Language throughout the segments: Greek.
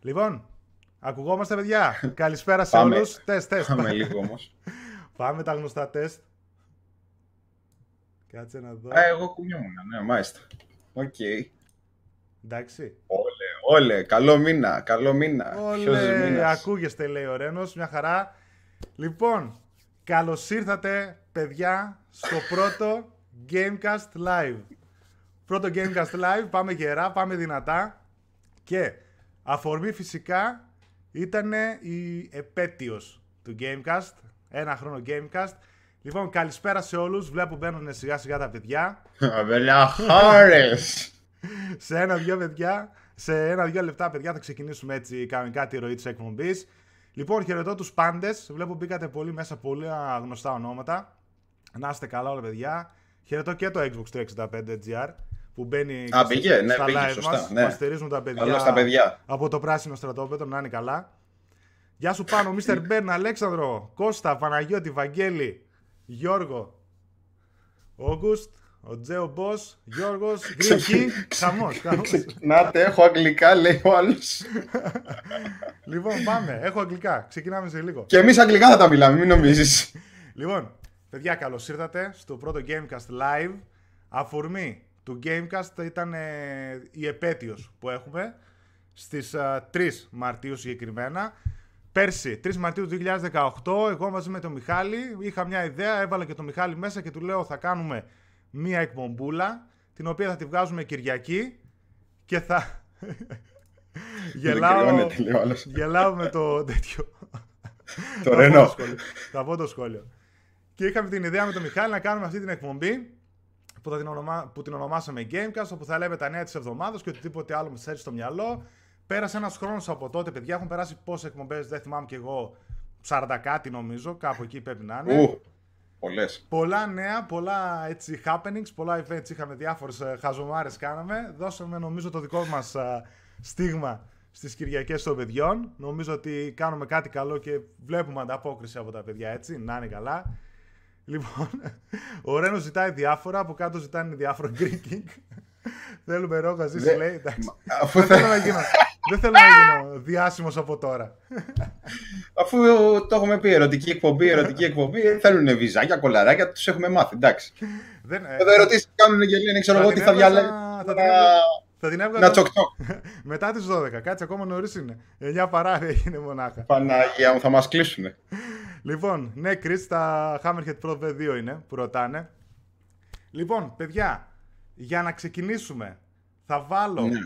Λοιπόν, ακουγόμαστε παιδιά. Καλησπέρα σε Πάμε. όλους. Τεστ, τεστ. Πάμε λίγο όμως. Πάμε τα γνωστά τεστ. Κάτσε να δω. Α, εγώ κουνιόμουν, ναι, μάλιστα. Οκ. Εντάξει. Όλε, όλε, καλό μήνα, καλό μήνα. Ποιος Όλε, μήνας. ακούγεστε λέει ο Ρένος, μια χαρά. Λοιπόν, καλώς ήρθατε παιδιά στο πρώτο Gamecast Live. Πρώτο Gamecast Live, πάμε γερά, πάμε δυνατά. Και αφορμή φυσικά ήταν η επέτειος του Gamecast, ένα χρόνο Gamecast. Λοιπόν, καλησπέρα σε όλους, βλέπω μπαίνουν σιγά σιγά τα παιδιά. Αβέλα, χάρες. σε ένα-δυο παιδιά, σε ένα-δυο λεπτά, παιδιά, θα ξεκινήσουμε έτσι κανονικά τη ροή της εκπομπής. Λοιπόν, χαιρετώ τους πάντες. Βλέπω μπήκατε πολύ μέσα, πολύ α, γνωστά ονόματα. Να είστε καλά, όλα παιδιά. Χαιρετώ και το Xbox 365 GR που μπαίνει Α, πήγε, ναι, στα πήγε, live σωστά, μας. ναι. Μας στηρίζουν τα παιδιά, Καλό στα παιδιά. από το πράσινο στρατόπεδο, να είναι καλά. Γεια σου πάνω, Μίστερ Μπέρν, Αλέξανδρο, Κώστα, Παναγιώτη, Βαγγέλη, Γιώργο, Όγκουστ, ο Τζέο Μπος, Γιώργος, Γκρίκη, χαμός, χαμός. Ξεκινάτε, έχω αγγλικά, λέει ο άλλος. Λοιπόν, πάμε. Έχω αγγλικά. Ξεκινάμε σε λίγο. Και εμείς αγγλικά θα τα μιλάμε, μην νομίζεις. Λοιπόν, παιδιά, καλώς ήρθατε στο πρώτο Gamecast Live. Αφορμή του Gamecast ήταν ε, η επέτειος που έχουμε στις α, 3 Μαρτίου συγκεκριμένα. Πέρσι, 3 Μαρτίου του 2018, εγώ μαζί με τον Μιχάλη είχα μια ιδέα, έβαλα και τον Μιχάλη μέσα και του λέω θα κάνουμε μια εκπομπούλα, την οποία θα τη βγάζουμε Κυριακή και θα... Γελάω, κρυώνεται, λέει ο άλλος. γελάω με το τέτοιο. Το Θα πω Ρενό. σχόλιο. Θα πω το σχόλιο. Και είχαμε την ιδέα με τον Μιχάλη να κάνουμε αυτή την εκπομπή που, θα την, ονομα... που την ονομάσαμε Gamecast, όπου θα λέμε τα νέα της εβδομάδας και οτιδήποτε άλλο μας έρθει στο μυαλό. Πέρασε ένας χρόνος από τότε, παιδιά. Έχουν περάσει πόσες εκπομπές, δεν θυμάμαι κι εγώ. 40 κάτι νομίζω, κάπου εκεί πρέπει να είναι. Ου, πολλές. Πολλά νέα, πολλά έτσι happenings, πολλά events είχαμε, διάφορες ε, χαζομάρες κάναμε. Δώσαμε νομίζω το δικό μας α, στίγμα στις Κυριακές των παιδιών. Νομίζω ότι κάνουμε κάτι καλό και βλέπουμε ανταπόκριση από τα παιδιά έτσι, να είναι καλά. Λοιπόν, ο Ρένος ζητάει διάφορα, από κάτω ζητάνε διάφορα Greeking. Θέλουμε ρόγα ζήσει, Δεν- λέει. Εντάξει. Μα, Αφού, Δεν θέλω θε- να γίνω, δεν θέλω να γίνω διάσημος από τώρα. αφού το έχουμε πει, ερωτική εκπομπή, ερωτική εκπομπή, θέλουν βυζάκια, κολαράκια, τους έχουμε μάθει, εντάξει. Δεν, ε, Θα το ερωτήσεις, κάνουν και λένε, ξέρω Θα εγώ την τι θα έβγαζα- διαλέγει. θα την έβγαζα- θα την έβγαζα Να τσοκτσοκ. μετά τις 12. Κάτσε ακόμα νωρίς είναι. 9 παρά έγινε μονάχα. Παναγία μου, θα μας κλείσουνε. Λοιπόν, ναι, Chris, τα Hammerhead Pro V2 είναι που ρωτάνε. Λοιπόν, παιδιά, για να ξεκινήσουμε, θα βάλω Ναι.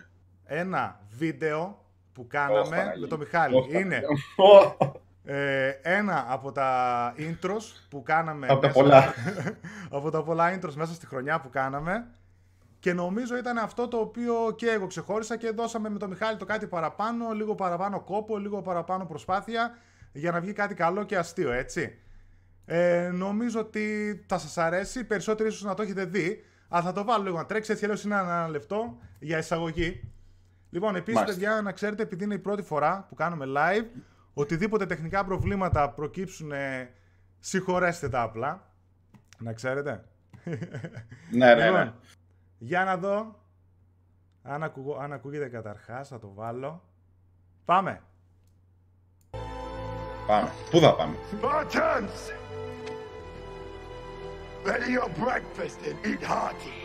ένα βίντεο που Ωχ, κάναμε Παναγία. με τον Μιχάλη. Ωχ, είναι Ωχ, ε, ένα από τα intros που κάναμε. Από τα μέσα- πολλά. από τα πολλά intros μέσα στη χρονιά που κάναμε. Και νομίζω ήταν αυτό το οποίο και εγώ ξεχώρισα και δώσαμε με τον Μιχάλη το κάτι παραπάνω, λίγο παραπάνω κόπο, λίγο παραπάνω προσπάθεια για να βγει κάτι καλό και αστείο, έτσι. Ε, νομίζω ότι θα σας αρέσει, περισσότεροι ίσως να το έχετε δει, αλλά θα το βάλω λίγο να τρέξει, έτσι αλλιώς είναι ένα λεπτό για εισαγωγή. Λοιπόν, επίσης Μάλιστα. παιδιά, να ξέρετε, επειδή είναι η πρώτη φορά που κάνουμε live, οτιδήποτε τεχνικά προβλήματα προκύψουν, ε, συγχωρέστε τα απλά. Να ξέρετε. Ναι, ναι, Λοιπόν, ναι. για να δω αν, ακούγω, αν ακούγεται καταρχάς, θα το βάλω. Πάμε. Πάμε. Πού θα πάμε; Spartans! Ready your breakfast and eat hearty.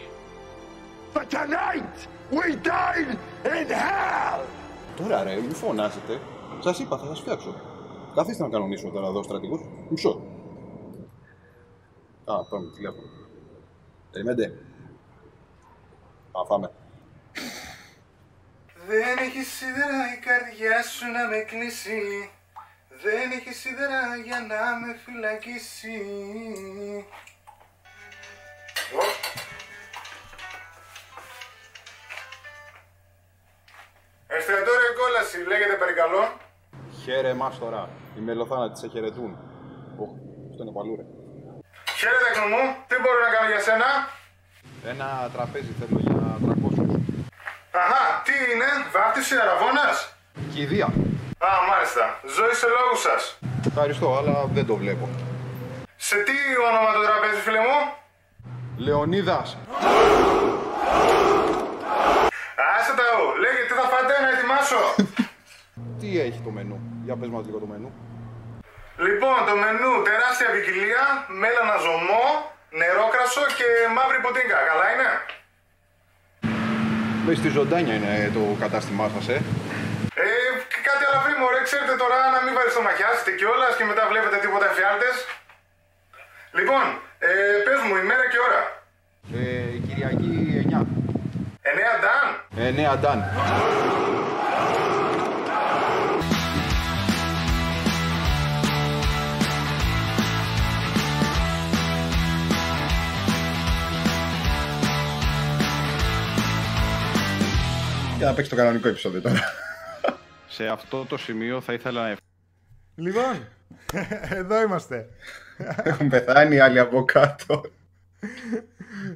For tonight, we dine in hell! Τώρα ρε, μη φωνάσετε. Σας είπα, θα σας φτιάξω. Καθίστε να κανονίσουμε τώρα εδώ στρατηγού. Μισό. Α, πάμε τηλέφωνο. Περιμένετε. Α, πάμε. Δεν έχεις σίδερα η καρδιά σου να με κλείσει Δεν έχει σίδερα για να με φυλακίσει Εστιατόριο κόλαση, λέγεται παρακαλώ. Χαίρε εμάς τώρα. Οι μελοθάνατοι σε χαιρετούν. Οχ, αυτό είναι παλούρε. Χαίρετε εκ μου, τι μπορώ να κάνω για σένα; Ένα τραπέζι θέλω για 300. Αχα, τι είναι, βάπτιση αραβώνας; Κηδεία. Α, μάλιστα, ζωή σε λόγους σας. Ευχαριστώ, αλλά δεν το βλέπω. Σε τι όνομα το τραπέζι, φίλε μου; Λεωνίδας. Άσε τα ου, λέγε τι θα φάτε να ετοιμάσω; έχει το μενού; Για πες μας λίγο το μενού. Λοιπόν, το μενού τεράστια ποικιλία, μέλανα ζωμό, νερόκρασο και μαύρη ποτίνκα. Καλά είναι; Λέει στη ζωντάνια είναι το κατάστημά σας, ε. Ε, και κάτι άλλο μωρέ, ξέρετε τώρα να μην βάλεις το μαχιάσετε κιόλα και μετά βλέπετε τίποτα εφιάλτες. Λοιπόν, ε, πες μου ημέρα και ώρα. ε Κυριακή 9. 9 Νταν. Ε, ναι, Αντάν. Για να παίξει το κανονικό επεισόδιο τώρα. Σε αυτό το σημείο θα ήθελα να Λοιπόν, εδώ είμαστε. Έχουν πεθάνει οι άλλοι από κάτω.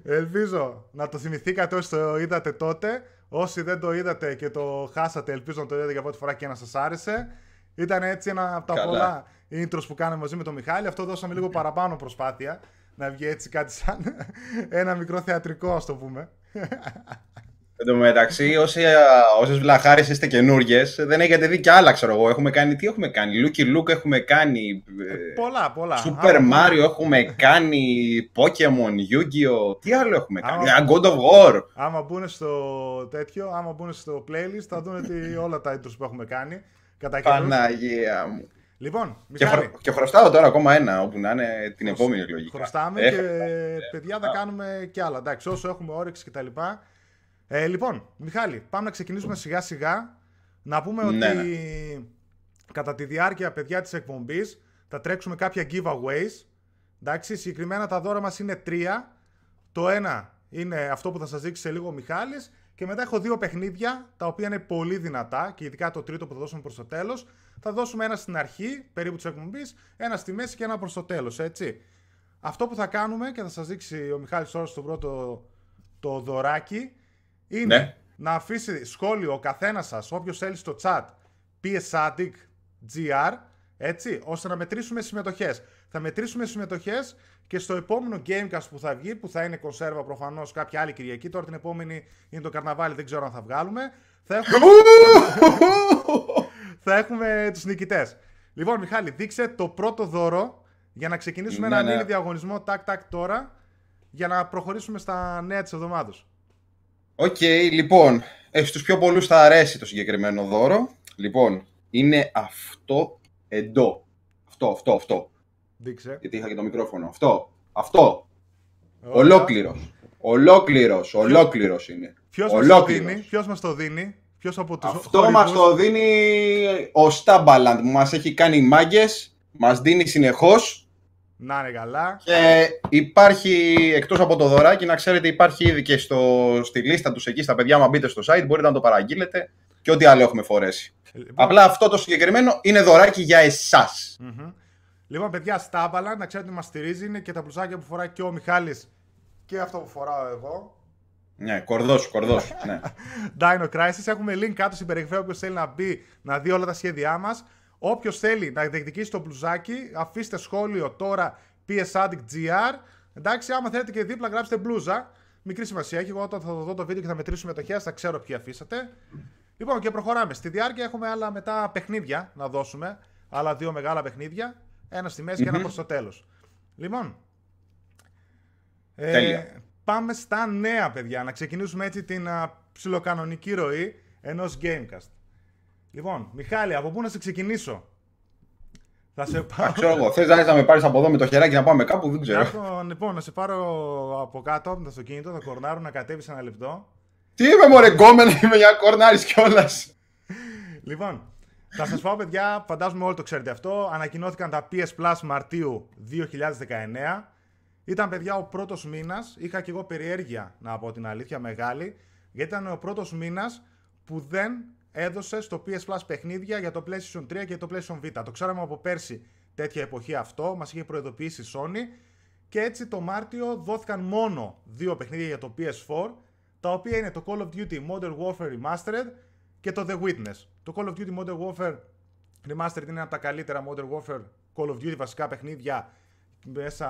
Ελπίζω να το θυμηθήκατε όσοι το είδατε τότε. Όσοι δεν το είδατε και το χάσατε, ελπίζω να το είδατε για πρώτη φορά και να σας άρεσε. Ήταν έτσι ένα από τα Καλά. πολλά intros που κάναμε μαζί με τον Μιχάλη. Αυτό δώσαμε λίγο παραπάνω προσπάθεια. Να βγει έτσι κάτι σαν ένα μικρό θεατρικό, ας το πούμε. Εν τω μεταξύ, όσοι, όσες βλαχάρες είστε καινούργιες, δεν έχετε δει κι άλλα, ξέρω εγώ. Έχουμε κάνει, τι έχουμε κάνει, Lucky Luke έχουμε κάνει, ε, πολλά, πολλά. Super Άμα- Mario έχουμε κάνει, Pokemon, Yu-Gi-Oh! Τι άλλο έχουμε κάνει, Άμα- Α, God of War. Άμα μπουν στο τέτοιο, άμα μπουν στο playlist, θα δουν τι, όλα τα intros που έχουμε κάνει. Κατά καιρούς. Παναγία μου. Λοιπόν, Και, Μιχάλη, χρο- και χρωστάω τώρα ακόμα ένα, όπου να είναι την επόμενη λογικά. χρωστάμε Έχω- και παιδιά θα κάνουμε και άλλα. Εντάξει, όσο έχουμε όρεξη κτλ. Ε, λοιπόν, Μιχάλη, πάμε να ξεκινήσουμε σιγά σιγά. Να πούμε Ναι, ότι κατά τη διάρκεια, παιδιά, της εκπομπής θα τρέξουμε κάποια giveaways. Εντάξει, συγκεκριμένα τα δώρα μας είναι τρία. Το ένα είναι αυτό που θα σας δείξει σε λίγο ο Μιχάλης και μετά έχω δύο παιχνίδια τα οποία είναι πολύ δυνατά και ειδικά το τρίτο που θα δώσουμε προς το τέλος. Θα δώσουμε ένα στην αρχή, περίπου της εκπομπής, ένα στη μέση και ένα προς το τέλος, έτσι. Αυτό που θα κάνουμε και θα σας δείξει ο Μιχάλης τώρα στο πρώτο το δωράκι είναι Ναι. να αφήσει σχόλιο ο καθένας σας, όποιος θέλει στο chat, PSADIC GR, έτσι, ώστε να μετρήσουμε συμμετοχές. Θα μετρήσουμε συμμετοχές και στο επόμενο Gamecast που θα βγει, που θα είναι κονσέρβα προφανώς κάποια άλλη Κυριακή, τώρα την επόμενη είναι το καρναβάλι, δεν ξέρω αν θα βγάλουμε, θα έχουμε, θα έχουμε τους νικητές. Λοιπόν, Μιχάλη, δείξε το πρώτο δώρο για να ξεκινήσουμε Ναι, ένα ναι. mini διαγωνισμό τάκ-τάκ τώρα για να προχωρήσουμε στα νέα της εβδομάδας. Οκ, λοιπόν, ε, στους πιο πολλούς θα αρέσει το συγκεκριμένο δώρο. Λοιπόν, είναι αυτό εδώ. Αυτό, αυτό, αυτό. Δείξε. Γιατί είχα και το μικρόφωνο. Αυτό, αυτό. Ωραία. Ολόκληρος. Ολόκληρος, ολόκληρος είναι. Ποιος μας το Ολόκληρος. δίνει, ποιος μας το δίνει, ποιος από τους Αυτό χορηγούς; μας το δίνει ο Stabaland που μας έχει κάνει μάγκες, μας δίνει συνεχώς Να είναι καλά. και υπάρχει εκτός από το δωράκι να ξέρετε υπάρχει ήδη και στο, στη λίστα τους εκεί στα παιδιά μα μπείτε στο site μπορείτε να το παραγγείλετε και ό,τι άλλο έχουμε φορέσει. Λοιπόν, Απλά αυτό το συγκεκριμένο είναι δωράκι για εσάς. μμμ. Λοιπόν, παιδιά, στάβαλα, να ξέρετε ότι μας στηρίζει, είναι και τα μπλουζάκια που φοράει και ο Μιχάλης και αυτό που φοράω εγώ. Ναι, κορδός, κορδός. ναι. Dino Crisis. Έχουμε link κάτω στην περιγραφή όποιος θέλει να μπει να δει όλα τα σχέδιά μας. Όποιος θέλει να διεκδικήσει το μπλουζάκι, αφήστε σχόλιο τώρα PS Addict GR. Εντάξει, άμα θέλετε και δίπλα γράψτε μπλούζα. Μικρή σημασία έχει. Εγώ όταν θα δω το βίντεο και θα μετρήσουμε μετοχέ, θα ξέρω ποιοι αφήσατε. Λοιπόν, και προχωράμε. Στη διάρκεια έχουμε άλλα μετά παιχνίδια να δώσουμε. Άλλα δύο μεγάλα παιχνίδια. Ένα στη μέση και ένα προς το τέλος. Λοιπόν. ε, Τέλεια. πάμε στα νέα, παιδιά. Να ξεκινήσουμε έτσι την α, ψιλοκανονική ροή ενός Gamecast. Λοιπόν, Μιχάλη, από πού να σε ξεκινήσω; Θα σε πάω. Ξέρω εγώ, θες να, να με πάρεις από εδώ με το χεράκι να πάμε κάπου, δεν ξέρω. Έχω, λοιπόν, να σε πάρω από κάτω από το αυτοκίνητο, θα κορνάρω να κατέβεις ένα λεπτό. Τι είμαι μωρέ γκόμενα, είμαι για κορνάρις κιόλας. Λοιπόν, θα σας πω παιδιά, φαντάζομαι όλοι το ξέρετε αυτό, ανακοινώθηκαν τα PS Plus Μαρτίου 2019. Ήταν παιδιά ο πρώτος μήνας, είχα και εγώ περιέργεια να πω την αλήθεια μεγάλη, γιατί ήταν ο πρώτος μήνας που δεν έδωσε στο PS Plus παιχνίδια για το PlayStation 3 και το PlayStation Vita. Το ξέραμε από πέρσι τέτοια εποχή αυτό, μας είχε προειδοποιήσει η Sony και έτσι το Μάρτιο δόθηκαν μόνο δύο παιχνίδια για το PS4, τα οποία είναι το Call of Duty Modern Warfare Remastered και το The Witness. Το Call of Duty Modern Warfare Remastered είναι ένα από τα καλύτερα Modern Warfare Call of Duty βασικά παιχνίδια μέσα,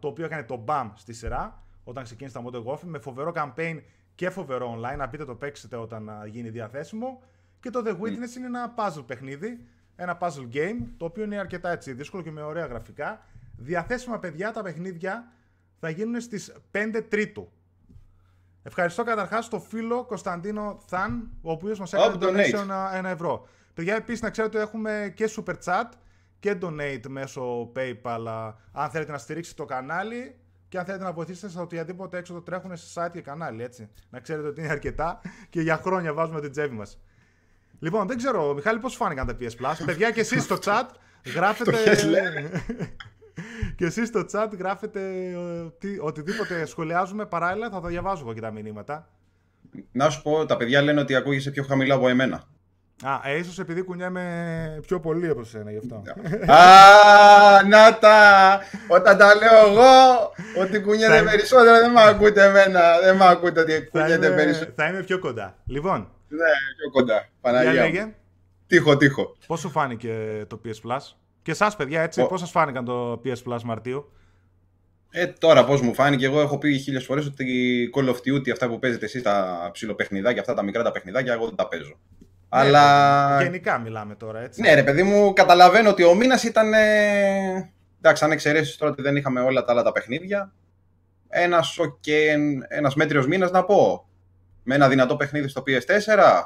το οποίο έκανε το BAM στη σειρά όταν ξεκίνησε τα Modern Warfare με φοβερό campaign και φοβερό online. Να μπείτε το παίξετε όταν α, γίνει διαθέσιμο. Και το The Witness είναι ένα puzzle παιχνίδι, ένα puzzle game, το οποίο είναι αρκετά έτσι δύσκολο και με ωραία γραφικά. Διαθέσιμα παιδιά τα παιχνίδια θα γίνουν στις 5 Τρίτου. Ευχαριστώ καταρχάς το φίλο Κωνσταντίνο Θαν, ο οποίος μας έκανε Oh, donate. donation ένα, ένα ευρώ. Παιδιά, επίσης να ξέρετε ότι έχουμε και super chat και donate μέσω PayPal α, αν θέλετε να στηρίξετε το κανάλι και αν θέλετε να βοηθήσετε σε οτιδήποτε έξω το τρέχουν σε site και κανάλι, έτσι. Να ξέρετε ότι είναι αρκετά και για χρόνια βάζουμε την τσέπη μας. Λοιπόν, δεν ξέρω, Μιχάλη, πώς φάνηκαν τα PS Plus; Παιδιά, και εσείς στο chat γράφετε... Φτωχές λένε. και εσείς στο chat γράφετε ε, τι- οτιδήποτε σχολιάζουμε παράλληλα, θα τα διαβάζω εγώ και τα μηνύματα. Να σου πω, τα παιδιά λένε ότι ακούγεσαι πιο χαμηλά από εμένα. Α, ε, ίσως επειδή κουνιέμαι πιο πολύ από σένα γι' αυτό. Α, να τα! Όταν τα λέω εγώ, ότι κουνιέται Θα είμαι- περισσότερο, δεν με ακούτε εμένα. Δεν με ακούτε ότι θα, κουνιέται είμαι, περισσότερο. θα είμαι πιο κοντά. Λοιπόν, Ναι, πιο κοντά. για Παναγία. μου. λέγε, Τύχο, τύχο. πώς σου φάνηκε το PS Plus; Και εσάς παιδιά, έτσι, Ο- πώς σας φάνηκαν το PS Plus Μαρτίου; Ε, τώρα πώς μου φάνηκε, εγώ έχω πει χίλιες φορές ότι Call of Duty, αυτά που παίζετε εσείς, τα ψιλοπαιχνιδάκια, αυτά τα μικρά τα παιχνιδάκια, εγώ δεν τα παίζω. Αλλά. Ναι, γενικά μιλάμε τώρα, έτσι. Ναι, ρε παιδί μου, καταλαβαίνω ότι ο μήνας ήταν. ε, Εντάξει, αν εξαιρέσεις τώρα ότι δεν είχαμε όλα τα άλλα τα παιχνίδια. Ένας okay, ένας μέτριος μήνας να πω. Με ένα δυνατό παιχνίδι στο PS4.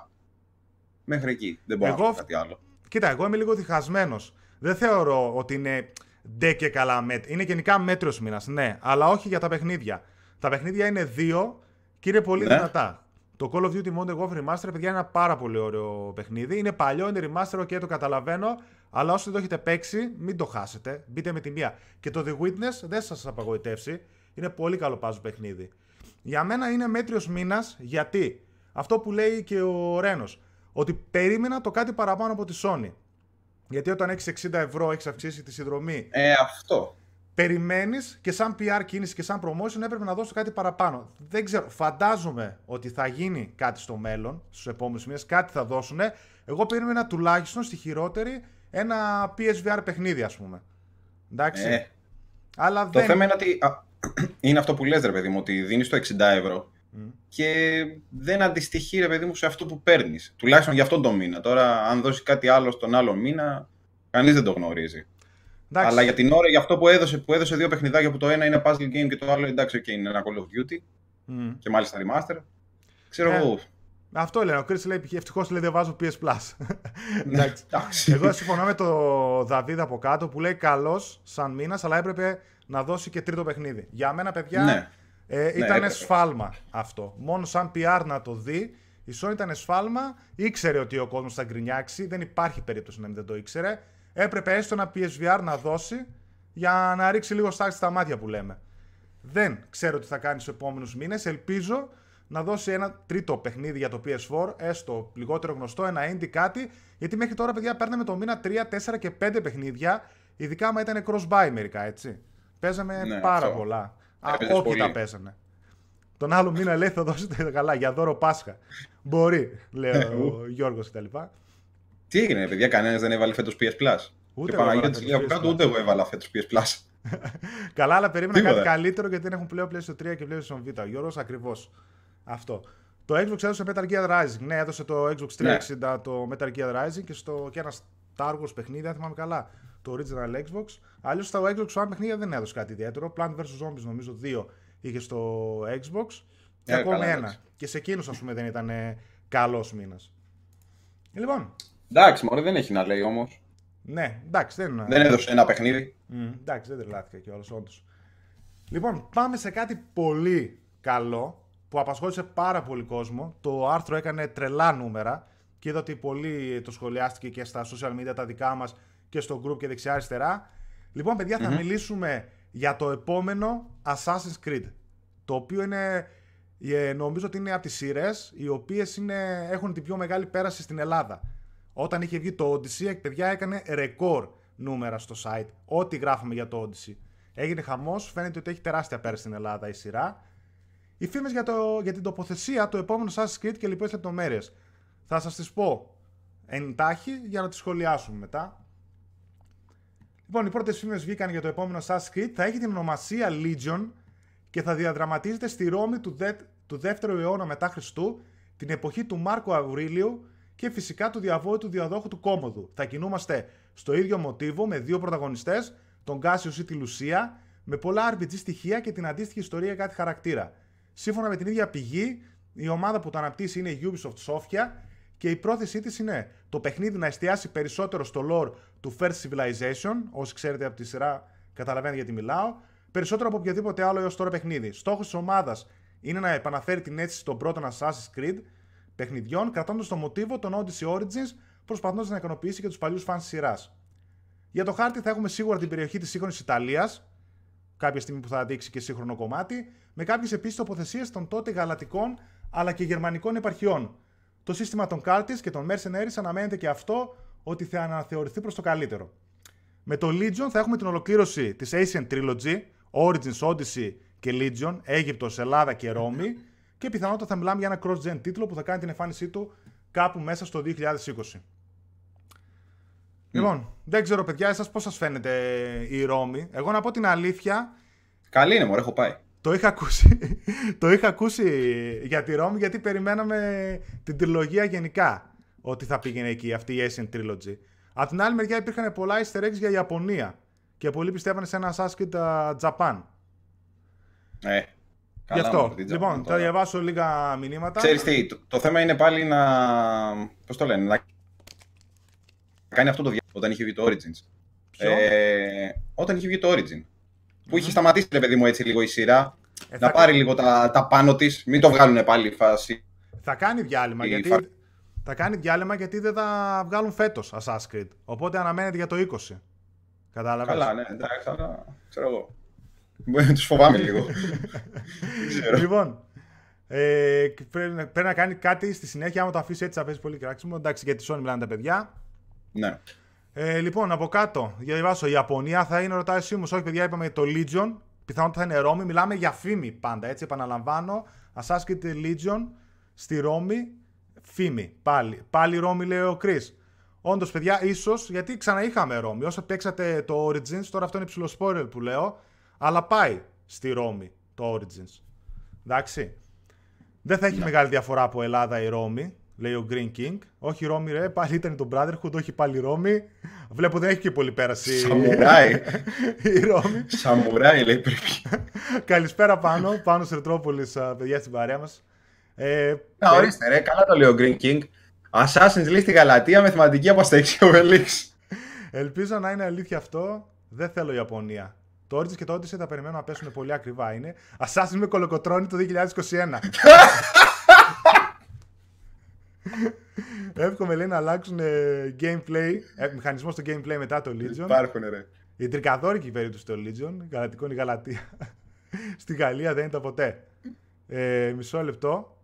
Μέχρι εκεί. Δεν μπορώ Εγώ να πω κάτι άλλο. Κοίτα, εγώ είμαι λίγο διχασμένος. Δεν θεωρώ ότι είναι ντε και καλά μέτρη. Είναι γενικά μέτριος μήνας, ναι, αλλά όχι για τα παιχνίδια. Τα παιχνίδια είναι δύο και είναι πολύ Ναι. δυνατά. Το Call of Duty Modern Warfare Remaster, παιδιά, είναι ένα πάρα πολύ ωραίο παιχνίδι. Είναι παλιό, είναι remaster, και το καταλαβαίνω. Αλλά όσοι δεν το έχετε παίξει, μην το χάσετε. Μπείτε με τη μία. Και το The Witness δεν σας απαγοητεύσει. Είναι πολύ καλό πάζο παιχνίδι. Για μένα είναι μέτριος μήνας γιατί; Αυτό που λέει και ο Ρένος, ότι περίμενα το κάτι παραπάνω από τη Sony. Γιατί όταν έχεις 60 ευρώ, έχεις αυξήσει τη συνδρομή, Ε, αυτό. περιμένεις και σαν PR κίνηση και σαν promotion έπρεπε να δώσω κάτι παραπάνω. Δεν ξέρω, φαντάζομαι ότι θα γίνει κάτι στο μέλλον, στους επόμενους μήνες, κάτι θα δώσουν. Εγώ περίμενα τουλάχιστον στη χειρότερη ένα PSVR παιχνίδι, ας πούμε. Εντάξει. Ε, Αλλά το δεν. θέμα είναι ότι. α, είναι αυτό που λες ρε παιδί μου, ότι δίνεις το 60 ευρώ Μμ. και δεν αντιστοιχεί ρε παιδί μου σε αυτό που παίρνεις. Τουλάχιστον για αυτόν τον μήνα. Τώρα, αν δώσεις κάτι άλλο στον άλλο μήνα, κανείς δεν το γνωρίζει. Εντάξει. Αλλά για την ώρα, για αυτό που έδωσε, που έδωσε δύο παιχνιδάκια που το ένα είναι puzzle game και το άλλο εντάξει, okay, είναι ένα Call of Duty Μμ. και μάλιστα remaster. Ξέρω Ε, εγώ. Αυτό λένε. Ο Chris λέει ευτυχώς λέει δεν βάζω PS Plus. Εντάξει. Εντάξει. Εγώ συμφωνώ με τον Δαβίδ από κάτω που λέει καλός σαν μήνας, αλλά έπρεπε να δώσει και τρίτο παιχνίδι. Για μένα, παιδιά, Ναι. ε, ήταν έπρεπε. σφάλμα αυτό. Μόνο σαν PR να το δει, η Sony ήταν σφάλμα. Ήξερε ότι ο κόσμος θα γκρινιάξει. Δεν υπάρχει περίπτωση να μην δεν το ήξερε. Έπρεπε έστω ένα PSVR να δώσει για να ρίξει λίγο στάξη στα μάτια που λέμε. Δεν ξέρω τι θα κάνει στους επόμενους μήνες. Ελπίζω να δώσει ένα τρίτο παιχνίδι για το PS4, έστω λιγότερο γνωστό, ένα indie κάτι. Γιατί μέχρι τώρα, παιδιά, παίρναμε το μήνα 3, 4 και 5 παιχνίδια. Ειδικά άμα ήταν cross-buy μερικά, έτσι. Παίζαμε Ναι, πάρα αυτό. πολλά. Α, Έπαιζες όχι πολύ. τα παίζανε. Τον άλλο μήνα λέει θα δώσετε καλά για δώρο Πάσχα. Μπορεί, λέει ο Γιώργος κτλ. Τι έγινε, παιδιά, κανένας δεν έβαλε φέτος PS Plus. Ούτε και εγώ Παναγία έβαλα της φέτος λέει από PS κάτω, Plus. ούτε εγώ έβαλα φέτος PS Plus. Καλά, αλλά περίμενα Τίποτα. κάτι καλύτερο γιατί δεν έχουν πλέον PlayStation 3 και PlayStation Vita. Ο Γιώργος ακριβώς. Αυτό. Το Xbox έδωσε Metal Gear Rising. Ναι, έδωσε το Xbox 360 το Metal Gear Rising και, στο, και ένα Star Wars παιχνίδι, αν θυμάμαι καλά, το Original Xbox. Αλλιώς στα Xbox One παιχνίδια δεν έδωσε κάτι ιδιαίτερο. Plant vs. Zombies νομίζω δύο είχε στο Xbox και Ε, ακόμη καλά, ένα. εντάξει. Και σε εκείνους ας πούμε δεν ήταν καλός μήνας. Λοιπόν, Εντάξει, μωρέ, δεν έχει να λέει όμως. ναι, εντάξει, δεν, Δεν έδωσε ένα παιχνίδι. Μμ, εντάξει, δεν τρελάθηκα κιόλας, όντως. Λοιπόν, πάμε σε κάτι πολύ καλό που απασχόλησε πάρα πολύ κόσμο. Το άρθρο έκανε τρελά νούμερα και είδα ότι πολύ το σχολιάστηκε και στα social media τα δικά μας και στο group και δεξιά-αριστερά. Λοιπόν, παιδιά, θα μιλήσουμε για το επόμενο Assassin's Creed. Το οποίο είναι, ε, νομίζω ότι είναι από τις σειρές οι οποίες είναι, έχουν την πιο μεγάλη πέραση στην Ελλάδα. Όταν είχε βγει το Odyssey, παιδιά έκανε ρεκόρ νούμερα στο site. Ό,τι γράφαμε για το Odyssey. Έγινε χαμός, φαίνεται ότι έχει τεράστια πέραση στην Ελλάδα η σειρά. Οι φήμες για, το, για την τοποθεσία του επόμενου Assassin's Creed και λοιπές λεπτομέρειες. Θα σας τις πω εντάχει για να τις σχολιάσουμε μετά. Λοιπόν, οι πρώτες φήμες βγήκαν για το επόμενο Assassin's Creed. Θα έχει την ονομασία Legion και θα διαδραματίζεται στη Ρώμη του, δε, του δεύτερου αιώνα μετά Χριστού, την εποχή του Μάρκο Αυρίλιου και φυσικά του διαβόητου διαδόχου του κόμμοδου. Θα κινούμαστε στο ίδιο μοτίβο με δύο πρωταγωνιστές, τον Κάσιο ή τη Λουσία, με πολλά RPG στοιχεία και την αντίστοιχη ιστορία κάτι χαρακτήρα. Σύμφωνα με την ίδια πηγή, η ομάδα που το αναπτύσσει είναι η Ubisoft Sofia και η πρόθεσή της είναι το παιχνίδι να εστιάσει περισσότερο στο lore του First Civilization, όσοι ξέρετε από τη σειρά καταλαβαίνετε γιατί μιλάω, περισσότερο από οποιοδήποτε άλλο έως τώρα παιχνίδι. Στόχος της ομάδας είναι να επαναφέρει την αίσθηση των πρώτων Assassin's Creed παιχνιδιών, κρατώντας το μοτίβο των Odyssey Origins, προσπαθώντας να ικανοποιήσει και τους παλιούς φαν της σειράς. Για το χάρτη θα έχουμε σίγουρα την περιοχή της σύγχρονης Ιταλίας, κάποια στιγμή που θα δείξει και σύγχρονο κομμάτι, με κάποιες επίσης τοποθεσίες των τότε γαλατικών αλλά και γερμανικών επαρχιών. Το σύστημα των Cultists και των Mercenaries αναμένεται και αυτό ότι θα αναθεωρηθεί προς το καλύτερο. Με το Legion θα έχουμε την ολοκλήρωση της Ancient Trilogy, Origins, Odyssey και Legion, Αίγυπτος, Ελλάδα και Ρώμη και πιθανότατα θα μιλάμε για ένα cross-gen τίτλο που θα κάνει την εμφάνισή του κάπου μέσα στο 2020. Λοιπόν, δεν ξέρω παιδιά, εσάς πώς σας φαίνεται η Ρώμη. Εγώ να πω την αλήθεια... Καλή είναι, μωρέ, έχω πάει. Το είχα ακούσει, το είχα ακούσει για τη Ρώμη γιατί περιμέναμε την τριλογία γενικά ότι θα πήγαινε εκεί αυτή η Asian Trilogy. Από την άλλη μεριά υπήρχαν πολλά easter eggs για Ιαπωνία και πολλοί πιστεύανε σε ένα Assassin's Creed Japan. Ε, Γι' αυτό. μωρέ, τι Λοιπόν, Japan θα τώρα. διαβάσω λίγα μηνύματα. Ξέρεις τι, το, το θέμα είναι πάλι να... Πώς το λένε, να κάνει αυτό το διάστημα όταν είχε βγει το Origins. Ποιο; Ε, όταν είχε βγει το Origin. Που είχε σταματήσει, ρε παιδί μου, έτσι λίγο η σειρά. Ε, να θα, πάρει λίγο τα, τα πάνω της, μην το βγάλουν πάλι η φάση. θα κάνει διάλειμμα η γιατί... φα- Θα κάνει διάλειμμα γιατί δεν θα βγάλουν φέτος Assassin's Creed. Οπότε αναμένεται για το 20. Κατάλαβες; Καλά, ναι, εντάξει, αλλά ξέρω εγώ. Μπορεί να τους φοβάμαι λίγο. Δεν ξέρω. Λοιπόν, ε, πρέπει, να- πρέπει να κάνει κάτι στη συνέχεια. Άμα το αφήσει έτσι θα παίζει πολύ κράξιμο. Εντάξει, γιατί Sony μιλάνε τα παιδιά. ναι. Ε, λοιπόν, από κάτω, για διαβάσω. Η Ιαπωνία θα είναι, ρωτάει εσύ όμως, όχι παιδιά, είπαμε το Legion. Πιθανότατα θα είναι Ρώμη. Μιλάμε για φήμη πάντα, έτσι, επαναλαμβάνω. Assassin's Creed Legion στη Ρώμη. Φήμη, πάλι. Πάλι Ρώμη, λέει ο Chris. Όντως, παιδιά, ίσως γιατί ξαναείχαμε Ρώμη. Όσο παίξατε το Origins, τώρα αυτό είναι ψηλό spoiler που λέω, αλλά πάει στη Ρώμη το Origins. Εντάξει. Δεν θα έχει μεγάλη διαφορά από Ελλάδα η Ρώμη, λέει ο Green King. Όχι Ρώμη, ρε, πάλι ήταν το Brotherhood, όχι πάλι Ρώμη. Βλέπω δεν έχει και πολύ πέραση Σαμουράι. η Ρώμη. Σαμουράι λέει πρέπει. Καλησπέρα πάνω, πάνω σε Ρετρόπολης, α, παιδιά στην παρέα μας. Ε, Να ορίστε ρε, καλά το λέει ο Green King. Assassin's λέει στη Γαλατεία με θεματική από Asterix και Obelix. Ελπίζω να είναι αλήθεια αυτό. Δεν θέλω Ιαπωνία. Το Origins και το Odyssey θα περιμένω να πέσουν πολύ ακριβά είναι. Assassin's με κολοκοτρώνει το 2021. Εύχομαι λέει να αλλάξουν ε, gameplay, ε, μηχανισμό στο gameplay μετά το Legion. Υπάρχουν ρε. Η τρικαδόρικη περίπτωση στο Legion, γαλατικό είναι η Γαλατεία. Στη Γαλλία δεν ήταν ποτέ. Ε, μισό λεπτό.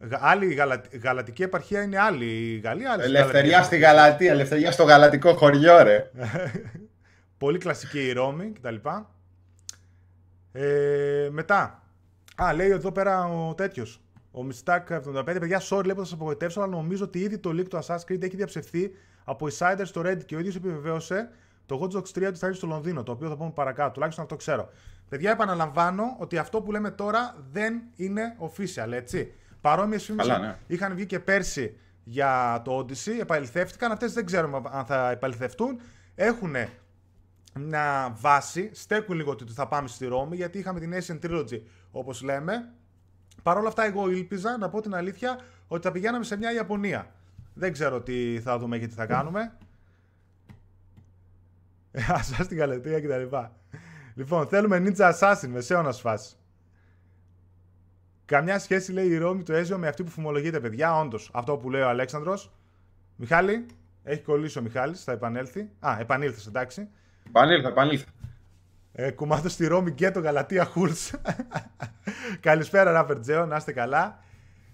Γα- Άλλη γαλα... γαλατική επαρχία είναι άλλη. Η Γαλλία, άλλη Ελευθεριά στη Γαλατεία, ελευθεριά στο γαλατικό χωριό ρε. Πολύ κλασική η Ρώμη κτλ. Ε, μετά. Α, λέει εδώ πέρα ο τέτοιος. Ο Μιστάκ 75. Παιδιά, sorry, λέω που θα σας απογοητεύσω, αλλά νομίζω ότι ήδη το leak του Assassin's Creed έχει διαψευθεί από insiders στο Reddit και ο ίδιος επιβεβαίωσε το Watch Dogs 3 ότι θα έρθει στο Λονδίνο, το οποίο θα πούμε παρακάτω. Τουλάχιστον αυτό ξέρω. Παιδιά, επαναλαμβάνω ότι αυτό που λέμε τώρα δεν είναι official, έτσι. Παρόμοιες φήμες Καλά, ναι. είχαν βγει και πέρσι για το Odyssey, επαληθεύτηκαν. Αυτές δεν ξέρουμε αν θα επαληθευτούν. Έχουν μια βάση, στέκουν λίγο ότι θα πάμε στη Ρώμη, γιατί είχαμε την Asian Trilogy, όπως λέμε. Παρ' όλα αυτά, εγώ ήλπιζα, να πω την αλήθεια, ότι θα πηγαίναμε σε μια Ιαπωνία. Δεν ξέρω τι θα δούμε και τι θα κάνουμε. Ασά στην Γαλατεία κτλ. Λοιπόν, θέλουμε Ninja Assassin, μεσαίωνας φάση. Καμιά σχέση λέει η Ρώμη του Έζιο με αυτή που φημολογείται, παιδιά. Όντως, αυτό που λέει ο Αλέξανδρος. Μιχάλη, έχει κολλήσει ο Μιχάλης, θα επανέλθει. Α, επανήλθες, εντάξει. Επανήλθα, επανήλθα. Ε, κουμάτο στη Ρώμη και το Γαλατεία Χούρτ. Καλησπέρα, Ράπερ Τζέο, να είστε καλά.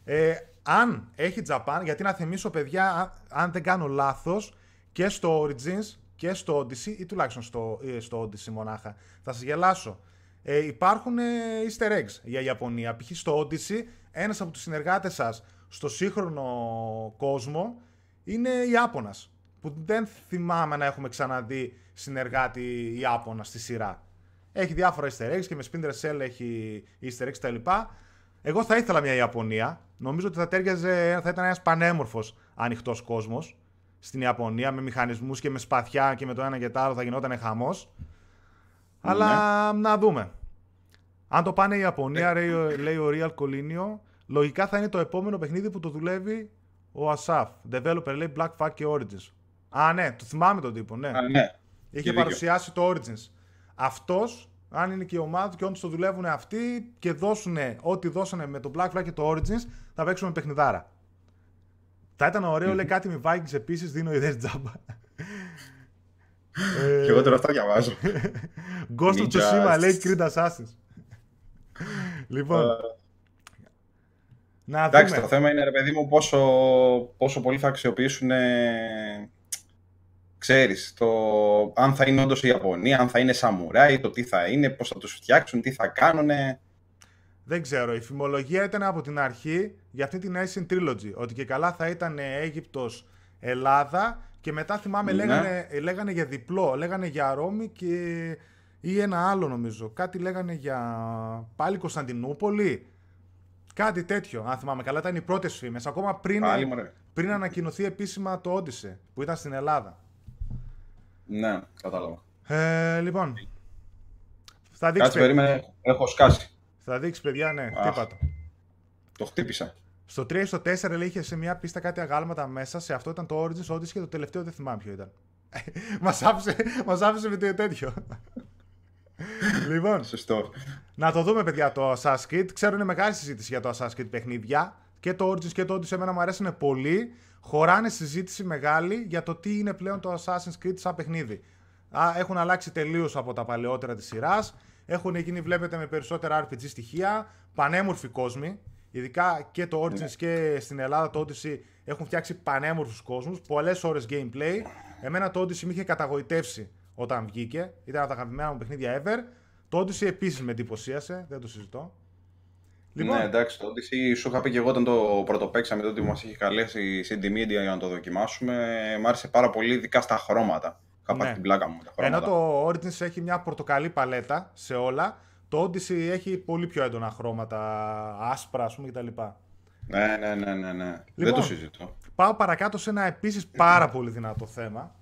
Ε, αν έχει Japan, γιατί να θυμίσω, παιδιά, αν, αν δεν κάνω λάθος, και στο Origins και στο Odyssey, ή τουλάχιστον στο, ε, στο Odyssey μονάχα, θα σας γελάσω. Ε, υπάρχουν ε, easter eggs για Ιαπωνία. Π.χ. στο Odyssey, ένας από τους συνεργάτες σας στο σύγχρονο κόσμο είναι Ιάπωνας. Που δεν θυμάμαι να έχουμε ξαναδεί συνεργάτη Ιάπωνα στη σειρά. Έχει διάφορα easter eggs και με Splinter Cell έχει easter eggs κτλ. Εγώ θα ήθελα μια Ιαπωνία. Νομίζω ότι θα τέριαζε, θα ήταν ένας πανέμορφος ανοιχτός κόσμος στην Ιαπωνία με μηχανισμούς και με σπαθιά και με το ένα και το άλλο θα γινόταν χαμός. Αλλά να δούμε. Αν το πάνε η Ιαπωνία, λέει, ο- λέει ο Real Colinio, λογικά θα είναι το επόμενο παιχνίδι που το δουλεύει ο Asaf. Developer λέει Black Flag και Origins. Α, ναι, το θυμάμαι τον τύπο, ναι. Α, ναι. Είχε δίκιο. παρουσιάσει το Origins. Αυτός, αν είναι και η ομάδα του και όντως το δουλεύουν αυτοί και δώσουν ό,τι δώσανε με το Black Flag και το Origins, θα παίξουμε παιχνιδάρα. Θα ήταν ωραίο, λέει κάτι με Vikings επίσης, δίνω ιδέες τζάμπα. Και εγώ τώρα αυτά διαβάζω. Ghost of Ninja. Tsushima λέει Creed Assassins. λοιπόν, να Εντάξει, δούμε. το θέμα είναι, ρε παιδί μου, πόσο, πόσο πολύ θα αξιοποιήσουν, ε, ξέρεις, το αν θα είναι όντως η Ιαπωνία, αν θα είναι σαμουράι, το τι θα είναι, πώς θα τους φτιάξουν, τι θα κάνουν. Δεν ξέρω. Η φημολογία ήταν από την αρχή για αυτή την Asian Trilogy. Ότι και καλά θα ήταν Αίγυπτος, Ελλάδα και μετά θυμάμαι Ναι. λέγανε, λέγανε για διπλό. Λέγανε για Ρώμη και... ή ένα άλλο νομίζω. Κάτι λέγανε για πάλι Κωνσταντινούπολη. Κάτι τέτοιο, αν θυμάμαι καλά. Ήταν οι πρώτες φήμες. Ακόμα πριν, Πάλι, μωρέ. πριν ανακοινωθεί επίσημα το Odyssey που ήταν στην Ελλάδα. Ναι, κατάλαβα. Ε, λοιπόν. Θα δείξει, Κάτσε, περίμενε, έχω σκάσει. θα δείξει παιδιά, ναι. Αχ. Χτύπα το. Το χτύπησα. Στο 3 ή στο 4 λέει είχε σε μια πίστα κάτι αγάλματα μέσα. Σε αυτό ήταν το Origins Odyssey και το τελευταίο δεν θυμάμαι ποιο ήταν. Μας άφησε, μας άφησε με το τέτοιο. λοιπόν, Σωστό. να το δούμε παιδιά το Assassin's Creed. Ξέρω είναι μεγάλη συζήτηση για το Assassin's Creed παιχνίδια. Και το Origins και το Odyssey εμένα μου αρέσουν πολύ. Χωράνε συζήτηση μεγάλη για το τι είναι πλέον το Assassin's Creed σαν παιχνίδι. Α, έχουν αλλάξει τελείως από τα παλαιότερα της σειράς. Έχουν γίνει, βλέπετε, με περισσότερα RPG στοιχεία. Πανέμορφοι κόσμοι. Ειδικά και το Origins και στην Ελλάδα το Odyssey έχουν φτιάξει πανέμορφους κόσμους. Πολλές ώρες gameplay. Εμένα το Odyssey με είχε καταγοητεύσει όταν βγήκε. Ήταν από τα αγαπημένα μου παιχνίδια ever. Το Odyssey επίσης με εντυπωσίασε. Δεν το συζητώ. Λοιπόν, Ναι, εντάξει, το Odyssey σου είχα πει και εγώ όταν το πρωτοπαίξαμε τότε που μας είχε καλέσει η CD Media για να το δοκιμάσουμε. Μ' άρεσε πάρα πολύ, ειδικά στα χρώματα. Είχα Ναι. πάθει την πλάκα μου με τα Ενώ χρώματα. το Origins έχει μια πορτοκαλί παλέτα σε όλα, το Odyssey έχει πολύ πιο έντονα χρώματα, άσπρα ας πούμε κτλ. Ναι, ναι, ναι, ναι, ναι. Δεν Λοιπόν. το συζητώ. Πάω παρακάτω σε ένα επίσης πάρα πολύ δυνατό θέμα,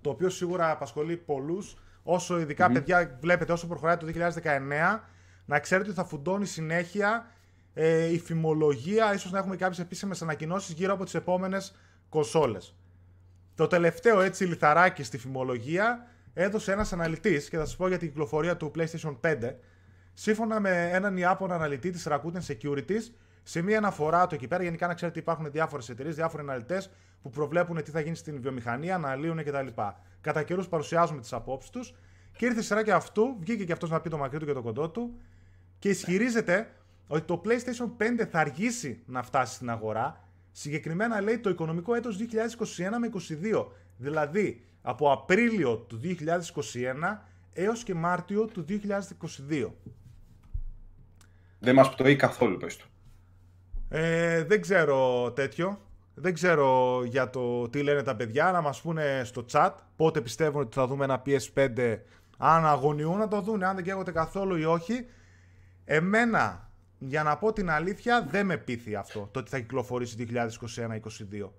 το οποίο σίγουρα απασχολεί πολλούς, όσο ειδικά παιδιά βλέπετε όσο προχωράει το 2019, να ξέρετε ότι θα φουντώνει συνέχεια ε, η φημολογία, ίσως να έχουμε κάποιες επίσημες ανακοινώσεις γύρω από τις επόμενες κονσόλες. Το τελευταίο έτσι λιθαράκι στη φημολογία έδωσε ένας αναλυτής και θα σας πω για την κυκλοφορία του PlayStation 5 σύμφωνα με έναν Ιάπωνα αναλυτή της Rakuten Securities σε μία αναφορά του εκεί πέρα. Γενικά να ξέρετε υπάρχουν διάφορες εταιρείες, διάφοροι αναλυτές που προβλέπουν τι θα γίνει στην βιομηχανία, αναλύουν κτλ. Κατά καιρούς παρουσιάζουμε τις απόψεις τους και ήρθε η σειρά και αυτού, βγήκε και αυτός να πει το μακρύ του και το κοντό του και ισχυρίζεται ότι το PlayStation 5 θα αργήσει να φτάσει στην αγορά. Συγκεκριμένα λέει το οικονομικό έτος 2021 με 22. Δηλαδή από Απρίλιο του 2021 έως και Μάρτιο του 2022. Δεν μας πτωεί καθόλου, πες του. Ε, δεν ξέρω τέτοιο. Δεν ξέρω για το τι λένε τα παιδιά. Να μας πούνε στο chat πότε πιστεύουν ότι θα δούμε ένα PS5 αν αγωνιούν να το δουν, αν δεν καίγονται καθόλου ή όχι. Εμένα, για να πω την αλήθεια, δεν με πείθει αυτό, το ότι θα κυκλοφορήσει 2021-2022.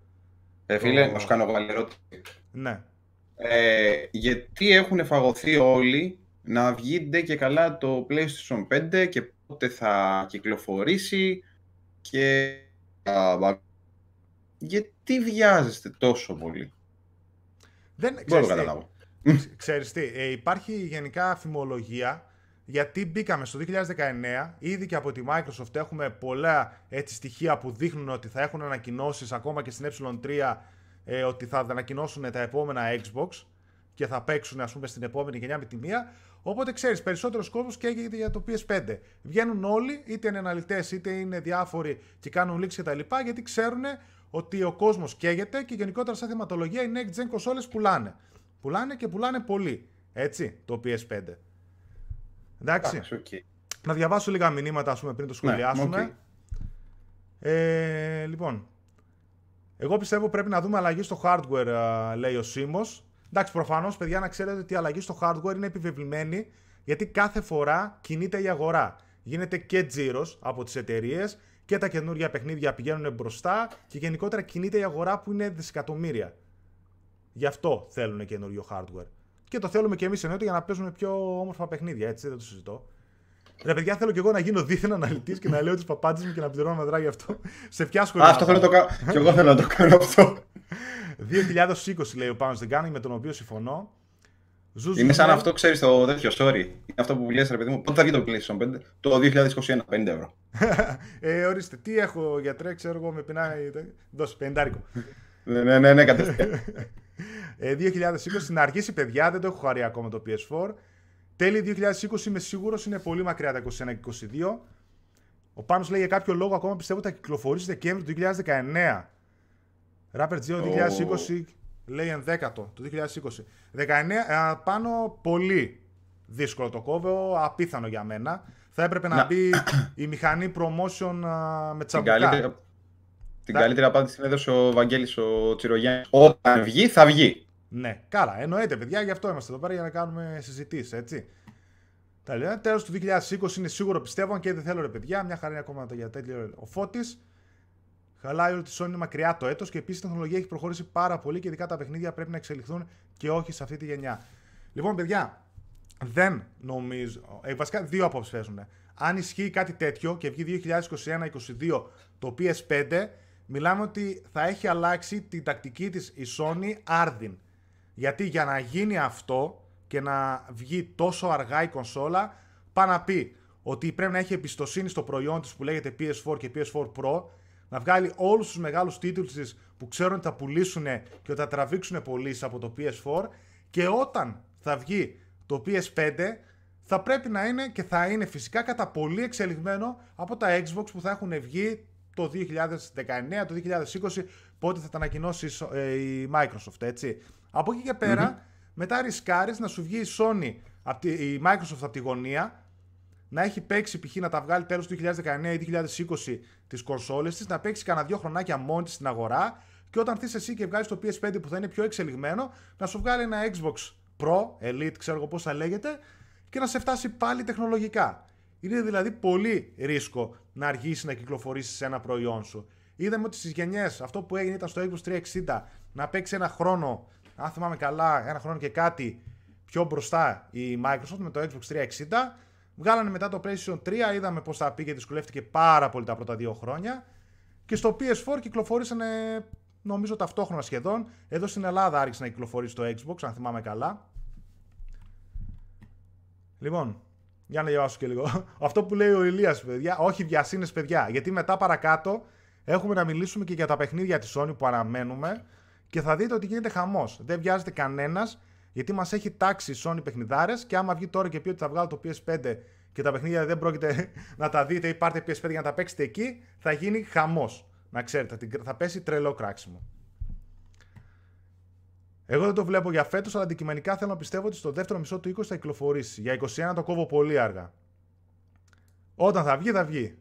Ε, φίλε, Το- να σου κάνω εγώ άλλη ερώτηση. Ναι. Ε, γιατί έχουν φαγωθεί όλοι να βγει ντε και καλά το PlayStation 5 και πότε θα κυκλοφορήσει και... Α, μπα- Γιατί βιάζεστε τόσο πολύ; Δεν, Μπορώ να ξέρεις το τι, καταλάβω. Ξέρεις τι, ε, υπάρχει γενικά φημολογία γιατί μπήκαμε στο 2019, ήδη και από τη Microsoft έχουμε πολλά έτσι, στοιχεία που δείχνουν ότι θα έχουν ανακοινώσεις ακόμα και στην ε3 ε, ότι θα ανακοινώσουν τα επόμενα Xbox και θα παίξουν ας πούμε στην επόμενη γενιά με τη μία. Οπότε ξέρεις, περισσότερος κόσμος καίγεται για το PS5. Βγαίνουν όλοι, είτε είναι αναλυτές είτε είναι διάφοροι και κάνουν leaks κτλ. Γιατί ξέρουν ότι ο κόσμος καίγεται και γενικότερα σαν θεματολογία οι next gen κονσόλες πουλάνε. Πουλάνε και πουλάνε πολύ. Έτσι, το PS5. Εντάξει. Εντάξει, οκ. Να διαβάσω λίγα μηνύματα, ας πούμε, πριν το σχολιάσουμε. οκ. Ε, λοιπόν, εγώ πιστεύω πρέπει να δούμε αλλαγή στο hardware, α, λέει ο Σίμος. Εντάξει, προφανώς, παιδιά, να ξέρετε ότι η αλλαγή στο hardware είναι επιβεβλημένη, γιατί κάθε φορά κινείται η αγορά. γίνεται και τζίρος από τις εταιρείες και τα καινούργια παιχνίδια πηγαίνουν μπροστά και γενικότερα κινείται η αγορά που είναι δισεκατομμύρια. Γι' αυτό θέλουν καινούριο hardware. Και το θέλουμε και εμείς εννοείται για να παίζουμε πιο όμορφα παιχνίδια, έτσι δεν το συζητώ. Ρε παιδιά, θέλω και εγώ να γίνω δίθεν αναλυτής και να λέω τι παπάντζε μου και να πληρώνω μετρά γι' αυτό. Σε ποια σχολεία. Α, αυτό θέλω να το κάνω. Κι εγώ θέλω να το κάνω αυτό. 2020 λέει ο Πάνος Δεγκάνη με τον οποίο συμφωνώ. Ζουζου Είναι σαν λέει- αυτό, ξέρεις το τέτοιο, sorry. Είναι αυτό που λες ρε παιδί μου. Πότε θα βγει το PlayStation 5, το 2021, 50 ευρώ. ε, ορίστε, τι έχω γιατρέ, ξέρω εγώ, με πεινάει. Δώσε, πεντάρικο. Ναι, ναι, ναι, ναι κατευθείαν. Ε, 2020 να αργήσει, παιδιά, δεν το έχω χαρεί ακόμα το PS4. Τέλη 2020 είμαι σίγουρος είναι πολύ μακριά τα 21 και 22. Ο Πάνος λέει για κάποιο λόγο ακόμα πιστεύω ότι θα κυκλοφορήσει Δεκέμβρη του 2019. Rapper Geo 2020 λέει ενδέκατο του 2020. 19 α, πάνω πολύ δύσκολο το κόβω, απίθανο για μένα. Θα έπρεπε να, Να. μπει η μηχανή promotion α, με την τσαμπουκά. καλύτερη, την Θα- καλύτερη απάντηση την έδωσε ο Βαγγέλης ο Τσιρογιάννης. Όταν βγει, θα βγει. Ναι, καλά, εννοείται παιδιά, γι' αυτό είμαστε εδώ πέρα για να κάνουμε συζητήσεις, έτσι. Τα λέω, τέλος του 2020 είναι σίγουρο πιστεύω, αν και δεν θέλω ρε παιδιά, μια χαρά είναι ακόμα το για τέτοιο. Ο Φώτης χαλάει ότι η Sony είναι μακριά το έτος και επίσης η τεχνολογία έχει προχωρήσει πάρα πολύ και ειδικά τα παιχνίδια πρέπει να εξελιχθούν και όχι σε αυτή τη γενιά. Λοιπόν, παιδιά, δεν νομίζω. Ε, βασικά, δύο απόψεις παίζουν. Αν ισχύει κάτι τέτοιο και βγει 2021-2022 το PS5, μιλάμε ότι θα έχει αλλάξει την τακτική της η Sony άρδιν. Γιατί για να γίνει αυτό και να βγει τόσο αργά η κονσόλα, πάει να πει ότι πρέπει να έχει εμπιστοσύνη στο προϊόν της που λέγεται PS4 και PS4 Pro, να βγάλει όλους τους μεγάλους τίτλους της που ξέρουν ότι θα πουλήσουν και ότι θα τραβήξουν πωλήσει από το PS4 και όταν θα βγει το PS5 θα πρέπει να είναι και θα είναι φυσικά κατά πολύ εξελιγμένο από τα Xbox που θα έχουν βγει το 2019, το 2020, πότε θα τα ανακοινώσει η So- ε, η Microsoft, έτσι. Από εκεί και περα μετά ρισκάρεις να σου βγει η Sony, απ' τη- η Microsoft από τη γωνία, να έχει παίξει π.χ. να τα βγάλει τέλος του 2019 ή 2020 τις κονσόλες της, να παίξει κανένα δύο χρονάκια μόνη της στην αγορά και όταν θες εσύ και βγάλεις το PS5 που θα είναι πιο εξελιγμένο, να σου βγάλει ένα Xbox Pro, Elite, ξέρω εγώ πώς θα λέγεται, και να σε φτάσει πάλι τεχνολογικά. Είναι δηλαδή πολύ ρίσκο να αργήσει να κυκλοφορήσεις ένα προϊόν σου. Είδαμε ότι στις γενιές αυτό που έγινε ήταν στο Xbox 360 να παίξει ένα χρόνο, αν θυμάμαι καλά, ένα χρόνο και κάτι πιο μπροστά η Microsoft με το Xbox 360. Βγάλανε μετά το PlayStation 3, είδαμε πώς θα πήγε, δυσκολεύτηκε πάρα πολύ τα πρώτα δύο χρόνια. Και στο PS4 κυκλοφορήσανε νομίζω ταυτόχρονα σχεδόν. Εδώ στην Ελλάδα άρχισε να κυκλοφορεί στο Xbox, αν θυμάμαι καλά. Λοιπόν, για να διαβάσω και λίγο. Αυτό που λέει ο Ηλίας, παιδιά, όχι βιασύνες, παιδιά. Γιατί μετά παρακάτω έχουμε να μιλήσουμε και για τα παιχνίδια της Sony που αναμένουμε και θα δείτε ότι γίνεται χαμός. Δεν βιάζεται κανένας γιατί μας έχει τάξει η Sony παιχνιδάρες και άμα βγει τώρα και πει ότι θα βγάλω το PS5 και τα παιχνίδια δεν πρόκειται να τα δείτε ή πάρτε PS5 για να τα παίξετε εκεί, θα γίνει χαμός. Να ξέρετε, θα την- θα πέσει τρελό κράξιμο. Εγώ δεν το βλέπω για φέτος, αλλά αντικειμενικά θέλω να πιστεύω ότι στο δεύτερο μισό του 20 θα κυκλοφορήσει. Για 21 το κόβω πολύ αργά. Όταν θα βγει, θα βγει.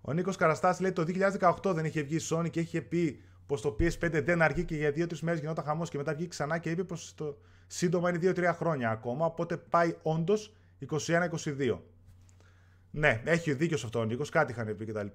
Ο Νίκος Καραστάς λέει το 2018 δεν είχε βγει η Sony και είχε πει πως το PS5 δεν αργεί και για 2-3 μέρες γινόταν χαμός και μετά βγήκε ξανά και είπε πως το σύντομα είναι 2-3 χρόνια ακόμα. Οπότε πάει όντως 21-22. Ναι, έχει δίκιο σε αυτό ο Νίκος, κάτι είχαν πει κτλ.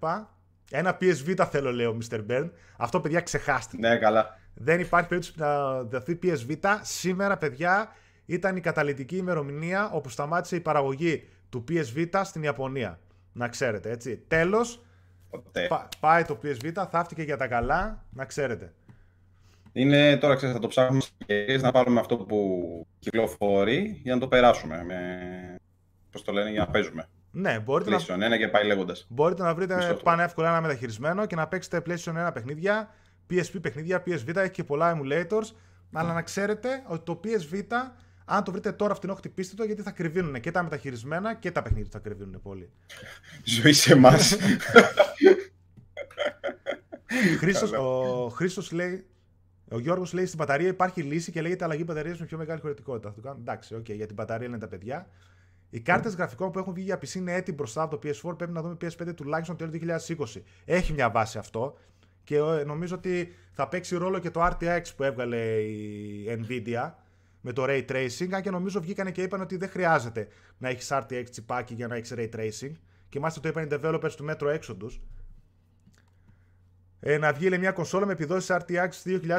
Ένα PSV θέλω, λέει ο Mr. Burn. Αυτό, παιδιά, ξεχάστε. Ναι, καλά. Δεν υπάρχει περίπτωση να δεθεί PSV. Σήμερα, παιδιά, ήταν η καταλητική ημερομηνία όπου σταμάτησε η παραγωγή του PSV στην Ιαπωνία. Να ξέρετε, έτσι. Τέλος, Ποτέ. πα- πάει το PSV, θαύτηκε για τα καλά, να ξέρετε. Είναι τώρα, ξέρεις, θα το ψάχνουμε στις ευκαιρίες, να πάρουμε αυτό που κυκλοφορεί για να το περάσουμε. Με... Πώς το λένε, για να παίζουμε. Ναι, μπορείτε να, PlayStation 1 και πάει λέγοντας. μπορείτε να βρείτε Μισό λεπτό. πανεύκολα ένα μεταχειρισμένο και να παίξετε PlayStation 1 παιχνίδια, PSP παιχνίδια, PSV, έχει και πολλά emulators, αλλά να ξέρετε ότι το PSV, αν το βρείτε τώρα φτηνό, χτυπήστε το γιατί θα ακριβύνουν και τα μεταχειρισμένα και τα παιχνίδια θα ακριβύνουν πολύ. Ζωή σε εμάς. Χρήστος, ο Χρήστος λέει, ο Γιώργος λέει στην μπαταρία υπάρχει λύση και λέγεται αλλαγή μπαταρίας με πιο μεγάλη χωρητικότητα. Θα το κάνω. Εντάξει, οκ, για την μπαταρία λένε τα παιδιά. Οι κάρτες γραφικών που έχουν βγει για PC είναι έτοιμοι μπροστά από το PS4. Πρέπει να δούμε PS5 τουλάχιστον το 2020. Έχει μια βάση αυτό. Και ε, νομίζω ότι θα παίξει ρόλο και το RTX που έβγαλε η Nvidia. Με το Ray Tracing, αν και νομίζω βγήκανε και είπαν ότι δεν χρειάζεται να έχεις RTX τσιπάκι για να έχεις Ray Tracing. Και μάλιστα το είπαν οι developers του Metro Exodus. Ε, να βγει λέει, μια κονσόλα με επιδόσεις RTX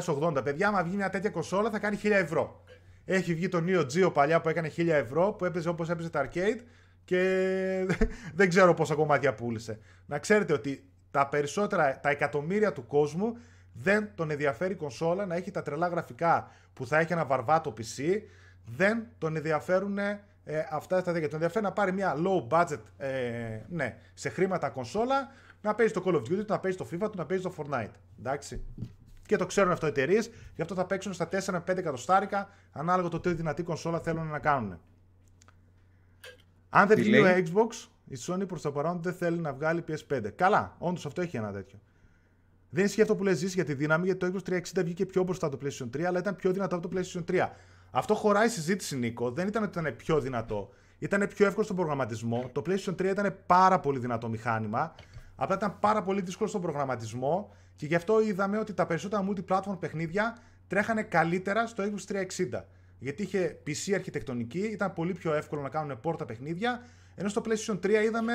2080. Παιδιά, άμα βγει μια τέτοια κονσόλα θα κάνει 1000 ευρώ. Έχει βγει το Neo Geo παλιά που έκανε 1000 ευρώ, που έπαιζε όπως έπαιζε τα arcade και δεν ξέρω πόσα κομμάτια πούλησε. Να ξέρετε ότι τα περισσότερα, τα εκατομμύρια του κόσμου δεν τον ενδιαφέρει η κονσόλα να έχει τα τρελά γραφικά που θα έχει ένα βαρβάτο PC. Δεν τον ενδιαφέρουν ε, αυτά τα τέτοια. Τον ενδιαφέρει να πάρει μια low budget ε, ναι, σε χρήματα κονσόλα, να παίζει το Call of Duty, να παίζει το FIFA, να παίζει το Fortnite. Εντάξει. Και το ξέρουν αυτό οι εταιρείες, γι' αυτό θα παίξουν στα 4-5 εκατοστάρικα ανάλογα το τι δυνατή κονσόλα θέλουν να κάνουν. Αν δεν βγει ο Xbox, η Sony προς το παρόν δεν θέλει να βγάλει PS5. Καλά, όντως αυτό έχει ένα τέτοιο. Δεν ισχύει αυτό που λες για τη δύναμη, γιατί το Xbox 360 βγήκε πιο μπροστά από το PlayStation 3, αλλά ήταν πιο δυνατό από το PlayStation 3. Αυτό χωράει συζήτηση, Νίκο. Δεν ήταν ότι ήταν πιο δυνατό. Ήταν πιο εύκολο στον προγραμματισμό. Το PlayStation 3 ήταν πάρα πολύ δυνατό μηχάνημα. Απλά ήταν πάρα πολύ δύσκολο στον προγραμματισμό και γι' αυτό είδαμε ότι τα περισσότερα multi-platform παιχνίδια τρέχανε καλύτερα στο Xbox 360. Γιατί είχε PC αρχιτεκτονική, ήταν πολύ πιο εύκολο να κάνουν πόρτα παιχνίδια, ενώ στο PlayStation 3 είδαμε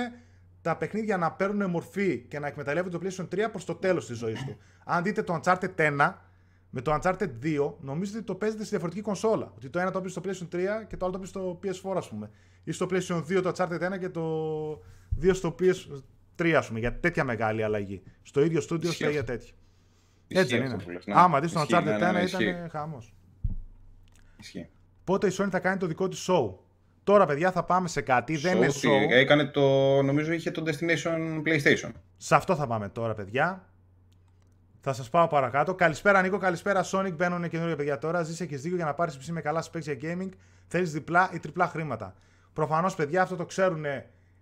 τα παιχνίδια να παίρνουν μορφή και να εκμεταλλεύονται το PlayStation 3 προς το τέλος της ζωής του. Αν δείτε το Uncharted 1 με το Uncharted 2, νομίζετε ότι το παίζετε σε διαφορετική κονσόλα. Ότι το ένα το παίζει στο PlayStation 3 και το άλλο το παίζει στο PS4, ας πούμε. Ή στο PlayStation 2 το Uncharted 1 και το 2 στο PS3, ας πούμε. Για τέτοια μεγάλη αλλαγή. Στο ίδιο στούντιο στα για τέτοια. Έτσι δεν είναι. Ναι. Άμα δεις το Uncharted 1 ναι, ναι, ήταν χάμο. Πότε η Sony θα κάνει το δικό της show; Τώρα, παιδιά, θα πάμε σε κάτι. δεν είναι show. Έκανε το. Νομίζω είχε το Destination PlayStation. Σε αυτό θα πάμε τώρα, παιδιά. Θα σας πάω παρακάτω. Καλησπέρα, Νίκο. Καλησπέρα, Sonic. Μπαίνουν καινούργια παιδιά τώρα. Ζήσε και δύο για να πάρεις PC με καλά specs για gaming. Θέλεις διπλά ή τριπλά χρήματα. Προφανώς, παιδιά, αυτό το ξέρουν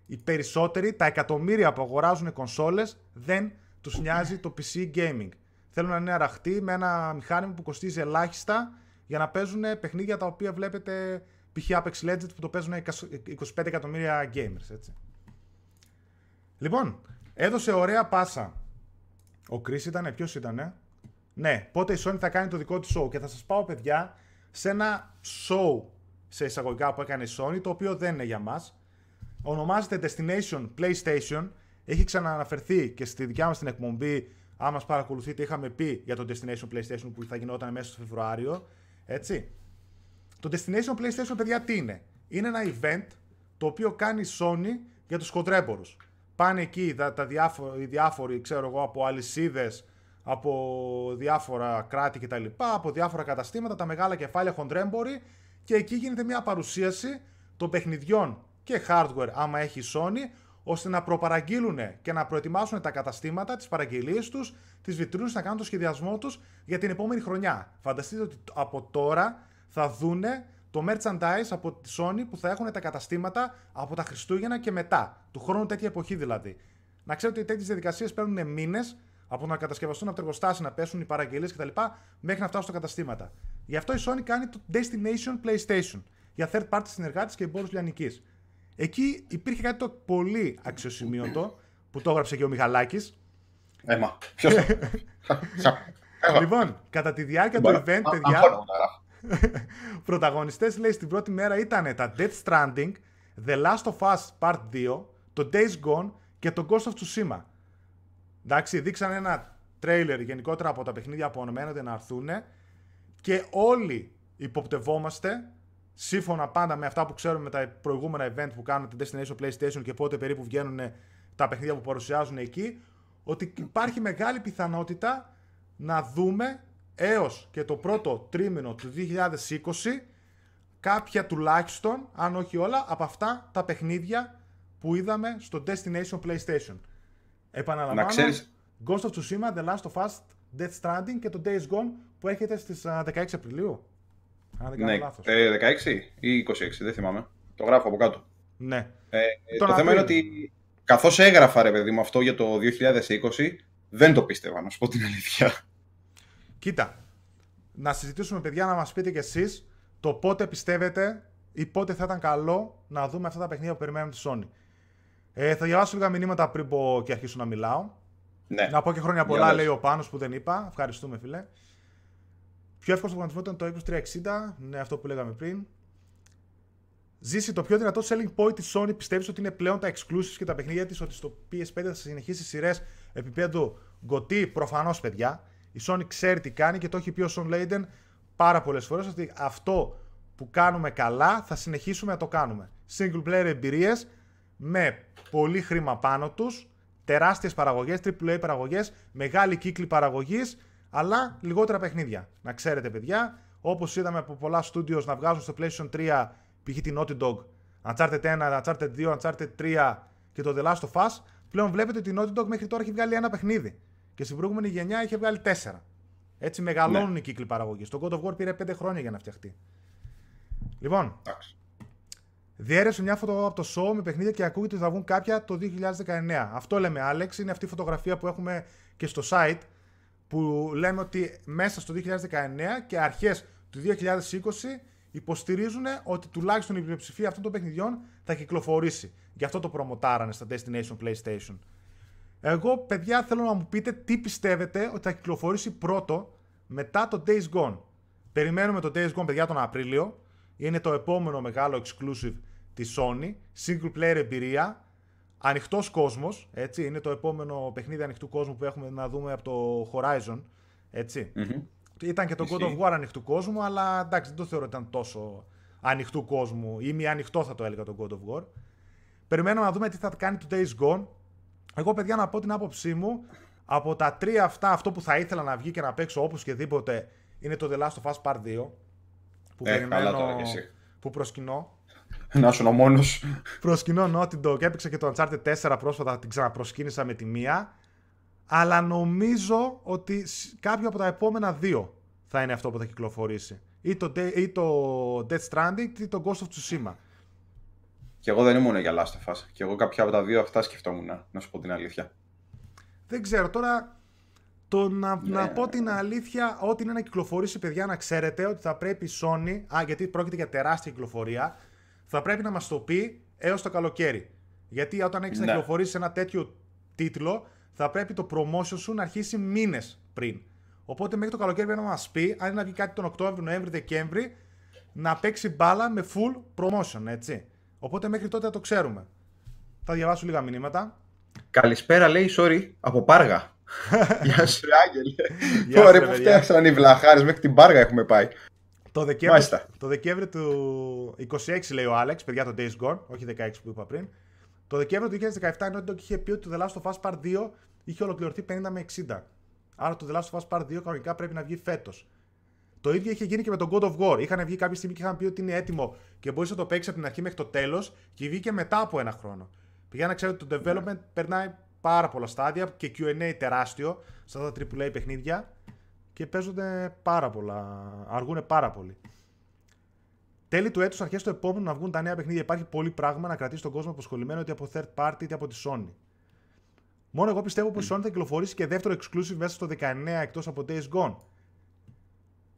οι περισσότεροι. Τα εκατομμύρια που αγοράζουν κονσόλες δεν τους νοιάζει το PC gaming. Θέλουν να είναι αραχτοί με ένα μηχάνημα που κοστίζει ελάχιστα για να παίζουν παιχνίδια τα οποία βλέπετε π.χ. Apex Legends που το παίζουν 25 εκατομμύρια gamers, έτσι. Λοιπόν, έδωσε ωραία πάσα. Ο Chris ήταν, ποιος ήταν, Ναι, πότε η Sony θα κάνει το δικό της show και θα σας πάω παιδιά σε ένα show σε εισαγωγικά που έκανε η Sony, το οποίο δεν είναι για μας. Ονομάζεται Destination PlayStation. Έχει ξανααναφερθεί και στη δικιά μας την εκπομπή, αν μας παρακολουθείτε, είχαμε πει για το Destination PlayStation που θα γινόταν μέσα στο Φεβρουάριο. Έτσι. Το Destination PlayStation, παιδιά, τι είναι; Είναι ένα event το οποίο κάνει η Sony για τους χοντρέμπορους. Πάνε εκεί τα, τα διάφοροι, οι διάφοροι, ξέρω εγώ, από αλυσίδες, από διάφορα κράτη κτλ. Από διάφορα καταστήματα, τα μεγάλα κεφάλαια χοντρέμποροι και εκεί γίνεται μια παρουσίαση των παιχνιδιών και hardware, άμα έχει η Sony, ώστε να προπαραγγείλουν και να προετοιμάσουν τα καταστήματα, τις παραγγελίες τους, τις βιτρίνες, να κάνουν το σχεδιασμό τους για την επόμενη χρονιά. Φανταστείτε ότι από τώρα θα δούνε το merchandise από τη Sony που θα έχουν τα καταστήματα από τα Χριστούγεννα και μετά. Του χρόνου τέτοια εποχή δηλαδή. Να ξέρετε ότι τέτοιε διαδικασίε παίρνουν μήνε από να κατασκευαστούν από το εργοστάσιο, να πέσουν οι παραγγελίε κτλ. μέχρι να φτάσουν στα καταστήματα. Γι' αυτό η Sony κάνει το Destination PlayStation για third party συνεργάτε και εμπόρου λιανική. Εκεί υπήρχε κάτι το πολύ αξιοσημείωτο που το έγραψε και ο Μιχαλάκη. Έμα. Ποιο. λοιπόν, κατά τη διάρκεια του event, παιδιά. Πρωταγωνιστές λέει στην πρώτη μέρα ήταν τα Death Stranding, The Last of Us Part 2, το Days Gone και το Ghost of Tsushima. Εντάξει, δείξαν ένα τρέιλερ γενικότερα από τα παιχνίδια που αναμένονται να έρθουν και όλοι υποπτευόμαστε σύμφωνα πάντα με αυτά που ξέρουμε με τα προηγούμενα event που κάνουν την Destination PlayStation και πότε περίπου βγαίνουν τα παιχνίδια που παρουσιάζουν εκεί, ότι υπάρχει μεγάλη πιθανότητα να δούμε έως και το πρώτο τρίμηνο του 2020 κάποια τουλάχιστον, αν όχι όλα, από αυτά τα παιχνίδια που είδαμε στο Destination PlayStation. Επαναλαμβάνω, ξέρεις... Ghost of Tsushima, The Last of Us, Death Stranding και το Days Gone που έρχεται στις 16 Απριλίου. Αν δεν κάνω ναι, λάθος. Ε, 16 ή 26, δεν θυμάμαι. Το γράφω από κάτω. Ναι. Ε, το θέμα είναι ότι καθώς έγραφα ρε παιδί μου αυτό για το 2020, δεν το πίστευα να σου πω την αλήθεια. Κοίτα, να συζητήσουμε παιδιά να μας πείτε κι εσείς το πότε πιστεύετε ή πότε θα ήταν καλό να δούμε αυτά τα παιχνίδια που περιμένουμε τη Sony. Ε, θα διαβάσω λίγα μηνύματα πριν πω και αρχίσω να μιλάω. Ναι. Να πω και χρόνια πολλά, λέει ο Πάνος που δεν είπα. Ευχαριστούμε, φίλε. Πιο εύκολο προγραμματισμό ήταν το Xbox 360, ναι, αυτό που λέγαμε πριν. Ζήσει το πιο δυνατό selling point της Sony. Πιστεύεις ότι είναι πλέον τα exclusives και τα παιχνίδια της, ότι στο PS5 θα συνεχίσει σειρές επίπεδου γκωτή. Προφανώς, παιδιά. Η Sony ξέρει τι κάνει και το έχει πει ο Son Layden πάρα πολλές φορές ότι αυτό που κάνουμε καλά θα συνεχίσουμε να το κάνουμε. Single player εμπειρίες με πολύ χρήμα πάνω τους, τεράστιες παραγωγές, AAA παραγωγές, μεγάλη κύκλη παραγωγής, αλλά λιγότερα παιχνίδια. Να ξέρετε, παιδιά, όπως είδαμε από πολλά studios να βγάζουν στο PlayStation 3 π.χ. την Naughty Dog, Uncharted 1, Uncharted 2, Uncharted 3 και το The Last of Us, πλέον βλέπετε ότι η Naughty Dog μέχρι τώρα έχει βγάλει ένα παιχνίδι. Και στην προηγούμενη γενιά είχε βγάλει τέσσερα. Έτσι μεγαλώνουν ναι. οι κύκλοι παραγωγής. Το God of War πήρε 5 χρόνια για να φτιαχτεί. Λοιπόν, διέρεσε μια φωτογραφία από το show με παιχνίδια και ακούγεται ότι θα βγουν κάποια το 2019. Αυτό λέμε, Άλεξ. Είναι αυτή η φωτογραφία που έχουμε και στο site που λέμε ότι μέσα στο 2019 και αρχές του 2020 υποστηρίζουν ότι τουλάχιστον η πλειοψηφία αυτών των παιχνιδιών θα κυκλοφορήσει. Γι' αυτό το προμοτάρανε στα Destination PlayStation. Εγώ, παιδιά, θέλω να μου πείτε τι πιστεύετε ότι θα κυκλοφορήσει πρώτο μετά το Days Gone. Περιμένουμε το Days Gone, παιδιά, τον Απρίλιο. Είναι το επόμενο μεγάλο exclusive της Sony. Single player εμπειρία. Ανοιχτός κόσμος. Έτσι. Είναι το επόμενο παιχνίδι ανοιχτού κόσμου που έχουμε να δούμε από το Horizon. ετσι Ήταν και το God of War ανοιχτού κόσμου, αλλά εντάξει, δεν το θεωρώ ότι ήταν τόσο ανοιχτού κόσμου ή μη ανοιχτό θα το έλεγα το God of War. Περιμένουμε να δούμε τι θα κάνει το Days Gone. Εγώ, παιδιά, να πω την άποψή μου. Από τα τρία αυτά, αυτό που θα ήθελα να βγει και να παίξω όπως και δίποτε είναι το The Last of Us Part 2. Που ε, περιμένω, καλά τώρα εσύ. Που προσκυνώ. Να σου ο μόνος. Προσκυνώ Naughty Dog. Έπαιξα και το Uncharted 4 πρόσφατα, την ξαναπροσκύνησα με τη μία. Αλλά νομίζω ότι κάποιο από τα επόμενα δύο θα είναι αυτό που θα κυκλοφορήσει. Ή το, ή το Death Stranding ή το Ghost of Tsushima. Και εγώ δεν ήμουν για Last of Us. Και εγώ κάποια από τα δύο αυτά σκεφτόμουν, να σου πω την αλήθεια. Δεν ξέρω τώρα. Το να, ναι. να πω την αλήθεια, ό,τι είναι να κυκλοφορήσει, παιδιά, να ξέρετε ότι θα πρέπει η Sony, α, γιατί πρόκειται για τεράστια κυκλοφορία, θα πρέπει να μας το πει έως το καλοκαίρι. Γιατί όταν έχεις ναι. να κυκλοφορήσεις ένα τέτοιο τίτλο, θα πρέπει το promotion σου να αρχίσει μήνες πριν. Οπότε μέχρι το καλοκαίρι πρέπει να μας πει, αν είναι να βγει κάτι τον Οκτώβριο, Νοέμβρη, Δεκέμβρη, να παίξει μπάλα με full promotion, έτσι. Οπότε μέχρι τότε θα το ξέρουμε. Θα διαβάσω λίγα μηνύματα. Καλησπέρα, λέει, sorry, από Πάργα. Γεια σου, Άγγελε. Ωραία που φτιάξαν οι βλαχάρες, μέχρι την Πάργα έχουμε πάει. Το Δεκέμβρη, το Δεκέμβρη του 26 λέει ο Άλεξ, παιδιά το Days Gone, όχι 16 που είπα πριν. Το Δεκέμβριο του 2017 ενώ το είχε πει ότι το The Last of Us Part 2 είχε ολοκληρωθεί 50 με 60. Άρα το The Last of Us Part 2 κανονικά πρέπει να βγει φέτος. Το ίδιο είχε γίνει και με τον God of War. Είχαν βγει κάποια στιγμή και είχαν πει ότι είναι έτοιμο και μπορείς να το παίξεις από την αρχή μέχρι το τέλος και βγήκε μετά από ένα χρόνο. Πηγαίνει να ξέρετε ότι το development περνάει πάρα πολλά στάδια και QA τεράστιο στα τα AAA παιχνίδια και παίζονται πάρα πολλά. Αργούν πάρα πολύ. Τέλη του έτους, αρχές του επόμενου να βγουν τα νέα παιχνίδια. Υπάρχει πολύ πράγμα να κρατήσει τον κόσμο αποσχολημένο είτε από third party είτε από τη Sony. Μόνο εγώ πιστεύω πως η Sony θα κυκλοφορήσει και δεύτερο exclusive μέσα στο 19 εκτός από Days Gone.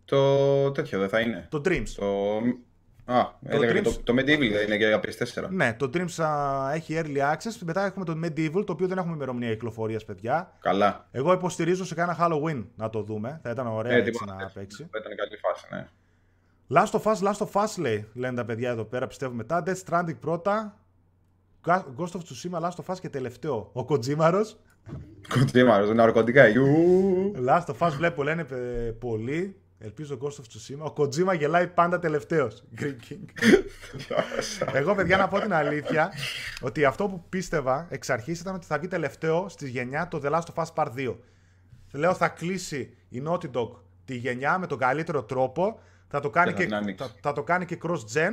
Το τέτοιο δεν θα είναι. Το Dreams. Το... Α, το, έλεγα, Dreams... το, το Medieval δεν είναι για PS4. Ναι, το Dreams α, έχει early access. Μετά έχουμε το Medieval, το οποίο δεν έχουμε ημερομηνία κυκλοφορίας, παιδιά. Καλά. Εγώ υποστηρίζω σε κάνα Halloween να το δούμε. Θα ήταν ωραία ε, έτσι να παίξει. Θα ήταν καλή φάση, ναι. Last of Us, Last of Us λέει, λένε τα παιδιά εδώ πέρα, πιστεύω μετά. Death Stranding πρώτα. Ghost of Tsushima, Last of Us και τελευταίο. Ο Κοτζίμαρος. Κοτζίμαρος, ναρκωτικά. Last of Us βλέπω λένε πολύ. Ελπίζω Ghost of Tsushima. Ο Kojima γελάει πάντα τελευταίος. Green King. Εγώ, παιδιά, να πω την αλήθεια ότι αυτό που πίστευα εξ αρχής ήταν ότι θα βγει τελευταίο στη γενιά το The Last of Us Part 2. Λέω θα κλείσει η Naughty Dog τη γενιά με τον καλύτερο τρόπο. Θα το κάνει, και, θα, θα, το κάνει και cross-gen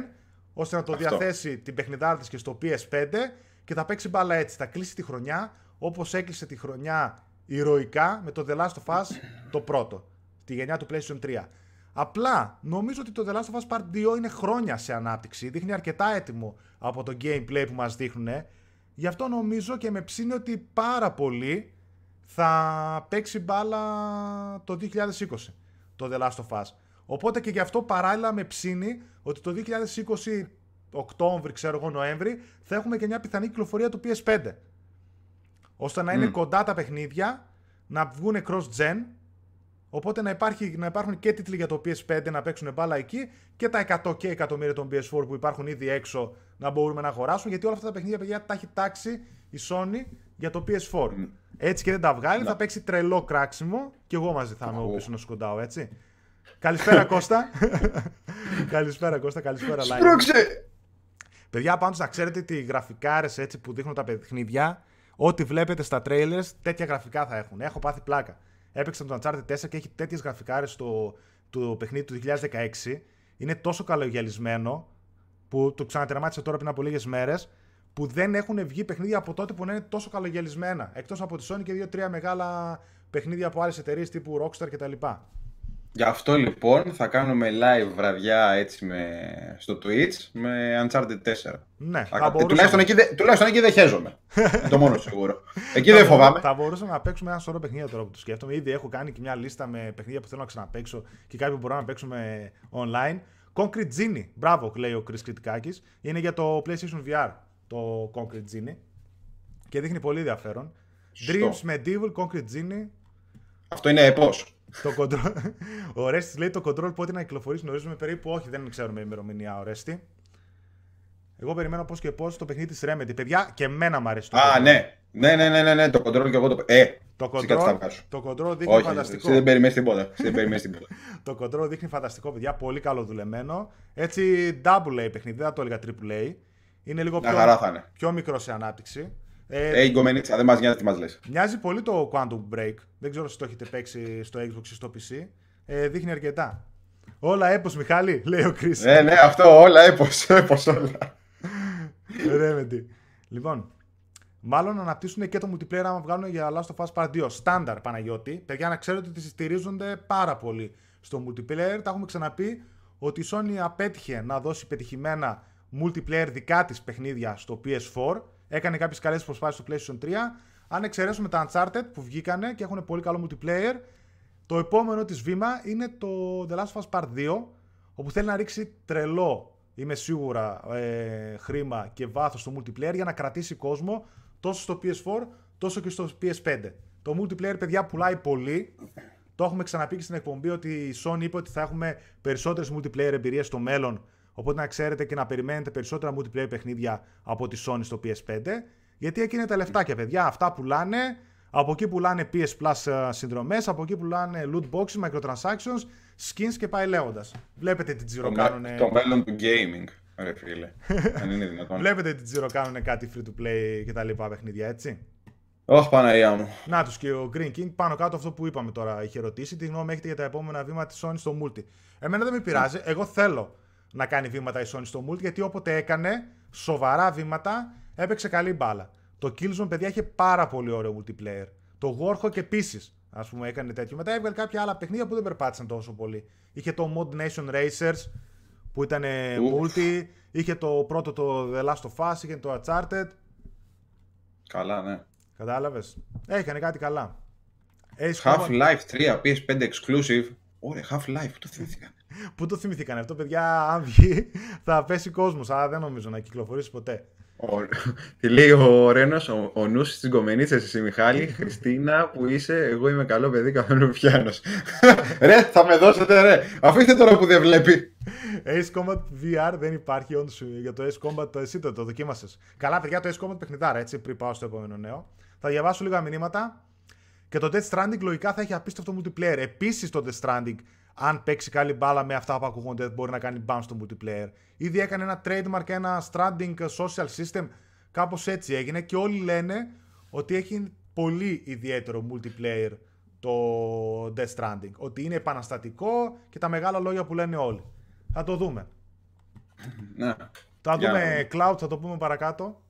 ώστε να το αυτό. διαθέσει την παιχνιδάρα της και στο PS5 και θα παίξει μπάλα έτσι. Θα κλείσει τη χρονιά όπως έκλεισε τη χρονιά ηρωικά με το The Last of Us το πρώτο τη γενιά του PlayStation 3. Απλά νομίζω ότι το The Last of Us Part 2 είναι χρόνια σε ανάπτυξη. Δείχνει αρκετά έτοιμο από το gameplay που μας δείχνουν. Γι' αυτό νομίζω και με ψήνει ότι πάρα πολύ θα παίξει μπάλα το 2020 το The Last of Us. Οπότε και γι' αυτό παράλληλα με ψήνει ότι το 2020 Οκτώβρη, ξέρω εγώ, Νοέμβρη, θα έχουμε και μια πιθανή κυκλοφορία του PS5. Ώστε να είναι κοντά τα παιχνίδια, να βγουν cross-gen Οπότε να, υπάρχει, να υπάρχουν και τίτλοι για το PS5 να παίξουν μπάλα εκεί και τα 100 και εκατομμύρια των PS4 που υπάρχουν ήδη έξω να μπορούμε να αγοράσουμε. Γιατί όλα αυτά τα παιχνίδια παιδιά, τα έχει τάξει η Sony για το PS4. Έτσι και δεν τα βγάλει, θα παίξει τρελό κράξιμο και εγώ μαζί θα είμαι πίσω να σκοντάω, έτσι. Καλησπέρα Κώστα. καλησπέρα Κώστα, καλησπέρα Λάι. Σπρώξε! Παιδιά, πάντως να ξέρετε ότι οι γραφικάρε έτσι που δείχνουν τα παιχνίδια, ό,τι βλέπετε στα trailers, τέτοια γραφικά θα έχουν. Έχω πάθει πλάκα. Έπαιξα το Uncharted 4 και έχει τέτοιες γραφικάρες στο το παιχνίδι του 2016. Είναι τόσο καλογιαλισμένο που το ξανατερμάτισα τώρα πριν από λίγες μέρες που δεν έχουν βγει παιχνίδια από τότε που να είναι τόσο καλογιαλισμένα. Εκτός από τη Sony και δύο-τρία μεγάλα παιχνίδια από άλλες εταιρείες τύπου Rockstar κτλ. Γι' αυτό λοιπόν θα κάνουμε live βραδιά έτσι με... στο Twitch με Uncharted 4. Ναι, Θα θα κα- μπορούσαμε- τουλάχιστον, εκεί, δε- τουλάχιστον εκεί δεν χέζομαι. Είναι το μόνο σίγουρο. Εκεί δεν φοβάμαι. Θα μπορούσαμε να παίξουμε ένα σωρό παιχνίδια τώρα που το σκέφτομαι. Ήδη έχω κάνει και μια λίστα με παιχνίδια που θέλω να ξαναπαίξω και κάποια που μπορούμε να παίξουμε online. Concrete Genie, μπράβο, λέει ο Chris Κριτικάκης. Είναι για το PlayStation VR το Concrete Genie. Και δείχνει πολύ ενδιαφέρον. Σωστό. Dreams Medieval, Concrete Genie. Αυτό είναι επός. Το control... ο Ρέστης λέει το control πότε να κυκλοφορήσει γνωρίζουμε περίπου. Όχι, δεν ξέρουμε ημερομηνία ο Ρέστη. Εγώ περιμένω πώς και πώς το παιχνίδι της Remedy. Παιδιά, και εμένα μου αρέσει το Α, control. ναι. Ναι, ναι, ναι, ναι, ναι, το control και εγώ το. Ε, Το εσύ κάτι θα control, βγάζω. το control δείχνει Όχι, φανταστικό. εσύ δεν περιμένεις τίποτα. Εσύ δεν περιμένεις τίποτα. Το control δείχνει φανταστικό, παιδιά. Πολύ καλό δουλεμένο. Έτσι, double A παιχνίδι, δεν θα το έλεγα triple A. Είναι λίγο Μια πιο, χαρά θα είναι. πιο μικρό σε ανάπτυξη. Ε, Ε, η γκομενίτσα, δεν μας νοιάζει τι μας λες. Μοιάζει πολύ το Quantum Break. Δεν ξέρω αν το έχετε παίξει στο Xbox ή στο PC. Ε, δείχνει αρκετά. Όλα έπος Μιχάλη, λέει ο Chris. Ε, ναι, αυτό όλα έπος, έπος όλα. Remedy. Λοιπόν, μάλλον αναπτύσσουν και το multiplayer άμα βγάλουν για Last of Us Part 2. Στάνταρ Παναγιώτη. Παιδιά, να ξέρετε ότι στηρίζονται πάρα πολύ στο multiplayer. Τα έχουμε ξαναπεί ότι η Sony απέτυχε να δώσει πετυχημένα multiplayer δικά της παιχνίδια στο PS4. Έκανε κάποιες καλές προσπάθειε στο PlayStation 3. Αν εξαιρέσουμε τα Uncharted που βγήκανε και έχουν πολύ καλό multiplayer, το επόμενο της βήμα είναι το The Last of Us Part 2, όπου θέλει να ρίξει τρελό, είμαι σίγουρα, ε, χρήμα και βάθος στο multiplayer για να κρατήσει κόσμο τόσο στο PS4 τόσο και στο PS5. Το multiplayer, παιδιά, πουλάει πολύ. Το έχουμε ξαναπεί και στην εκπομπή ότι η Sony είπε ότι θα έχουμε περισσότερες multiplayer εμπειρίες στο μέλλον, οπότε να ξέρετε και να περιμένετε περισσότερα multiplayer παιχνίδια από τη Sony στο PS5. Γιατί εκεί είναι τα λεφτάκια, παιδιά. Αυτά πουλάνε. Από εκεί πουλάνε PS Plus ε, συνδρομές, από εκεί πουλάνε loot boxes, microtransactions, skins και πάει λέγοντα. Βλέπετε τι τζιρο Το, κάνουν. με- το μέλλον του gaming, ρε φίλε. Αν είναι δυνατόν. Βλέπετε τι τζιρο κάνουν κάτι free to play και τα λοιπά παιχνίδια, έτσι. Όχι, Παναγία μου. Να τους και ο Green King πάνω κάτω αυτό που είπαμε τώρα είχε ρωτήσει. Τι γνώμη έχετε για τα επόμενα βήματα της Sony στο multi. Εμένα δεν με πειράζει. Εγώ θέλω να κάνει βήματα η Sony στο multi γιατί όποτε έκανε σοβαρά βήματα έπαιξε καλή μπάλα. Το Killzone, παιδιά, είχε πάρα πολύ ωραίο multiplayer. Το Warhawk επίσης, ας πούμε, έκανε τέτοιο. Μετά έβγαλε κάποια άλλα παιχνίδια που δεν περπάτησαν τόσο πολύ. Είχε το Mod Nation Racers που ήταν ε, Ουφ. multi. Είχε το πρώτο το The Last of Us, είχε το Uncharted. Καλά, ναι. Κατάλαβες; Έκανε κάτι καλά. Ace Combat- Half-Life 3, PS5 exclusive. Ωραία, Half-Life, το θυμήθηκα. Πού το θυμηθήκαν αυτό, παιδιά. Αν βγει, θα πέσει κόσμος. Αλλά δεν νομίζω να κυκλοφορήσει ποτέ. Ο- Τι λέει ο Ρένος, ο, ο νους της γκομενίτσα, εσύ Μιχάλη, Χριστίνα που είσαι, εγώ είμαι καλό παιδί, καθόλου πιάνο. ρε, θα με δώσετε, ρε. Αφήστε τώρα που δεν βλέπει. Ace Combat VR δεν υπάρχει όντως για το Ace Combat. Εσύ το, το δοκίμασες. Καλά, παιδιά, το Ace Combat παιχνιδάρα, έτσι, πριν πάω στο επόμενο νέο. Θα διαβάσω λίγα μηνύματα. Και το Death Stranding λογικά θα έχει απίστευτο multiplayer. Επίσης το Death Stranding, αν παίξει καλή μπάλα με αυτά που ακούγονται, μπορεί να κάνει bounce στο multiplayer. Ήδη έκανε ένα trademark, ένα Stranding social system. Κάπως έτσι έγινε και όλοι λένε ότι έχει πολύ ιδιαίτερο multiplayer το Death Stranding. Ότι είναι επαναστατικό και τα μεγάλα λόγια που λένε όλοι. Θα το δούμε. Να. Θα Για να δούμε Cloud, θα το πούμε παρακάτω.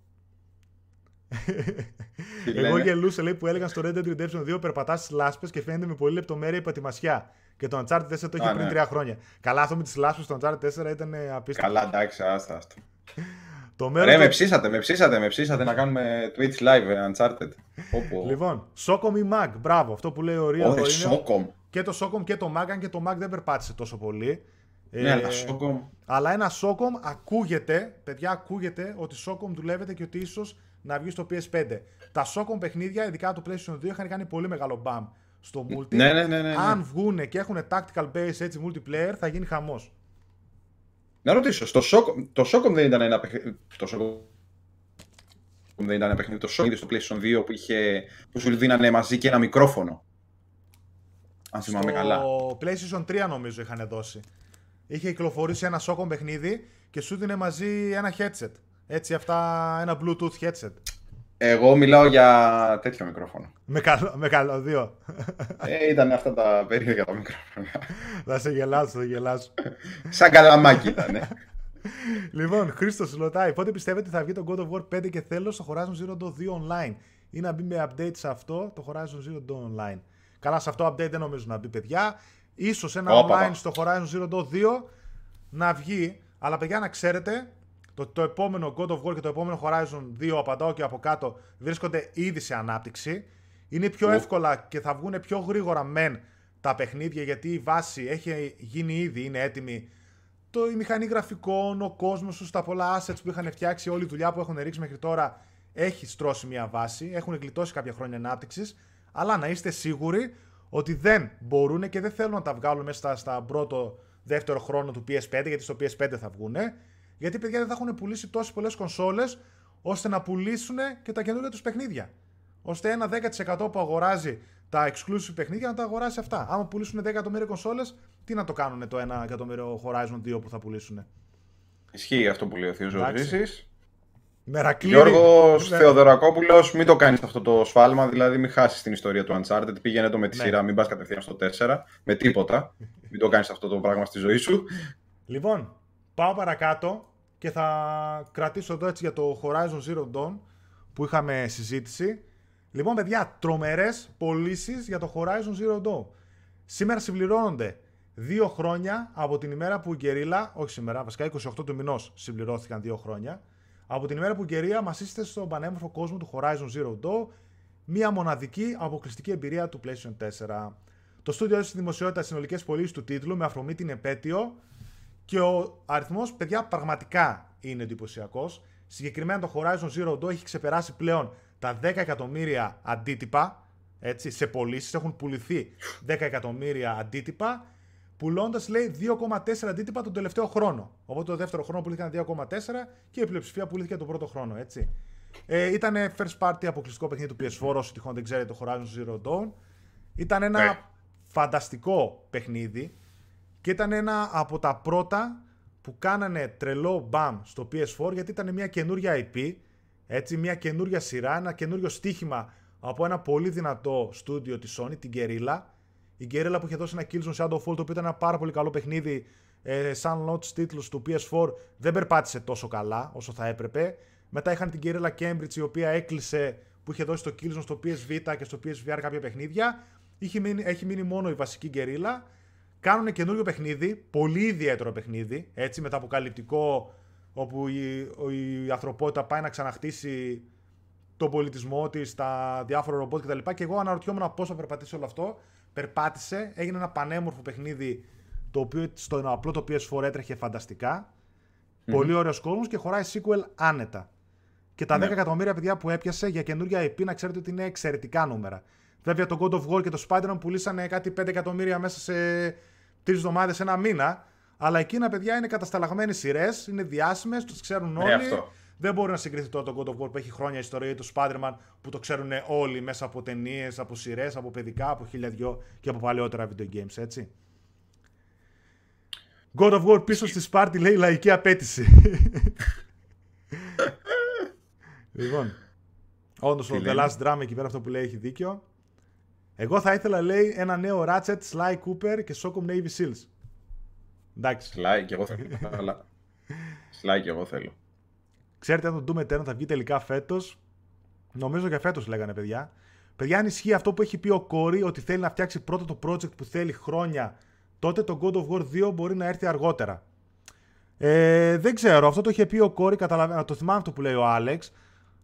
Τι Εγώ λένε; γελούσα λέει που έλεγαν στο Red Dead Redemption 2 περπατάς στι λάσπες και φαίνεται με πολύ λεπτομέρεια η πατημασιά. Και το Uncharted 4 το είχε Α, πριν ναι. τρία χρόνια. Καλά, αυτό με τις λάσπες στο Uncharted 4 ήταν ε, απίστευτο. Καλά, εντάξει, άστα, άστα. Το μέρος Ρε, με του- ψήσατε, με ψήσατε, με ψήσατε να κάνουμε Twitch live ε, Uncharted. Όπου. Λοιπόν, Socom ή Mag, μπράβο, αυτό που λέει ο Ρία Ωραία, Socom. Και το Socom και το Mag, αν και το Mag δεν περπάτησε τόσο πολύ. Ναι, Ε, αλλά Socom. Αλλά ένα Socom ακούγεται, παιδιά, ακούγεται ότι Socom δουλεύεται και ότι ίσως να βγει στο PS5. Τα Socom παιχνίδια, ειδικά το PlayStation 2, είχαν κάνει πολύ μεγάλο μπαμ στο multi. Ναι, ναι, ναι, ναι, ναι. Αν βγούνε και έχουν tactical base έτσι multiplayer, θα γίνει χαμός. Να ρωτήσω, στο Socom, το Socom δεν ήταν ένα παιχνίδι. Το Socom δεν ήταν ένα παιχνίδι, το Socom στο PlayStation 2 που, είχε, που σου δίνανε μαζί και ένα μικρόφωνο; Αν θυμάμαι καλά. Στο PlayStation 3 νομίζω είχαν δώσει. Είχε κυκλοφορήσει ένα Socom παιχνίδι και σου δίνε μαζί ένα headset. Έτσι αυτά, ένα Bluetooth headset. Εγώ μιλάω για τέτοιο μικρόφωνο. Με, καλό, με καλώδιο. Ε, ήταν αυτά τα περίεργα τα μικρόφωνα. θα σε γελάσω, θα σε γελάσω. Σαν καλαμάκι ήταν. ε. λοιπόν, Χρήστος ρωτάει, πότε πιστεύετε θα βγει το God of War 5 και θέλω στο Horizon Zero Dawn 2 online; Ή να μπει με update σε αυτό το Horizon Zero Dawn online; Καλά, σε αυτό update δεν νομίζω να μπει, παιδιά. Ίσως ένα Όπα, online πα. στο Horizon Zero Dawn 2 να βγει, αλλά παιδιά να ξέρετε, το, το επόμενο God of War και το επόμενο Horizon 2, απαντάω και από κάτω, βρίσκονται ήδη σε ανάπτυξη. Είναι πιο Ου. εύκολα και θα βγουν πιο γρήγορα μεν τα παιχνίδια γιατί η βάση έχει γίνει ήδη, είναι έτοιμη. Το, η μηχανή γραφικών, ο κόσμος τους, τα πολλά assets που είχαν φτιάξει, όλη η δουλειά που έχουν ρίξει μέχρι τώρα έχει στρώσει μια βάση, έχουν γλιτώσει κάποια χρόνια ανάπτυξης, αλλά να είστε σίγουροι ότι δεν μπορούν και δεν θέλουν να τα βγάλουν μέσα στα, στα πρώτο, δεύτερο χρόνο του PS5, γιατί στο PS5 θα βγουν. Γιατί παιδιά δεν θα έχουν πουλήσει τόσες πολλές κονσόλες ώστε να πουλήσουν και τα καινούργια τους παιχνίδια. Ώστε ένα 10% που αγοράζει τα exclusive παιχνίδια να τα αγοράσει αυτά. Άμα πουλήσουν 10 εκατομμύρια κονσόλες, τι να το κάνουν το 1 εκατομμύριο Horizon 2 που θα πουλήσουν; Ισχύει αυτό που λέει ο Θείο Εντάξει. Ζωζήσης. Μερακλή. Γιώργος Ναι. Θεοδωρακόπουλος, μην το κάνεις αυτό το σφάλμα, δηλαδή μην χάσεις την ιστορία του Uncharted, πήγαινε το με τη Ναι. σειρά, μην πας κατευθείαν στο 4, με τίποτα. μην το κάνεις αυτό το πράγμα στη ζωή σου. Λοιπόν, πάω παρακάτω και θα κρατήσω εδώ έτσι για το Horizon Zero Dawn που είχαμε συζήτηση. Λοιπόν, παιδιά, τρομερές πωλήσεις για το Horizon Zero Dawn. Σήμερα συμπληρώνονται δύο χρόνια από την ημέρα που η Guerrilla, όχι σήμερα, βασικά 28 του μηνός συμπληρώθηκαν δύο χρόνια, από την ημέρα που η Guerrilla μας είστε στον πανέμορφο κόσμο του Horizon Zero Dawn, μία μοναδική αποκλειστική εμπειρία του PlayStation 4. Το στούντιο έδωσε στη δημοσιότητα συνολικές πωλήσεις του τίτλου με αφορμή την επέτειο και ο αριθμός, παιδιά, πραγματικά είναι εντυπωσιακός. Συγκεκριμένα το Horizon Zero Dawn έχει ξεπεράσει πλέον τα 10 εκατομμύρια αντίτυπα. Έτσι, σε πωλήσεις έχουν πουληθεί 10 εκατομμύρια αντίτυπα, πουλώντας λέει 2,4 αντίτυπα τον τελευταίο χρόνο. Οπότε το δεύτερο χρόνο πουλήθηκαν 2,4 και η πλειοψηφία πουλήθηκε τον πρώτο χρόνο. Έτσι. Ε, ήταν first party αποκλειστικό παιχνίδι του PS4, όσο τυχόν δεν ξέρετε το Horizon Zero Dawn. Ήταν ένα Ναι. φανταστικό παιχνίδι και ήταν ένα από τα πρώτα που κάνανε τρελό μπαμ στο PS4 γιατί ήταν μια καινούρια IP, έτσι, μια καινούρια σειρά, ένα καινούριο στοίχημα από ένα πολύ δυνατό στούντιο της Sony, την Guerrilla. Η Guerrilla που είχε δώσει ένα Killzone Shadowfall, το οποίο ήταν ένα πάρα πολύ καλό παιχνίδι, ε, σαν launch τίτλους του PS4, δεν περπάτησε τόσο καλά όσο θα έπρεπε. Μετά είχαν την Guerrilla Cambridge, η οποία έκλεισε, που είχε δώσει το Killzone στο PSV και στο PSVR κάποια παιχνίδια. Είχε μείνει, έχει μείνει μόνο η βασική Guerrilla. Κάνουν καινούριο παιχνίδι, πολύ ιδιαίτερο παιχνίδι, έτσι μεταποκαλυπτικό, όπου η, ο- η ανθρωπότητα πάει να ξαναχτίσει τον πολιτισμό της, τα διάφορα ρομπότ κτλ. Και, και εγώ αναρωτιόμουν πώς θα περπατήσει όλο αυτό. Περπάτησε, έγινε ένα πανέμορφο παιχνίδι το οποίο στο απλό το PS4 έτρεχε φανταστικά. Πολύ ωραίος κόσμος και χωράει sequel άνετα. Και τα 10 Ναι. εκατομμύρια παιδιά που έπιασε για καινούργια IP να ξέρετε ότι είναι εξαιρετικά νούμερα. Βέβαια το God of War και το Spider-Man πουλήσανε κάτι 5 εκατομμύρια μέσα σε τρεις εβδομάδες, ένα μήνα. Αλλά εκείνα παιδιά είναι κατασταλαγμένες σειρές, είναι διάσημες, τους ξέρουν όλοι. Ναι, αυτό. Δεν μπορεί να συγκριθεί τώρα το God of War που έχει χρόνια ιστορία ή το Spider-Man που το ξέρουν όλοι μέσα από ταινίες, από σειρές, από παιδικά, από χίλια δυο και από παλαιότερα video games, έτσι. God of War πίσω στη Σπάρτη λέει λαϊκή απέτηση. λοιπόν. Όντως Τι ο The λέει; Last Drum εκεί πέρα αυτό που λέει έχει δίκιο. Εγώ θα ήθελα λέει ένα νέο Ratchet, Sly Cooper και Socom Navy Seals. Εντάξει. Σλάι και εγώ θέλω. αλλά... Σλάι και εγώ θέλω. Ξέρετε αν το Doom Eternal θα βγει τελικά φέτος. Νομίζω για φέτος λέγανε παιδιά. Παιδιά, αν ισχύει αυτό που έχει πει ο Κόρη ότι θέλει να φτιάξει πρώτο το project που θέλει χρόνια, τότε το God of War 2 μπορεί να έρθει αργότερα. Ε, δεν ξέρω, αυτό το είχε πει ο Κόρη, καταλαβαίνω, το θυμάμαι αυτό που λέει ο Άλεξ.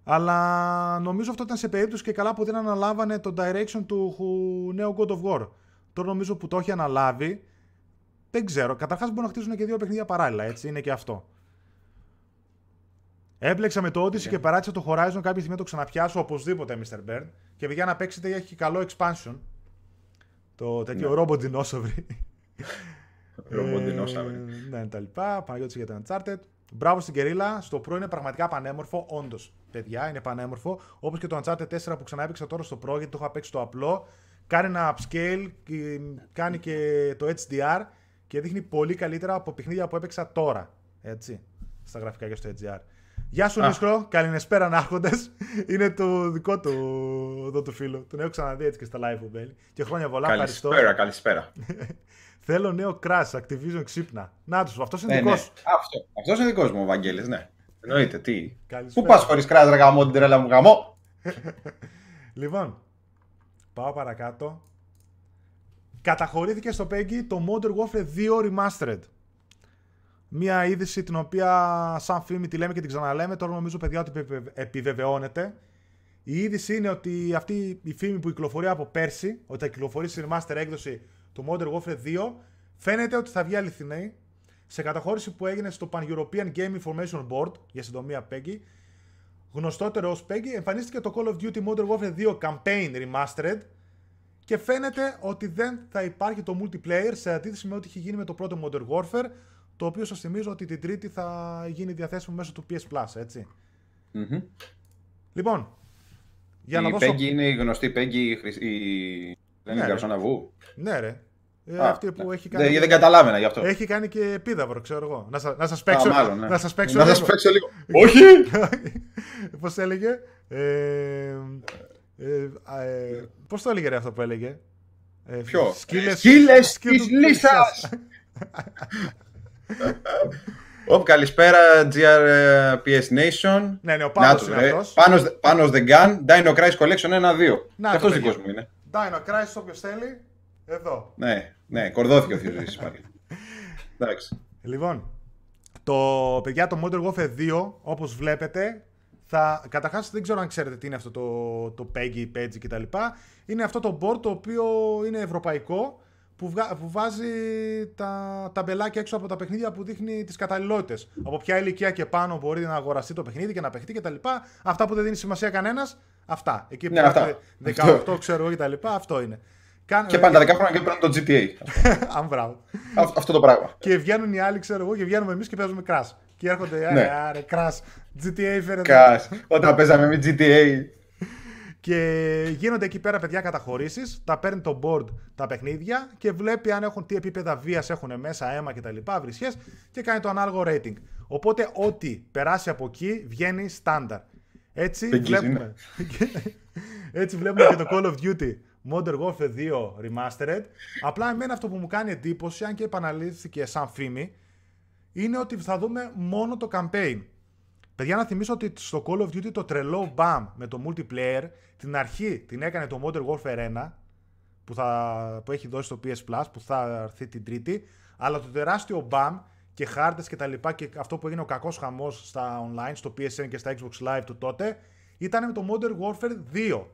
Αλλά νομίζω αυτό ήταν σε περίπτωση και καλά που δεν αναλάβανε το direction του χου- νέου God of War. Τώρα νομίζω που το έχει αναλάβει, δεν ξέρω. Καταρχάς μπορούν να χτίσουν και δύο παιχνίδια παράλληλα, έτσι είναι και αυτό. Έπλεξα με το Odyssey και παράτησα το Horizon κάποια στιγμή να το ξαναπιάσω οπωσδήποτε, Mr. Bird. Και παιδιά να παίξετε έχει και καλό expansion. Το τέτοιο ρόμπο δεινόσαυρι. Ρόμπο δεινόσαυρι. Ε, Ναι, τα λοιπά. Παναγιώτης για το Uncharted. Μπράβο στην Κερίλα. Στο Pro είναι πραγματικά πανέμορφο. Όντως, παιδιά, είναι πανέμορφο. Όπως και το Uncharted 4 που ξανά έπαιξα τώρα στο Pro γιατί το είχα παίξει στο απλό. Κάνει ένα upscale, και κάνει και το HDR και δείχνει πολύ καλύτερα από παιχνίδια που έπαιξα τώρα. Έτσι. Στα γραφικά και στο HDR. Γεια σου, Α. Νίσκρο. Καληνεσπέρα, Άρχοντε. Είναι το δικό του εδώ του φίλου. Τον έχω ξαναδεί έτσι και στα live που μπαίνει. Και χρόνια πολλά. Ευχαριστώ. Καλησπέρα, καλησπέρα. Θέλω νέο Crash, Activision ξύπνα. Να τους, αυτός είναι Ναι, δικός ναι. σου. Αυτό. Αυτός είναι δικός μου, ο Βαγγέλης, ναι. Εννοείται, τι. Καλησπέρα. Πού πας χωρίς κράτος, ρε γαμό, την τρέλα μου γαμό. Λοιπόν, πάω παρακάτω. Καταχωρήθηκε στο PEGI το Modern Warfare 2 Remastered. Μια είδηση την οποία σαν φήμη τη λέμε και την ξαναλέμε, τώρα νομίζω παιδιά ότι επιβε- επιβεβαιώνεται. Η είδηση είναι ότι αυτή η φήμη που κυκλοφορεί από πέρσι, ότι θα κυκλοφορήσει η remaster έκδοση του Modern Warfare 2, φαίνεται ότι θα βγει αληθινή σε καταχώρηση που έγινε στο Pan-European Game Information Board, για συντομία PEGI, γνωστότερο ως PEGI, εμφανίστηκε το Call of Duty Modern Warfare 2 Campaign Remastered και φαίνεται ότι δεν θα υπάρχει το multiplayer σε αντίθεση με ό,τι είχε γίνει με το πρώτο Modern Warfare, το οποίο σας θυμίζω ότι την τρίτη θα γίνει διαθέσιμο μέσω του PS Plus, έτσι. Μμμ. Λοιπόν, για να Η δώσω... Peggy είναι η γνωστή Peggy, η χρυσ- η... δεν Ναι, είναι ρε. Καρσόνα Βου. Ναι ρε, Ε, Α, αυτή που ναι. έχει κάνει... Δεν, δεν καταλάβαινα γι' αυτό. Έχει κάνει και επίδαυρο, ξέρω εγώ. Να, σα, να σας παίξω, Α, μάλλον, ναι. να σας παίξω Να λίγο. σας παίξω λίγο. Όχι! Πώς έλεγε; Ε, ε, ε, πώς το έλεγε ρε αυτό που έλεγε; Ε, Ποιο; Σκύλες, Σκύλες σκύλου της λύσας. Ωπ, καλησπέρα GRPS Nation. ναι, ναι, ο Να Παύλος του, είναι ρε. αυτός. Πάνω, πάνω the gun, Dino Crisis Collection 1-2. Να Και το, αυτός παιδιά. δικός μου είναι. Dino Crisis, όποιος θέλει. Εδώ. Ναι, ναι, κορδώθηκε ο Θείος πάλι. Εντάξει. Λοιπόν, το παιδιά το Modern Warfare 2, όπως βλέπετε, θα, καταρχάς δεν ξέρω αν ξέρετε τι είναι αυτό το, το PEGI, PEGI κτλ. Είναι αυτό το board το οποίο είναι ευρωπαϊκό, που, βγα- που βάζει τα ταμπελάκια έξω από τα παιχνίδια που δείχνει τις καταλληλότητες. Από ποια ηλικία και πάνω μπορεί να αγοραστεί το παιχνίδι και να παιχτεί κτλ. Αυτά που δεν δίνει σημασία κανένας, αυτά. Εκεί που Ναι, αυτά. έχετε 18 ξέρω εγώ κτλ. Αυτό είναι. Κάνε- Και πάνε τα 10 χρόνια και παίρνουν το GTA. Αν μπράβο. Αυτό, αυτό το πράγμα. Και βγαίνουν οι άλλοι, ξέρω εγώ, και βγαίνουμε εμείς και παίζουμε crash. Και έρχονται, Ναι. άρε, άρε, crash. GTA φέρετε. Κας. Όταν παίζαμε με GTA. Και γίνονται εκεί πέρα παιδιά καταχωρήσεις. Τα παίρνει το board τα παιχνίδια και βλέπει αν έχουν τι επίπεδα βίας έχουν μέσα, αίμα κτλ. Βρισιέ και κάνει το ανάλογο rating. Οπότε ό,τι περάσει από εκεί βγαίνει στάνταρ. Έτσι Εγγύς βλέπουμε. Έτσι βλέπουμε και το Call of Duty Modern Warfare 2 Remastered. Απλά εμένα αυτό που μου κάνει εντύπωση, αν και επαναλήφθηκε σαν φήμη, είναι ότι θα δούμε μόνο το campaign. Παιδιά, να θυμίσω ότι στο Call of Duty το τρελό BAM με το multiplayer την αρχή την έκανε το Modern Warfare 1 που, θα, που έχει δώσει το PS Plus που θα έρθει την Τρίτη. Αλλά το τεράστιο BAM και χάρτες και τα λοιπά και αυτό που έγινε ο κακός χαμός στα online, στο PSN και στα Xbox Live του τότε ήταν με το Modern Warfare 2.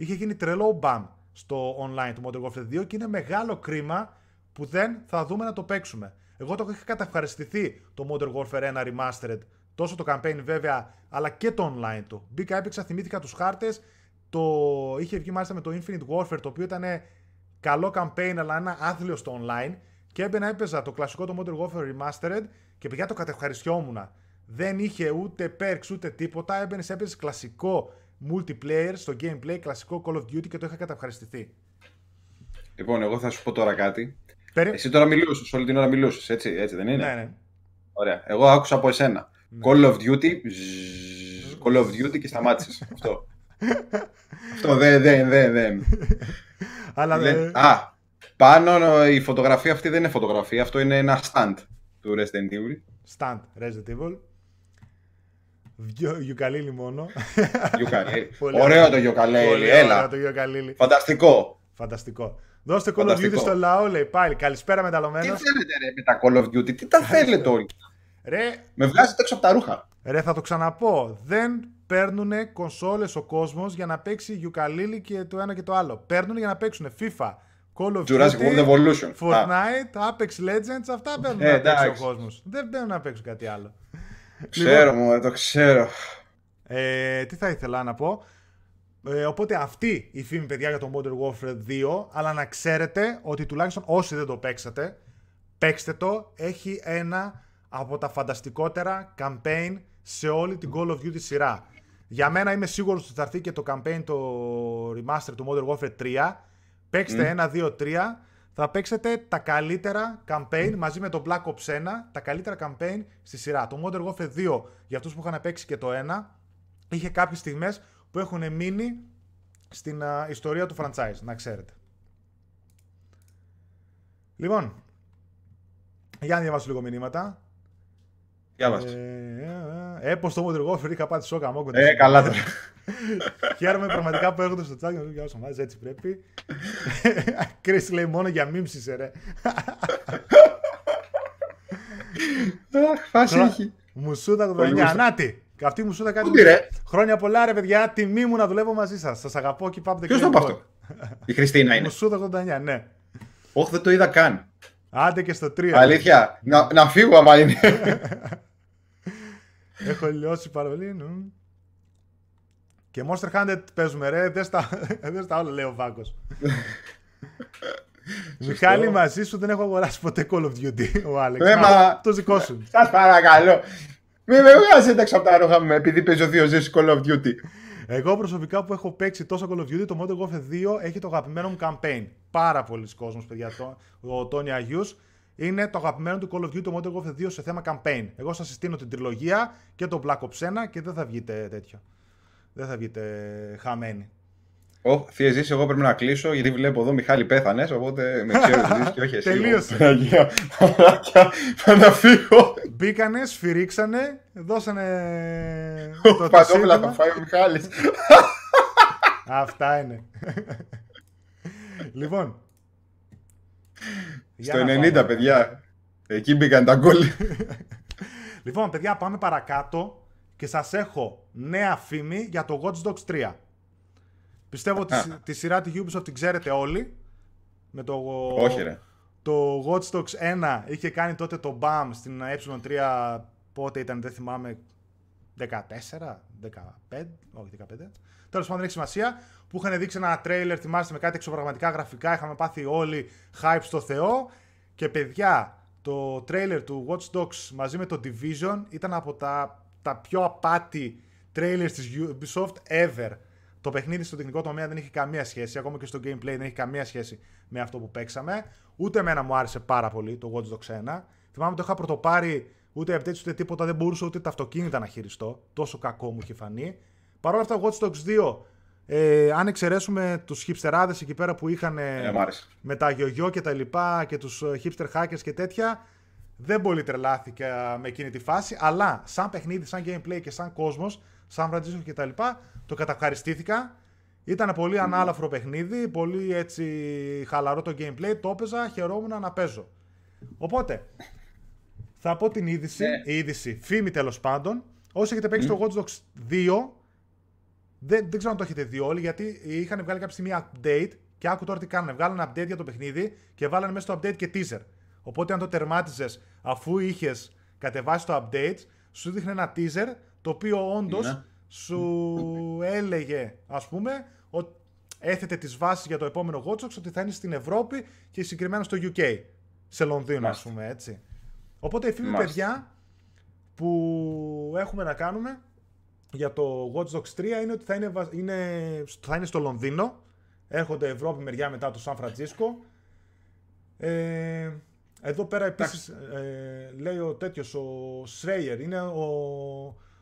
Είχε γίνει τρελό BAM στο online του Modern Warfare 2 και είναι μεγάλο κρίμα που δεν θα δούμε να το παίξουμε. Εγώ το είχα καταυχαριστηθεί το Modern Warfare 1 Remastered, τόσο το campaign βέβαια, αλλά και το online του. Μπήκα, έπαιξα, θυμήθηκα τους χάρτες, το... είχε βγει μάλιστα με το Infinite Warfare, το οποίο ήταν καλό campaign, αλλά ένα άθλιο στο online. Και έμπαινα, έπαιζα το κλασικό το Modern Warfare Remastered και παιδιά το κατευχαριστιόμουν. Δεν είχε ούτε perks ούτε τίποτα. Έμπαινες, έπαιζες κλασικό multiplayer στο gameplay, κλασικό Call of Duty και το είχα κατευχαριστηθεί. Λοιπόν, εγώ θα σου πω τώρα κάτι. Περι... Εσύ τώρα μιλούσες, όλη την ώρα μιλούσες, έτσι, έτσι δεν είναι; Ναι, ναι. Ωραία. Εγώ άκουσα από εσένα. Call of Duty. ζζζ, Call of Duty και σταμάτησε. Αυτό. Αυτό δεν, δεν, δεν, δεν. Αλλά Δεν- δεν... Α, πάνω η φωτογραφία αυτή δεν είναι φωτογραφία, αυτό είναι ένα stand του Resident Evil. Stand, Resident Evil. Δυο γιουκαλίλι μόνο. Γιουκαλέλη. Πολύ Ωραίο το γιουκαλέλη, Πολύ έλα. ωραίο το γιουκαλίλι. Φανταστικό. Φανταστικό. Δώστε Call of Duty Φανταστικό. στο λαό, λέει πάλι. Καλησπέρα Τι μεταλλωμένο. θέλετε ρε με τα Call of Duty, τι τα θέλετε όλοι; Ρε, Με βγάζετε έξω από τα ρούχα. ρε, θα το ξαναπώ. Δεν παίρνουν κονσόλες ο κόσμος για να παίξει γιουκαλίλι και το ένα και το άλλο. Παίρνουν για να παίξουν FIFA, Call of Jurassic Duty, World Evolution. Α, Fortnite, Apex Legends. Αυτά παίρνουν Ε, να παίξει ο εντάξει. κόσμος. Δεν παίρνουν να παίξουν κάτι άλλο. Ξέρω μου, το ξέρω. Ε, τι θα ήθελα να πω. Ε, οπότε αυτή η φήμη, παιδιά, για το Modern Warfare 2. Αλλά να ξέρετε ότι τουλάχιστον όσοι δεν το παίξατε, παίξτε το. Έχει ένα από τα φανταστικότερα campaign σε όλη την Call of Duty σειρά. Για μένα είμαι σίγουρος ότι θα έρθει και το campaign, το remaster του Modern Warfare 3. Παίξτε 1, 2, 3. Θα παίξετε τα καλύτερα campaign μαζί με το Black Ops 1, τα καλύτερα campaign στη σειρά. Το Modern Warfare 2, για αυτούς που είχαν παίξει και το 1, είχε κάποιες στιγμές που έχουν μείνει στην α, ιστορία του franchise, να ξέρετε. Λοιπόν, για να διαβάσω λίγο μηνύματα. Διάβασε. Ε, ε, πώς το Modern Warfare είχα πάτη σόκα μου. Ε, καλά τώρα. Χαίρομαι πραγματικά που έρχονται στο chat για να δω όσο μάζει, έτσι πρέπει. Chris λέει μόνο για memes είσαι ρε. Αχ, φάση έχει. Μουσούδα Πολύ 89. γούστα. Νάτι. Και αυτή η μουσούδα κάτι. Πού ρε; Χρόνια πολλά ρε παιδιά. Τιμή μου να δουλεύω μαζί σας. Σας αγαπώ και πάμε Ποιος το είπε αυτό; Η Χριστίνα είναι. Μουσούδα 89, ναι. Όχι, δεν το είδα καν. Άντε και στο 3. Αλήθεια. Να, να φύγω άμα είναι. Έχω λιώσει παρολί. νου. Και Monster Hunter παίζουμε ρε. Δεν στα, δες τα όλα λέει ο Βάκος. Μιχάλη, μαζί σου δεν έχω αγοράσει ποτέ Call of Duty, ο Άλεξ. Ε, μα- Το δικό σου. Σας παρακαλώ. Μην με βγάζετε έξω από τα ρούχα μου επειδή παίζω δύο ζήσει Call of Duty. Εγώ προσωπικά που έχω παίξει τόσο Call of Duty, το Modern Warfare 2 έχει το αγαπημένο μου campaign. Πάρα πολλοί κόσμος, παιδιά. Το, ο Τόνι Αγιού είναι το αγαπημένο του Call of Duty, το Modern Warfare 2 σε θέμα campaign. Εγώ σας συστήνω την τριλογία και το Black Ops 1 και δεν θα βγείτε τέτοιο. Δεν θα βγείτε χαμένοι. Ω, θεία ζήσει, εγώ πρέπει να κλείσω γιατί βλέπω εδώ Μιχάλη πέθανες, οπότε με ξέρω ότι ζεις και όχι εσύ. Τελείωσε. Ω, Παναγία, Παναγία, Θα να φύγω. Μπήκανε, σφυρίξανε, δώσανε. Ο Παντόφλα σύνθημα. θα φάει ο Μιχάλης. Αυτά είναι. λοιπόν. Για Στο να 90, πάμε. παιδιά. Εκεί μπήκαν τα γκολ. Λοιπόν, παιδιά, πάμε παρακάτω και σας έχω νέα φήμη για το Watch Dogs 3. Πιστεύω ότι Α. τη σειρά της Ubisoft την ξέρετε όλοι. Με το, Όχι, ρε. Το Watch Dogs 1 είχε κάνει τότε το BAM στην ε3, πότε ήταν, δεν θυμάμαι, 14, 15, όχι 15. Τέλος πάντων, δεν έχει σημασία. Που είχαν δείξει ένα τρέιλερ, θυμάστε, με κάτι εξωπραγματικά γραφικά. Είχαμε πάθει όλοι hype στο Θεό. Και παιδιά, το τρέιλερ του Watch Dogs μαζί με το Division ήταν από τα, τα πιο απάτη trailers της Ubisoft ever. Το παιχνίδι στο τεχνικό τομέα δεν είχε καμία σχέση, ακόμα και στο gameplay δεν έχει καμία σχέση με αυτό που παίξαμε. Ούτε εμένα μου άρεσε πάρα πολύ το Watch Dogs 1. Θυμάμαι το είχα πρωτοπάρει, ούτε updates ούτε τίποτα, δεν μπορούσα ούτε τα αυτοκίνητα να χειριστώ. Τόσο κακό μου είχε φανεί. Παρ' όλα αυτά, Watch Dogs 2, ε, αν εξαιρέσουμε τους hipsterάδες εκεί πέρα που είχαν Ε, μ' άρεσε. με τα γιογιό και τα λοιπά και τους ε, hipster hackers και τέτοια, δεν πολύ τρελάθηκα με εκείνη τη φάση, αλλά σαν παιχνίδι, σαν gameplay και σαν κόσμος, σαν Francisco και τα λοιπά, το καταχαριστήθηκα. Ήταν πολύ ανάλαφρο παιχνίδι, πολύ έτσι χαλαρό το gameplay, το έπαιζα, χαιρόμουν να παίζω. Οπότε, θα πω την είδηση, Ναι. η είδηση, φήμη τέλος πάντων. Όσοι έχετε παίξει το Watch Dogs 2, δεν, δεν ξέρω αν το έχετε δει όλοι, γιατί είχαν βγάλει κάποια στιγμή update και άκου τώρα τι κάνανε. Βγάλανε update για το παιχνίδι και βάλανε μέσα στο update και teaser. Οπότε αν το τερμάτιζε αφού είχες κατεβάσει το update, σου δείχνει ένα teaser το οποίο όντως Ναι. σου έλεγε, ας πούμε, ότι έθετε τις βάσεις για το επόμενο Watch Dogs ότι θα είναι στην Ευρώπη και συγκεκριμένα στο UK. Σε Λονδίνο, ας Μάλιστα. πούμε έτσι. Οπότε η φήμη, Μάλιστα. παιδιά, που έχουμε να κάνουμε για το Watch Dogs 3 είναι ότι θα είναι, βα- είναι, θα είναι στο Λονδίνο. Έρχονται Ευρώπη μεριά μετά το Σαν Φραντζίσκο. Ε, εδώ πέρα επίσης ε, λέει ο τέτοιος, ο Σρέιερ, είναι ο,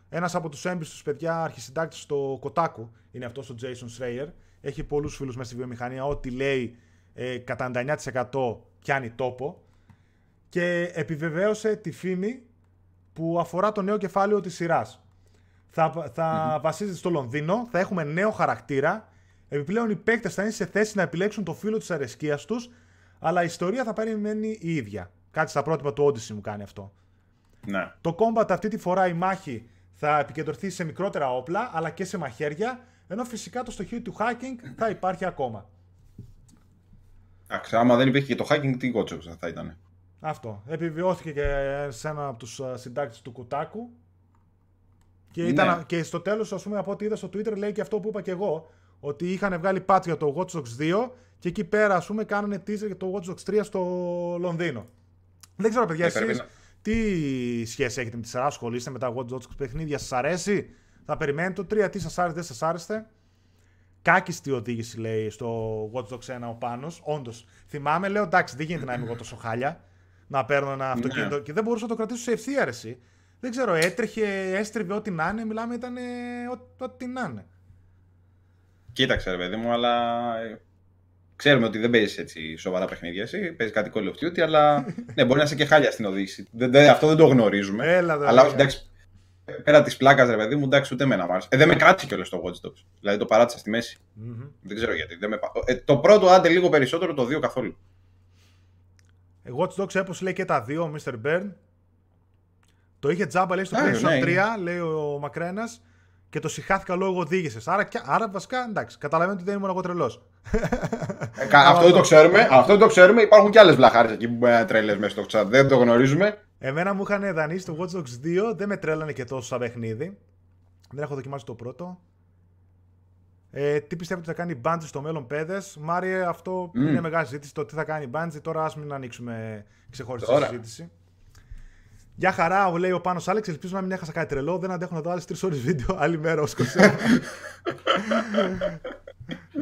ένας από τους έμπιστους παιδιά αρχισυντάκτης στο Κοτάκου, είναι αυτός ο Jason Schreier. Έχει πολλούς φίλους μέσα στη βιομηχανία, ό,τι λέει ε, κατά 99% πιάνει τόπο. Και επιβεβαίωσε τη φήμη που αφορά το νέο κεφάλαιο της σειράς. Θα, θα βασίζεται στο Λονδίνο, θα έχουμε νέο χαρακτήρα. Επιπλέον οι παίκτες θα είναι σε θέση να επιλέξουν το φύλλο της αρεσκίας τους, αλλά η ιστορία θα περιμένει η ίδια. Κάτι στα πρότυπα του Odyssey μου κάνει αυτό. Ναι. Το combat αυτή τη φορά η μάχη θα επικεντρωθεί σε μικρότερα όπλα, αλλά και σε μαχαίρια, ενώ φυσικά το στοιχείο του hacking θα υπάρχει ακόμα. Εντάξει, άμα δεν υπήρχε και το hacking, τι Watch Dogs θα ήταν. Αυτό. Επιβιώθηκε και σε ένα από τους α, συντάκτες του Κουτάκου. Και, Ναι. ήταν, και στο τέλος, ας πούμε, από ό,τι είδα στο Twitter, λέει και αυτό που είπα και εγώ, ότι είχαν βγάλει patch για το Watch Dogs 2 και εκεί πέρα, ας πούμε, κάνανε teaser για το Watch Dogs 3 στο Λονδίνο. Δεν ξέρω, παιδιά, Ε, πρέπει εσείς να- τι σχέση έχετε με τη σειρά, ασχολείστε με τα Watch Dogs παιχνίδια, σας αρέσει, θα περιμένετε το 3, τι σας άρεσε, δεν σας άρεσε; Κάκιστη οδήγηση λέει στο Watch Dogs 1 ο Πάνος. Όντως. Θυμάμαι, λέω εντάξει, δεν γίνεται να είμαι εγώ τόσο χάλια να παίρνω ένα αυτοκίνητο και δεν μπορούσα να το κρατήσω σε ευθεία αρεσί. Δεν ξέρω, έτρεχε, έστριβε ό,τι να είναι. Μιλάμε, ήταν ό- ό,τι να είναι. Κοίταξε, ρε παιδί μου, αλλά ε, ξέρουμε ότι δεν παίζεις έτσι σοβαρά παιχνίδια. Εσύ παίζεις κάτι Call of Duty, αλλά ναι, μπορεί να είσαι και χάλια στην οδήγηση. Δεν, δεν- αυτό δεν το γνωρίζουμε. Έλα, δε, αλλά λέγα. εντάξει, πέρα της πλάκας, ρε παιδί μου, εντάξει, ούτε εμένα μ' άρεσε. Ε, δεν με κράτησε κιόλας το Watch Dogs. Δηλαδή το παράτησα στη μέση. Μμμ. Δεν ξέρω γιατί. Δεν με... πα- ε, το πρώτο, άντε λίγο περισσότερο, το δύο καθόλου. Ε, Watch Dogs έπωσε λέει και τα δύο, ο Mr. Burn. Το είχε τζάμπα λέει στο Α, PlayStation ναι, 3, είναι. λέει ο Μακρένας. Και το συχάθηκα λόγω οδήγησε. Άρα, κι- άρα βασικά εντάξει, καταλαβαίνετε ότι δεν ήμουν εγώ τρελός. Ε, κα- αυτό δεν το ξέρουμε. Αυτό δεν το ξέρουμε. Υπάρχουν κι άλλες βλαχάρε εκεί που μπορεί να είναι τρελέ μέσα στο chat. Δεν το γνωρίζουμε. Εμένα μου είχαν δανείσει το Watch Dogs 2, δεν με τρέλανε και τόσο σαν παιχνίδι. Δεν έχω δοκιμάσει το πρώτο. Ε, τι πιστεύετε ότι θα κάνει η Bungie στο μέλλον, παιδες; Μάριε, αυτό Μμ. είναι μεγάλη συζήτηση. Το τι θα κάνει η Bungie. Τώρα ας μην ανοίξουμε ξεχωριστή Τώρα. συζήτηση. Γεια χαρά, λέει ο Πάνος Άλεξ. Ελπίζω να μην έχασα κάτι τρελό. Δεν αντέχω να δω άλλες τρεις ώρες βίντεο. Άλλη μέρα ω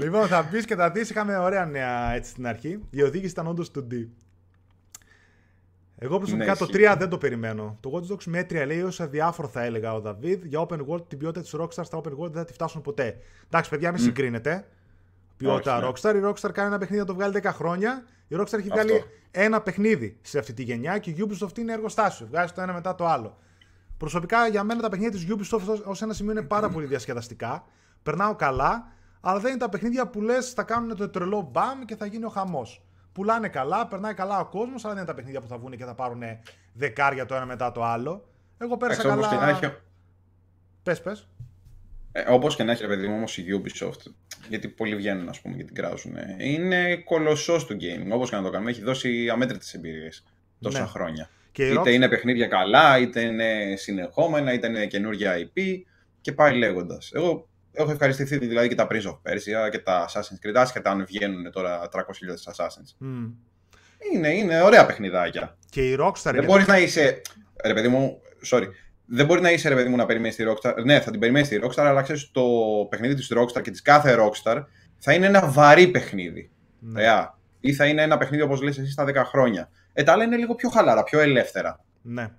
λοιπόν, θα μπει και θα δεις. Είχαμε ωραία νέα έτσι στην αρχή. Η οδήγηση ήταν όντως του D. Εγώ προσωπικά Ναι, το ισχύει. 3 δεν το περιμένω. Το Watch Dogs μέτρια λέει ω αδιάφορο θα έλεγα ο Δαβίδ. Για open world την ποιότητα της Rockstar στα open world δεν θα τη φτάσουν ποτέ. Εντάξει, παιδιά, μην συγκρίνετε. Ποιότητα Όχι, ναι. Rockstar. Η Rockstar κάνει ένα παιχνίδι να το βγάλει 10 χρόνια. Η Rockstar έχει βγάλει Αυτό. ένα παιχνίδι σε αυτή τη γενιά και η Ubisoft είναι εργοστάσιο. Βγάζει το ένα μετά το άλλο. Προσωπικά για μένα τα παιχνίδια της Ubisoft ω ένα σημείο είναι πάρα πολύ διασκεδαστικά. Περνάω καλά, αλλά δεν είναι τα παιχνίδια που λες θα κάνουν το τρελό μπαμ και θα γίνει ο χαμός. Πουλάνε καλά, περνάει καλά ο κόσμος, αλλά δεν είναι τα παιχνίδια που θα βγουν και θα πάρουν δεκάρια το ένα μετά το άλλο. Εγώ πέρασα Εντάξει, όπως καλά. και να έχει, Πες, πες. Ε, όπως και να έχει, ρε παιδί μου, όμως η Ubisoft, γιατί πολλοί βγαίνουν, ας πούμε, και την κράζουν, ε, είναι κολοσσός του gaming, όπως και να το κάνουμε. Έχει δώσει αμέτρητες εμπειρίες τόσα Ναι. χρόνια. Και η Είτε Rockstar- είναι παιχνίδια καλά, είτε είναι συνεχόμενα, είτε είναι καινούργια IP και πάει λέγοντας. Εγώ έχω ευχαριστηθεί δηλαδή και τα Prince of Persia και τα Assassin's Creed, άσχετα αν βγαίνουν τώρα 300.000 Assassins. Μμ. Είναι, είναι ωραία παιχνιδάκια. Και η Rockstar. Δεν είναι- μπορείς να είσαι. Ρε παιδί μου, sorry. Δεν μπορεί να είσαι ρε παιδί μου να περιμένεις τη Rockstar. Ναι, θα την περιμένεις τη Rockstar, αλλά ξέρεις το παιχνίδι της Rockstar και της κάθε Rockstar θα είναι ένα βαρύ παιχνίδι. Ναι. Ωραία. Ή θα είναι ένα παιχνίδι όπως λες εσύ στα 10 χρόνια. Ε, τα άλλα είναι λίγο πιο χαλαρά, πιο ελεύθερα. Ναι.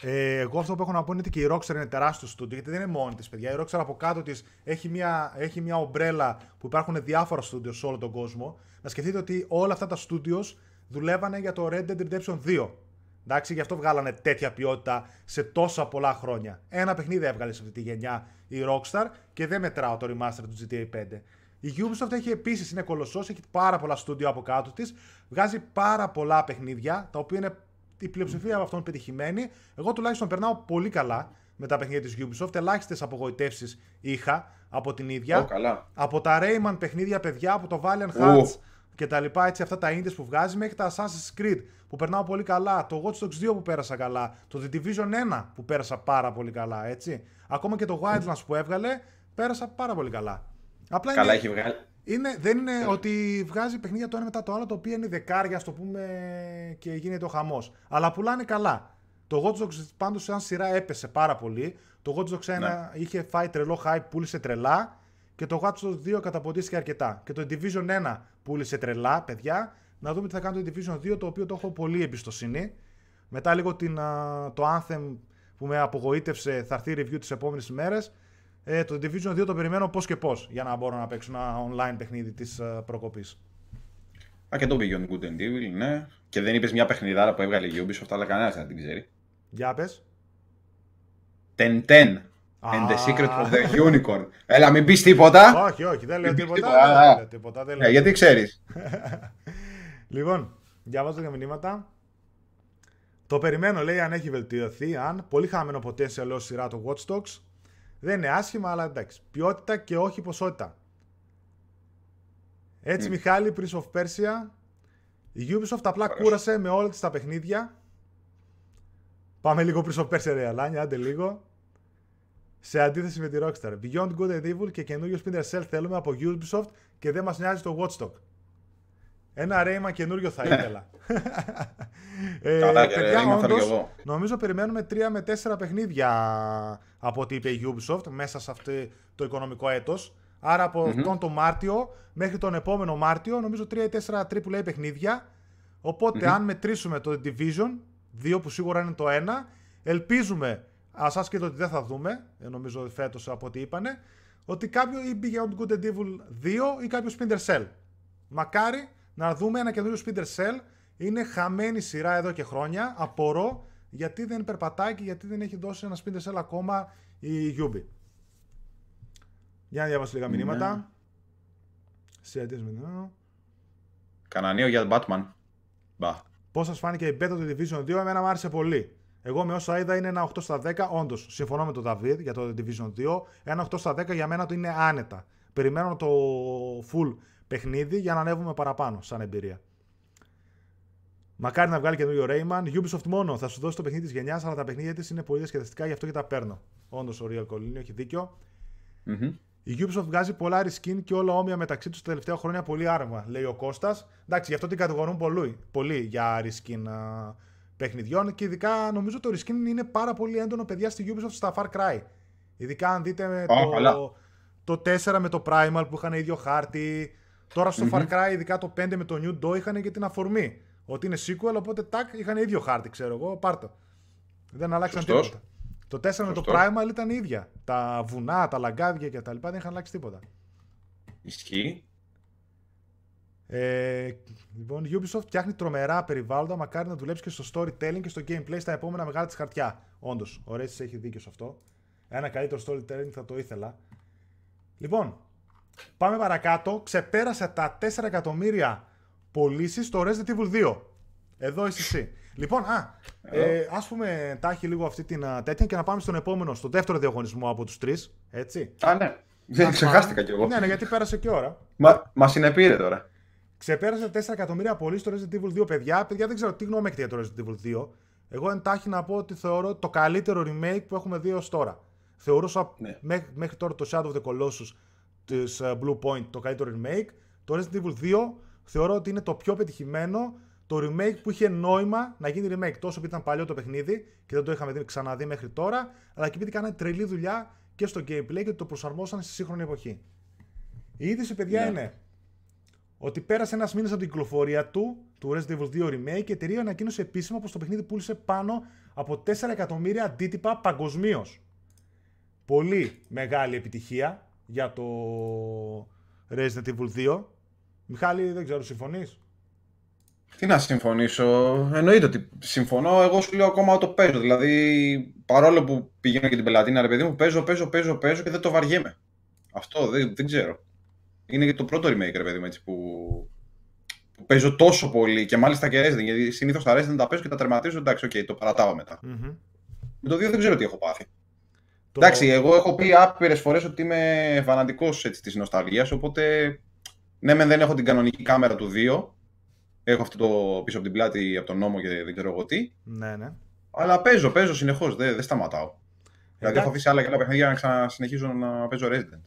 Ε, εγώ αυτό που έχω να πω είναι ότι και η Rockstar είναι τεράστιο στούντιο, γιατί δεν είναι μόνη της, παιδιά. Η Rockstar από κάτω της έχει μια, έχει μια ομπρέλα που υπάρχουν διάφορα στούντιο σε όλο τον κόσμο. Να σκεφτείτε ότι όλα αυτά τα στούντιος δουλεύανε για το Red Dead Redemption 2. Εντάξει, γι' αυτό βγάλανε τέτοια ποιότητα σε τόσα πολλά χρόνια. Ένα παιχνίδι έβγαλε σε αυτή τη γενιά η Rockstar και δεν μετράω το remaster του GTA 5. Η Ubisoft έχει επίσης είναι κολοσσός, έχει πάρα πολλά στούντιο από κάτω της, βγάζει πάρα πολλά παιχνίδια, τα οποία είναι η πλειοψηφία από αυτών πετυχημένη. Εγώ τουλάχιστον περνάω πολύ καλά με τα παιχνίδια της Ubisoft. Ελάχιστες απογοητεύσεις είχα από την ίδια. Ω, καλά. Από τα Rayman παιχνίδια, παιδιά, από το Valiant Ου. Hearts και τα λοιπά, έτσι, αυτά τα indies που βγάζει, μέχρι τα Assassin's Creed που περνάω πολύ καλά, το Watch Dogs 2 που πέρασα καλά, το The Division 1 που πέρασα πάρα πολύ καλά, έτσι. Ακόμα και το Wildlands που έβγαλε, πέρασα πάρα πολύ καλά. Απλά Καλά είναι, έχει βγάλει. είναι, δεν είναι ότι βγάζει παιχνίδια το ένα μετά το άλλο, το οποίο είναι δεκάρια, στο πούμε, και γίνεται ο χαμός. Αλλά πουλάνε καλά. Το Watch Dogs πάντως σαν σειρά έπεσε πάρα πολύ. Το Watch Dogs 1 Ναι. είχε φάει τρελό hype, πούλησε τρελά. Και το Watch Dogs 2 καταποντίστηκε αρκετά. Και το Division 1 πούλησε τρελά, παιδιά. Να δούμε τι θα κάνει το Division 2, το οποίο το έχω πολύ εμπιστοσύνη. Μετά λίγο την, α, το Anthem που με απογοήτευσε, θα έρθει review τις επόμενες ημέρες. Ε, το Division 2 το περιμένω πώς και πώς για να μπορώ να παίξω ένα online παιχνίδι της α, προκοπής. Α, και το Beyond Good and Evil, ναι. Και δεν είπες μια παιχνιδάρα που έβγαλε η Ubisoft, αλλά κανένας δεν την ξέρει. Για πες. Ten Ten. And the Secret of the Unicorn. Έλα, μην πεις τίποτα. όχι, όχι, δεν λέω Μην τίποτα. τίποτα, Δεν α. λέω τίποτα, δεν Ναι, λέω γιατί ξέρεις. Λοιπόν, διαβάζω για μηνύματα. Το περιμένω, λέει, αν έχει βελτιωθεί. Αν πολύ χαμένο potential ως σειρά το Watch Dogs. Δεν είναι άσχημα, αλλά εντάξει. Ποιότητα και όχι ποσότητα. Έτσι, Μμ. Μιχάλη, Prince of Persia. Η Ubisoft απλά Ωραίος. κούρασε με όλα της τα παιχνίδια. Πάμε λίγο Prince of Persia, ρε Αλάνια, άντε λίγο. Σε αντίθεση με τη Rockstar. Beyond Good and Evil και καινούριο Splinter Cell θέλουμε από Ubisoft και δεν μας νοιάζει το Watchdog. Ένα ρέιμα καινούριο θα ήθελα. ε, Καλά, και παιδιά, ρέιμα θέλω όντως, κι εγώ. νομίζω περιμένουμε 3 με 4 παιχνίδια από ό,τι είπε η Ubisoft μέσα σε αυτό το οικονομικό έτος. Άρα από αυτόν τον Μάρτιο μέχρι τον επόμενο Μάρτιο νομίζω 3 ή 4 AAA παιχνίδια. Οπότε αν μετρήσουμε το Division 2 που σίγουρα είναι το 1, ελπίζουμε, ασάσκετο ότι δεν θα δούμε, ε, νομίζω φέτος από ό,τι είπανε, ότι κάποιο ή Beyond Good and Evil 2 ή κάποιο Splinter Cell. Μακάρι να δούμε ένα καινούριο Splinter Cell. Είναι χαμένη σειρά εδώ και χρόνια. Απορώ γιατί δεν περπατάει και γιατί δεν έχει δώσει ένα Splinter Cell ακόμα η Ubi. Για να διαβάσω λίγα μηνύματα. Σε αντίθεση με το- Κανανίο για Batman. Μπα. Πώς σας φάνηκε η beta του Division 2, εμένα μου άρεσε πολύ. Εγώ με όσα είδα είναι ένα 8 στα 10. Όντως, συμφωνώ με τον David για το Division 2. Ένα 8 στα 10 για μένα το είναι άνετα. Περιμένω το full παιχνίδι για να ανέβουμε παραπάνω σαν εμπειρία. Μακάρι να βγάλει καινούριο Rayman. Ubisoft μόνο θα σου δώσει το παιχνίδι της γενιάς, αλλά τα παιχνίδια της είναι πολύ διασκεδαστικά, γι' αυτό και τα παίρνω. Όντως, ο Real Colini έχει δίκιο. Μμμ. Η Ubisoft βγάζει πολλά reskin και όλα όμοια μεταξύ τους τα τελευταία χρόνια πολύ άρμα, λέει ο Κώστας. Εντάξει, γι' αυτό την κατηγορούν πολύ, πολύ για reskin α, παιχνιδιών και ειδικά νομίζω το reskin είναι πάρα πολύ έντονο παιδιά στη Ubisoft στα Far Cry. Ειδικά αν δείτε με Α, καλά. το, το 4 με το Primal που είχαν ίδιο χάρτη. Τώρα στο Far Cry, ειδικά το 5 με το New Dawn είχαν και την αφορμή. Ότι είναι sequel, οπότε τάκ, είχαν ίδιο χάρτη, ξέρω εγώ, πάρτο. Δεν αλλάξαν Σωστός. τίποτα. Το 4 με το Σωστός. Primal ήταν ίδια. Τα βουνά, τα λαγκάδια και τα λοιπά δεν είχαν αλλάξει τίποτα. Ισχύει. Ε, λοιπόν, η Ubisoft φτιάχνει τρομερά περιβάλλοντα. Μακάρι να δουλέψει και στο storytelling και στο gameplay στα επόμενα μεγάλα της χαρτιά. Όντως, ο Ρέτσι έχει δίκιο σε αυτό. Ένα καλύτερο storytelling θα το ήθελα. Λοιπόν, πάμε παρακάτω. Ξεπέρασε τα 4 εκατομμύρια πωλήσεις στο Resident Evil 2. Εδώ είσαι εσύ. Λοιπόν, α, ε, ας πούμε τάχει λίγο αυτή την α, τέτοια και να πάμε στον επόμενο, στον δεύτερο διαγωνισμό από τους τρεις, έτσι. Α, ναι. Δεν ξεχάστηκα κι εγώ. Ναι, ναι, γιατί πέρασε και ώρα. Μα, μας συνεπήρε τώρα. Ξεπέρασε 4 εκατομμύρια πωλήσει στο Resident Evil 2, παιδιά. Παιδιά, δεν ξέρω τι γνώμη έχετε για το Resident Evil 2. Εγώ εντάχει να πω ότι θεωρώ το καλύτερο remake που έχουμε δει ως τώρα. Θεωρούσα Ναι. μέχ- μέχρι τώρα το Shadow of the Colossus της ε, Blue Point το καλύτερο remake. Το Resident Evil 2 θεωρώ ότι είναι το πιο πετυχημένο. Το remake που είχε νόημα να γίνει remake τόσο επειδή ήταν παλιό το παιχνίδι και δεν το είχαμε δει, ξαναδεί μέχρι τώρα, αλλά και επειδή κάνανε τρελή δουλειά και στο gameplay και το προσαρμόσαν στη σύγχρονη εποχή. Η είδηση, παιδιά, Ναι. είναι ότι πέρασε ένας μήνα από την κυκλοφορία του, του Resident Evil 2 Remake, και η εταιρεία ανακοίνωσε επίσημα πως το παιχνίδι πούλησε πάνω από 4 εκατομμύρια αντίτυπα παγκοσμίως. Πολύ μεγάλη επιτυχία για το Resident Evil 2. Μιχάλη, δεν ξέρω, συμφωνείς; Τι να συμφωνήσω. Εννοείται ότι συμφωνώ. Εγώ σου λέω ακόμα το παίζω. Δηλαδή, παρόλο που πηγαίνω και την πλατίνα, ρε παιδί μου, παίζω, παίζω, παίζω, παίζω και δεν το βαριέμαι. Αυτό δεν, δεν ξέρω. Είναι και το πρώτο remake, ρε παιδί μου, έτσι, που, που παίζω τόσο πολύ και μάλιστα και Resident. Γιατί συνήθως τα Resident τα παίζω και τα τερματίζω. Εντάξει, οκ, το παρατάω μετά. Μμμ. Με το 2 δεν ξέρω τι έχω πάθει. Το- Εντάξει, εγώ έχω πει άπειρες φορές ότι είμαι φανατικός της νοσταλγίας. Οπότε, ναι, μεν δεν έχω την κανονική κάμερα του 2. Έχω αυτό το πίσω από την πλάτη από τον νόμο και δεν ξέρω εγώ τι. Ναι, ναι. Αλλά παίζω, παίζω συνεχώς. Δεν, δεν σταματάω. Δηλαδή, Εντάξει. έχω αφήσει άλλα και άλλα παιχνίδια να ξανασυνεχίζω να παίζω Resident.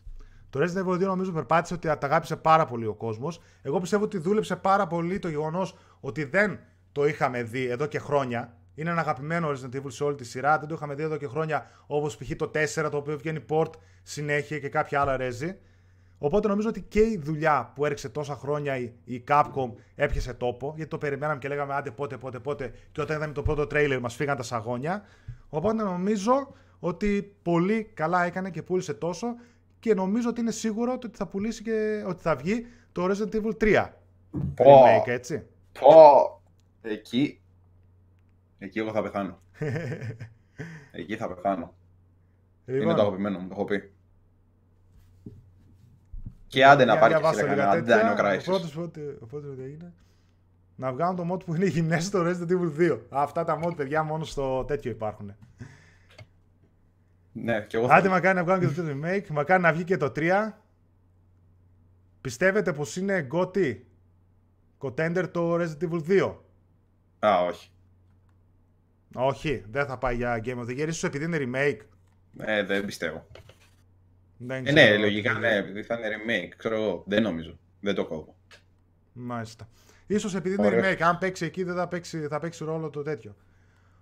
Το Resident Evil 2 νομίζω περπάτησε ότι τα αγάπησε πάρα πολύ ο κόσμος. Εγώ πιστεύω ότι δούλεψε πάρα πολύ το γεγονός ότι δεν το είχαμε δει εδώ και χρόνια. Είναι ένα αγαπημένο Resident Evil σε όλη τη σειρά. Δεν το είχαμε δει εδώ και χρόνια όπως π.χ. το 4 το οποίο βγαίνει port συνέχεια και κάποια άλλα ρέζι. Οπότε νομίζω ότι και η δουλειά που έριξε τόσα χρόνια η, η Capcom έπιασε τόπο, γιατί το περιμέναμε και λέγαμε άντε πότε, πότε, πότε. Και όταν είδαμε το πρώτο τρέιλερ μας φύγαν τα σαγόνια. Οπότε νομίζω ότι πολύ καλά έκανε και πούλησε τόσο και νομίζω ότι είναι σίγουρο ότι θα πουλήσει και ότι θα βγει το Resident Evil 3 Πω. remake, έτσι. Πω! Εκεί. Εκεί εγώ θα πεθάνω. Εκεί θα πεθάνω. Είναι Λοιπόν, το αγαπημένο μου, το έχω πει. Και άντε να για πάρει και διαβάσω εσύ λίγα κανένα τέτοια. Dino Ο Crisis. πρώτος πότε- πότε ότι έγινε. Να βγάλουν το mod που είναι οι γυμνές στο Resident Evil 2. Αυτά τα mod, παιδιά, μόνο στο τέτοιο υπάρχουν. Ναι, και εγώ θα Άντε μακάρι να βγάλουν και το remake, μακάρι να βγει και το 3. Πιστεύετε πως είναι GOTY contender το Resident Evil 2. Α, όχι. Όχι, δεν θα πάει για Game of the Year, ίσως επειδή είναι remake. Ε, δεν πιστεύω. Δεν Ε, ξέρω ναι, τι λογικά θα ναι, γίνει. επειδή θα είναι remake. Ξέρω εγώ. Δεν νομίζω. Δεν το κόβω. Μάλιστα. Ίσως επειδή είναι Ωραίο. remake, αν παίξει εκεί δεν θα παίξει, θα παίξει ρόλο το τέτοιο.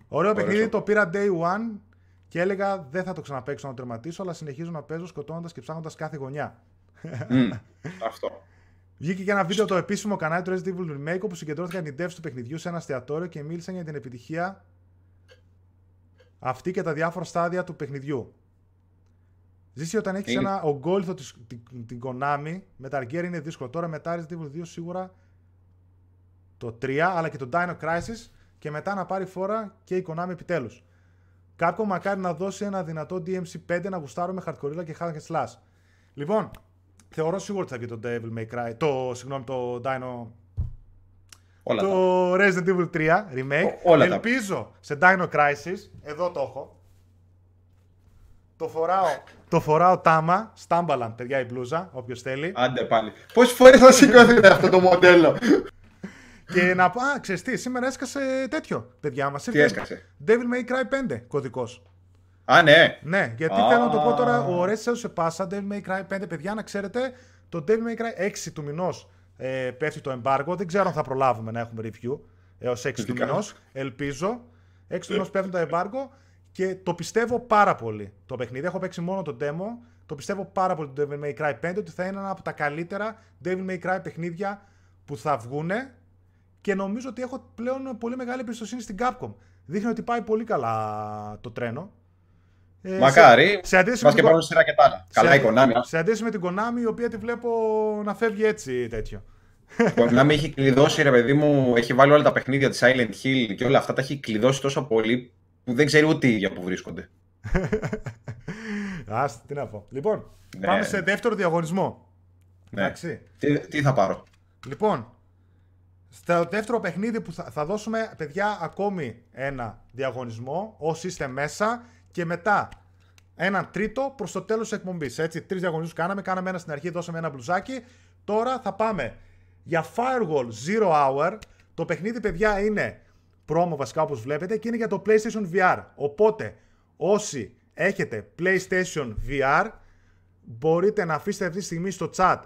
Ωραίο Ωραίο παιχνίδι, αυτό. το πήρα day one και έλεγα δεν θα το ξαναπαίξω να το τερματίσω, αλλά συνεχίζω να παίζω σκοτώνοντας και ψάχνοντας κάθε γωνιά. Μμ, Αυτό. Βγήκε και ένα βίντεο το επίσημο κανάλι του Resident Evil Remake όπου συγκεντρώθηκαν οι devs του παιχνιδιού σε ένα εστιατόριο και μίλησαν για την επιτυχία αυτή και τα διάφορα στάδια του παιχνιδιού. Ζήσει όταν έχεις Είναι- ένα ογκόλυθο της, την, την Konami, με τα Gear είναι δύσκολο. Τώρα μετά Resident Evil 2 σίγουρα το 3, αλλά και το Dino Crisis και μετά να πάρει φόρα και η Konami επιτέλους. Capcom μακάρι να δώσει ένα δυνατό DMC5 να γουστάρω με hardcore και hack and slash. Λοιπόν, θεωρώ σίγουρα ότι θα βγει το Devil May Cry, το, συγγνώμη, το Dino, Όλα τα. το Resident Evil 3 remake. Ο- όλα τα. Ελπίζω σε Dino Crisis, εδώ το έχω. Το φοράω, το φοράω τάμα, στάμπαλαν παιδιά η μπλούζα, όποιος θέλει. Άντε πάλι. Πόσες φορές θα σηκώθείτε αυτό το μοντέλο; Και να πω, α, ξέρεις τι, σήμερα έσκασε τέτοιο, παιδιά μας. Τι ήρθε έσκασε; Devil May Cry 5 κωδικός. Α, ναι. Ναι, γιατί Α. θέλω να το πω τώρα, ο Ρέσσελ σε πάσα, Devil May Cry 5, παιδιά, να ξέρετε, το Devil May Cry 6 του μηνός ε, πέφτει το embargo. Δεν ξέρω αν θα προλάβουμε να έχουμε review έως 6 του Φυσικά. μηνός. Ελπίζω. 6 του μηνός πέφτει το embargo και το πιστεύω πάρα πολύ το παιχνίδι. Έχω παίξει μόνο το demo. Το πιστεύω πάρα πολύ το Devil May Cry 5 ότι θα είναι ένα από τα καλύτερα Devil May Cry παιχνίδια που θα βγούνε και νομίζω ότι έχω πλέον πολύ μεγάλη εμπιστοσύνη στην Capcom. Δείχνει ότι πάει πολύ καλά το τρένο. Ε, Μακάρι. σε- σε αντίθεση Μα με και την πάρουν σειρά και τα άλλα. Καλά η Konami. α. σε αντίθεση με την Konami, η οποία τη βλέπω να φεύγει έτσι τέτοιο. Η Konami έχει κλειδώσει, ρε παιδί μου, έχει βάλει όλα τα παιχνίδια της Silent Hill και όλα αυτά τα έχει κλειδώσει τόσο πολύ που δεν ξέρει ούτε η ίδια που βρίσκονται. Ας, τι να πω. Λοιπόν, Ναι. πάμε σε δεύτερο διαγωνισμό. Ναι. Εντάξει. Τι, τι θα πάρω; Λοιπόν, στο δεύτερο παιχνίδι που θα, θα δώσουμε, παιδιά, ακόμη ένα διαγωνισμό, όσοι είστε μέσα, και μετά έναν τρίτο προς το τέλος της εκπομπής. Έτσι, τρεις διαγωνισμούς κάναμε, κάναμε ένα στην αρχή, δώσαμε ένα μπλουζάκι. Τώρα θα πάμε για Firewall Zero Hour. Το παιχνίδι, παιδιά, είναι πρόμο βασικά όπως βλέπετε και είναι για το PlayStation VR. Οπότε, όσοι έχετε PlayStation VR, μπορείτε να αφήσετε αυτή τη στιγμή στο chat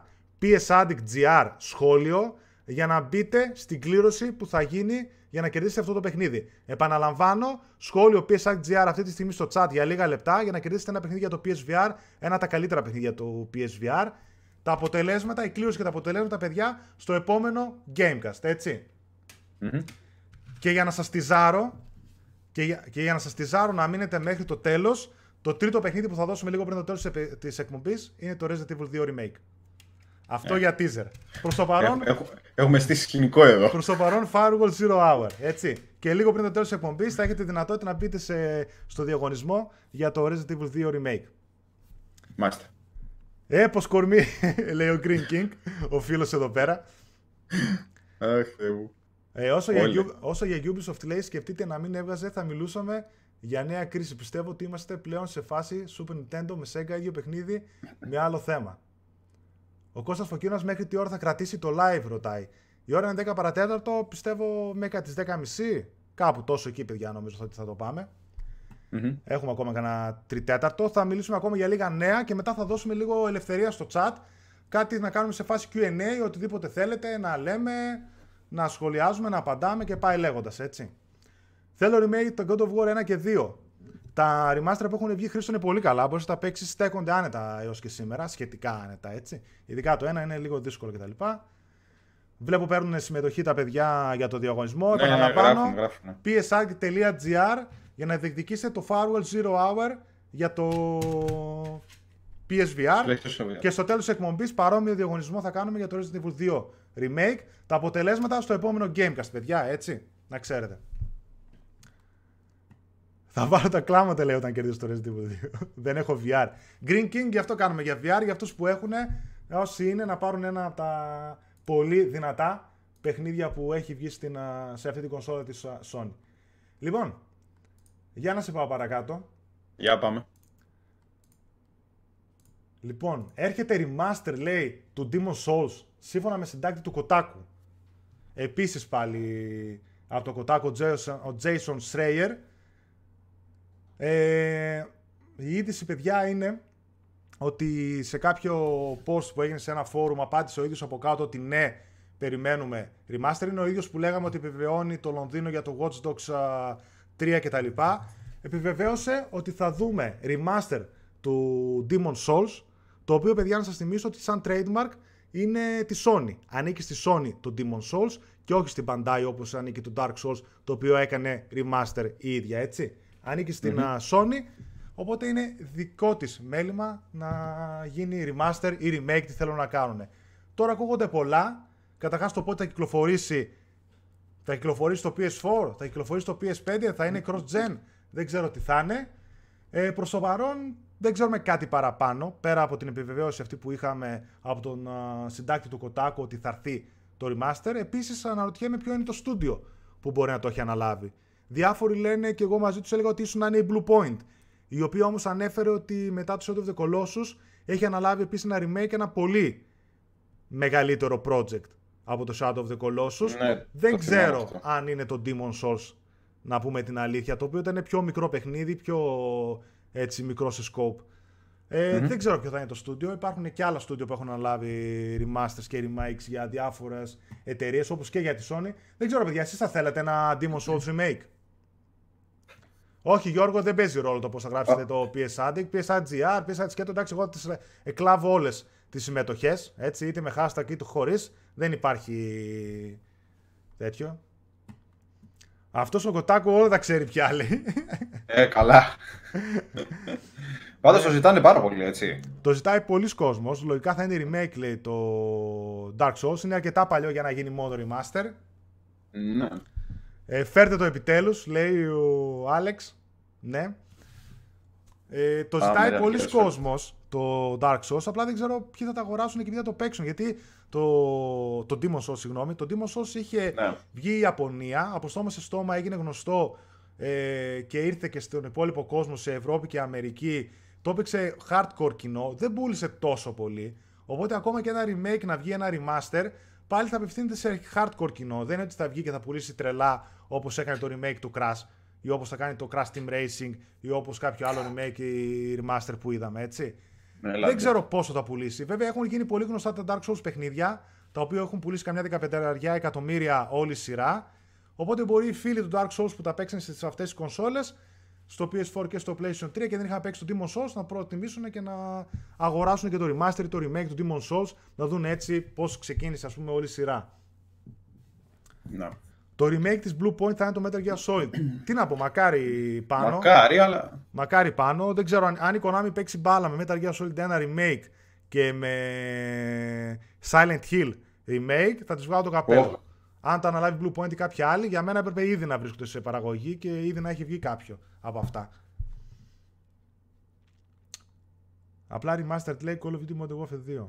PS Addict GR σχόλιο για να μπείτε στην κλήρωση που θα γίνει για να κερδίσετε αυτό το παιχνίδι. Επαναλαμβάνω, σχόλιο PS Addict GR αυτή τη στιγμή στο chat για λίγα λεπτά για να κερδίσετε ένα παιχνίδι για το PSVR, ένα από τα καλύτερα παιχνίδια του PSVR. Τα αποτελέσματα, η κλήρωση και τα αποτελέσματα, παιδιά, στο επόμενο Gamecast, έτσι. Μμμ. Και για να σας τυζάρω, και για, και για να σας τυζάρω να μείνετε μέχρι το τέλος, το τρίτο παιχνίδι που θα δώσουμε λίγο πριν το τέλος της, επε- της εκπομπής είναι το Resident Evil 2 Remake. Αυτό για teaser. Προς το παρόν, Έχουμε, έχουμε- έχουμε στήσει σκηνικό εδώ. προς το παρόν Firewall Zero Hour, έτσι. Και λίγο πριν το τέλος της εκπομπής θα έχετε δυνατότητα να μπείτε σε, στο διαγωνισμό για το Resident Evil 2 Remake. Μάλιστα. Ε, πως κορμί, λέει ο Green King, ο φίλος εδώ πέρα. Αχ, Θεέ μου. Ε, όσο, για, Όλοι. Ubi- όσο για Ubisoft λέει, σκεφτείτε να μην έβγαζε, θα μιλούσαμε για νέα κρίση. Πιστεύω ότι είμαστε πλέον σε φάση Super Nintendo με Sega ίδιο παιχνίδι με άλλο θέμα. Ο Κώστας Φωκίνος μέχρι τι ώρα θα κρατήσει το live, ρωτάει. Η ώρα είναι 10 παρατέταρτο, πιστεύω μέχρι τις 10.30. Κάπου τόσο εκεί, παιδιά, νομίζω ότι θα το πάμε. Μμμ. Έχουμε ακόμα κανένα τριτέταρτο. Θα μιλήσουμε ακόμα για λίγα νέα και μετά θα δώσουμε λίγο ελευθερία στο chat. Κάτι να κάνουμε σε φάση QA, οτιδήποτε θέλετε, να λέμε, να σχολιάζουμε, να απαντάμε και πάει λέγοντας έτσι. Θέλω remake το God of War 1 και 2. Τα remaster που έχουν βγει χρήσεων είναι πολύ καλά. Μπορείς να τα παίξεις, στέκονται άνετα έως και σήμερα, σχετικά άνετα έτσι. Ειδικά το ένα είναι λίγο δύσκολο κτλ. Βλέπω παίρνουν συμμετοχή τα παιδιά για το διαγωνισμό. Ναι, Επαναλαμβάνω, γράφουν, γράφουν. psarc.gr για να διεκδικήσετε το Firewall Zero Hour για το PSVR. PlayStation VR. Και στο τέλος της εκπομπής παρόμοιο διαγωνισμό θα κάνουμε για το Resident Evil 2 Remake. Τα αποτελέσματα στο επόμενο Gamecast, παιδιά, έτσι. Να ξέρετε. Θα βάλω τα κλάματα, λέει, όταν κερδίσω το Resident Evil 2. Δεν έχω VR. Green King, γι' αυτό κάνουμε για VR, για αυτούς που έχουν, όσοι είναι, να πάρουν ένα από τα πολύ δυνατά παιχνίδια που έχει βγει στην, α, σε αυτή την κονσόλα της α, Sony. Λοιπόν, για να σε πάω παρακάτω. Για πάμε. Λοιπόν, έρχεται remaster, λέει, του Demon Souls, σύμφωνα με συντάκτη του Kotaku. Επίσης πάλι από το Kotaku ο Jason, ο Jason Schreier. Ε, η είδηση, παιδιά, είναι ότι σε κάποιο post που έγινε σε ένα forum απάντησε ο ίδιος από κάτω ότι ναι, περιμένουμε remaster. Είναι ο ίδιος που λέγαμε ότι επιβεβαιώνει το Λονδίνο για το Watch Dogs 3 κτλ. Επιβεβαίωσε ότι θα δούμε remaster του Demon Souls, το οποίο, παιδιά, να σας θυμίσω ότι σαν trademark είναι τη Sony. Ανήκει στη Sony το Demon Souls και όχι στην Bandai όπως ανήκει το Dark Souls, το οποίο έκανε remaster η ίδια, έτσι. Ανήκει στην Sony, οπότε είναι δικό της μέλημα να γίνει remaster ή remake, τι θέλουν να κάνουν. Τώρα ακούγονται πολλά. Καταρχάς το πότε θα κυκλοφορήσει. Θα κυκλοφορήσει το PS4, θα κυκλοφορήσει το PS5, θα είναι cross-gen. Δεν ξέρω τι θα είναι. Ε, προς το παρόν δεν ξέρουμε κάτι παραπάνω, πέρα από την επιβεβαίωση αυτή που είχαμε από τον α, συντάκτη του Κοτάκου ότι θα έρθει το remaster. Επίσης αναρωτιέμαι ποιο είναι το στούντιο που μπορεί να το έχει αναλάβει. Διάφοροι λένε και εγώ μαζί τους έλεγα ότι ήσουν να είναι η Blue Point, η οποία όμως ανέφερε ότι μετά το Shadow of the Colossus έχει αναλάβει επίσης ένα remake, ένα πολύ μεγαλύτερο project από το Shadow of the Colossus. Ναι, δεν το θυμάμαι ξέρω αυτό. αν είναι το Demon Souls, να πούμε την αλήθεια, το οποίο ήταν πιο μικρό παιχνίδι, πιο έτσι μικρό σε scope. Ε, Δεν ξέρω ποιο θα είναι το στούντιο. Υπάρχουν και άλλα στούντιο που έχουν αναλάβει remasters και remakes για διάφορες εταιρείες όπως και για τη Sony. Δεν ξέρω, παιδιά, εσείς θα θέλετε ένα Demon Souls remake; Όχι, Γιώργο, δεν παίζει ρόλο το πώς θα γράψετε το PS Addict. PS Addict GR, PS Addict Sketch, εντάξει, εγώ τις εκλάβω όλες τις συμμετοχές. Έτσι, είτε με hashtag είτε χωρίς. Δεν υπάρχει τέτοιο. Αυτός ο Κοτάκου όλα τα ξέρει πια λέει. Ε, καλά. Πάντως το ζητάνε πάρα πολύ, έτσι. Το ζητάει πολλοί κόσμος. Λογικά θα είναι remake, λέει το Dark Souls. Είναι αρκετά παλιό για να γίνει μόνο remaster. Ναι. Ε, φέρτε το επιτέλους, λέει ο Άλεξ. Ναι. Ε, το Α, ζητάει ναι, πολλοί ναι, κόσμος το Dark Souls. Απλά δεν ξέρω ποιοι θα τα αγοράσουν και ποιοι θα το παίξουν. Γιατί το, το Demon Souls, συγγνώμη, το Demon Souls είχε Ναι. βγει η Ιαπωνία, από στόμα σε στόμα έγινε γνωστό ε, και ήρθε και στον υπόλοιπο κόσμο, σε Ευρώπη και Αμερική. Το έπαιξε hardcore κοινό, δεν πούλησε τόσο πολύ. Οπότε ακόμα και ένα remake να βγει ένα remaster, πάλι θα απευθύνεται σε hardcore κοινό. Δεν είναι ότι θα βγει και θα πουλήσει τρελά όπως έκανε το remake του Crash ή όπως θα κάνει το Crash Team Racing ή όπως κάποιο άλλο remake ή remaster που είδαμε, έτσι. Ναι, Δεν δηλαδή. ξέρω πόσο θα πουλήσει. Βέβαια έχουν γίνει πολύ γνωστά τα Dark Souls παιχνίδια, τα οποία έχουν πουλήσει καμιά 15 εκατομμύρια όλη η σειρά. Οπότε μπορεί οι φίλοι του Dark Souls που τα παίξαν σε αυτές τις κονσόλες, στο PS4 και στο PlayStation 3 και δεν είχαν παίξει το Demon Souls, να προτιμήσουν και να αγοράσουν και το remaster ή το remake του Demon Souls, να δουν έτσι πώς ξεκίνησε ας πούμε όλη η σειρά. Ναι. Το remake της Blue Point θα είναι το Metal Gear Solid. Τι να πω, μακάρι πάνω. Μακάρι, αλλά. Μακάρι πάνω. Δεν ξέρω αν, αν η Konami παίξει μπάλα με Metal Gear Solid 1 remake και με Silent Hill remake, θα τις βγάλω το καπέλο. Ω. Αν το αναλάβει Blue Point ή κάποια άλλη, για μένα έπρεπε ήδη να βρίσκονται σε παραγωγή και ήδη να έχει βγει κάποιο από αυτά. Απλά remastered λέει Call of Duty Modern Warfare 2.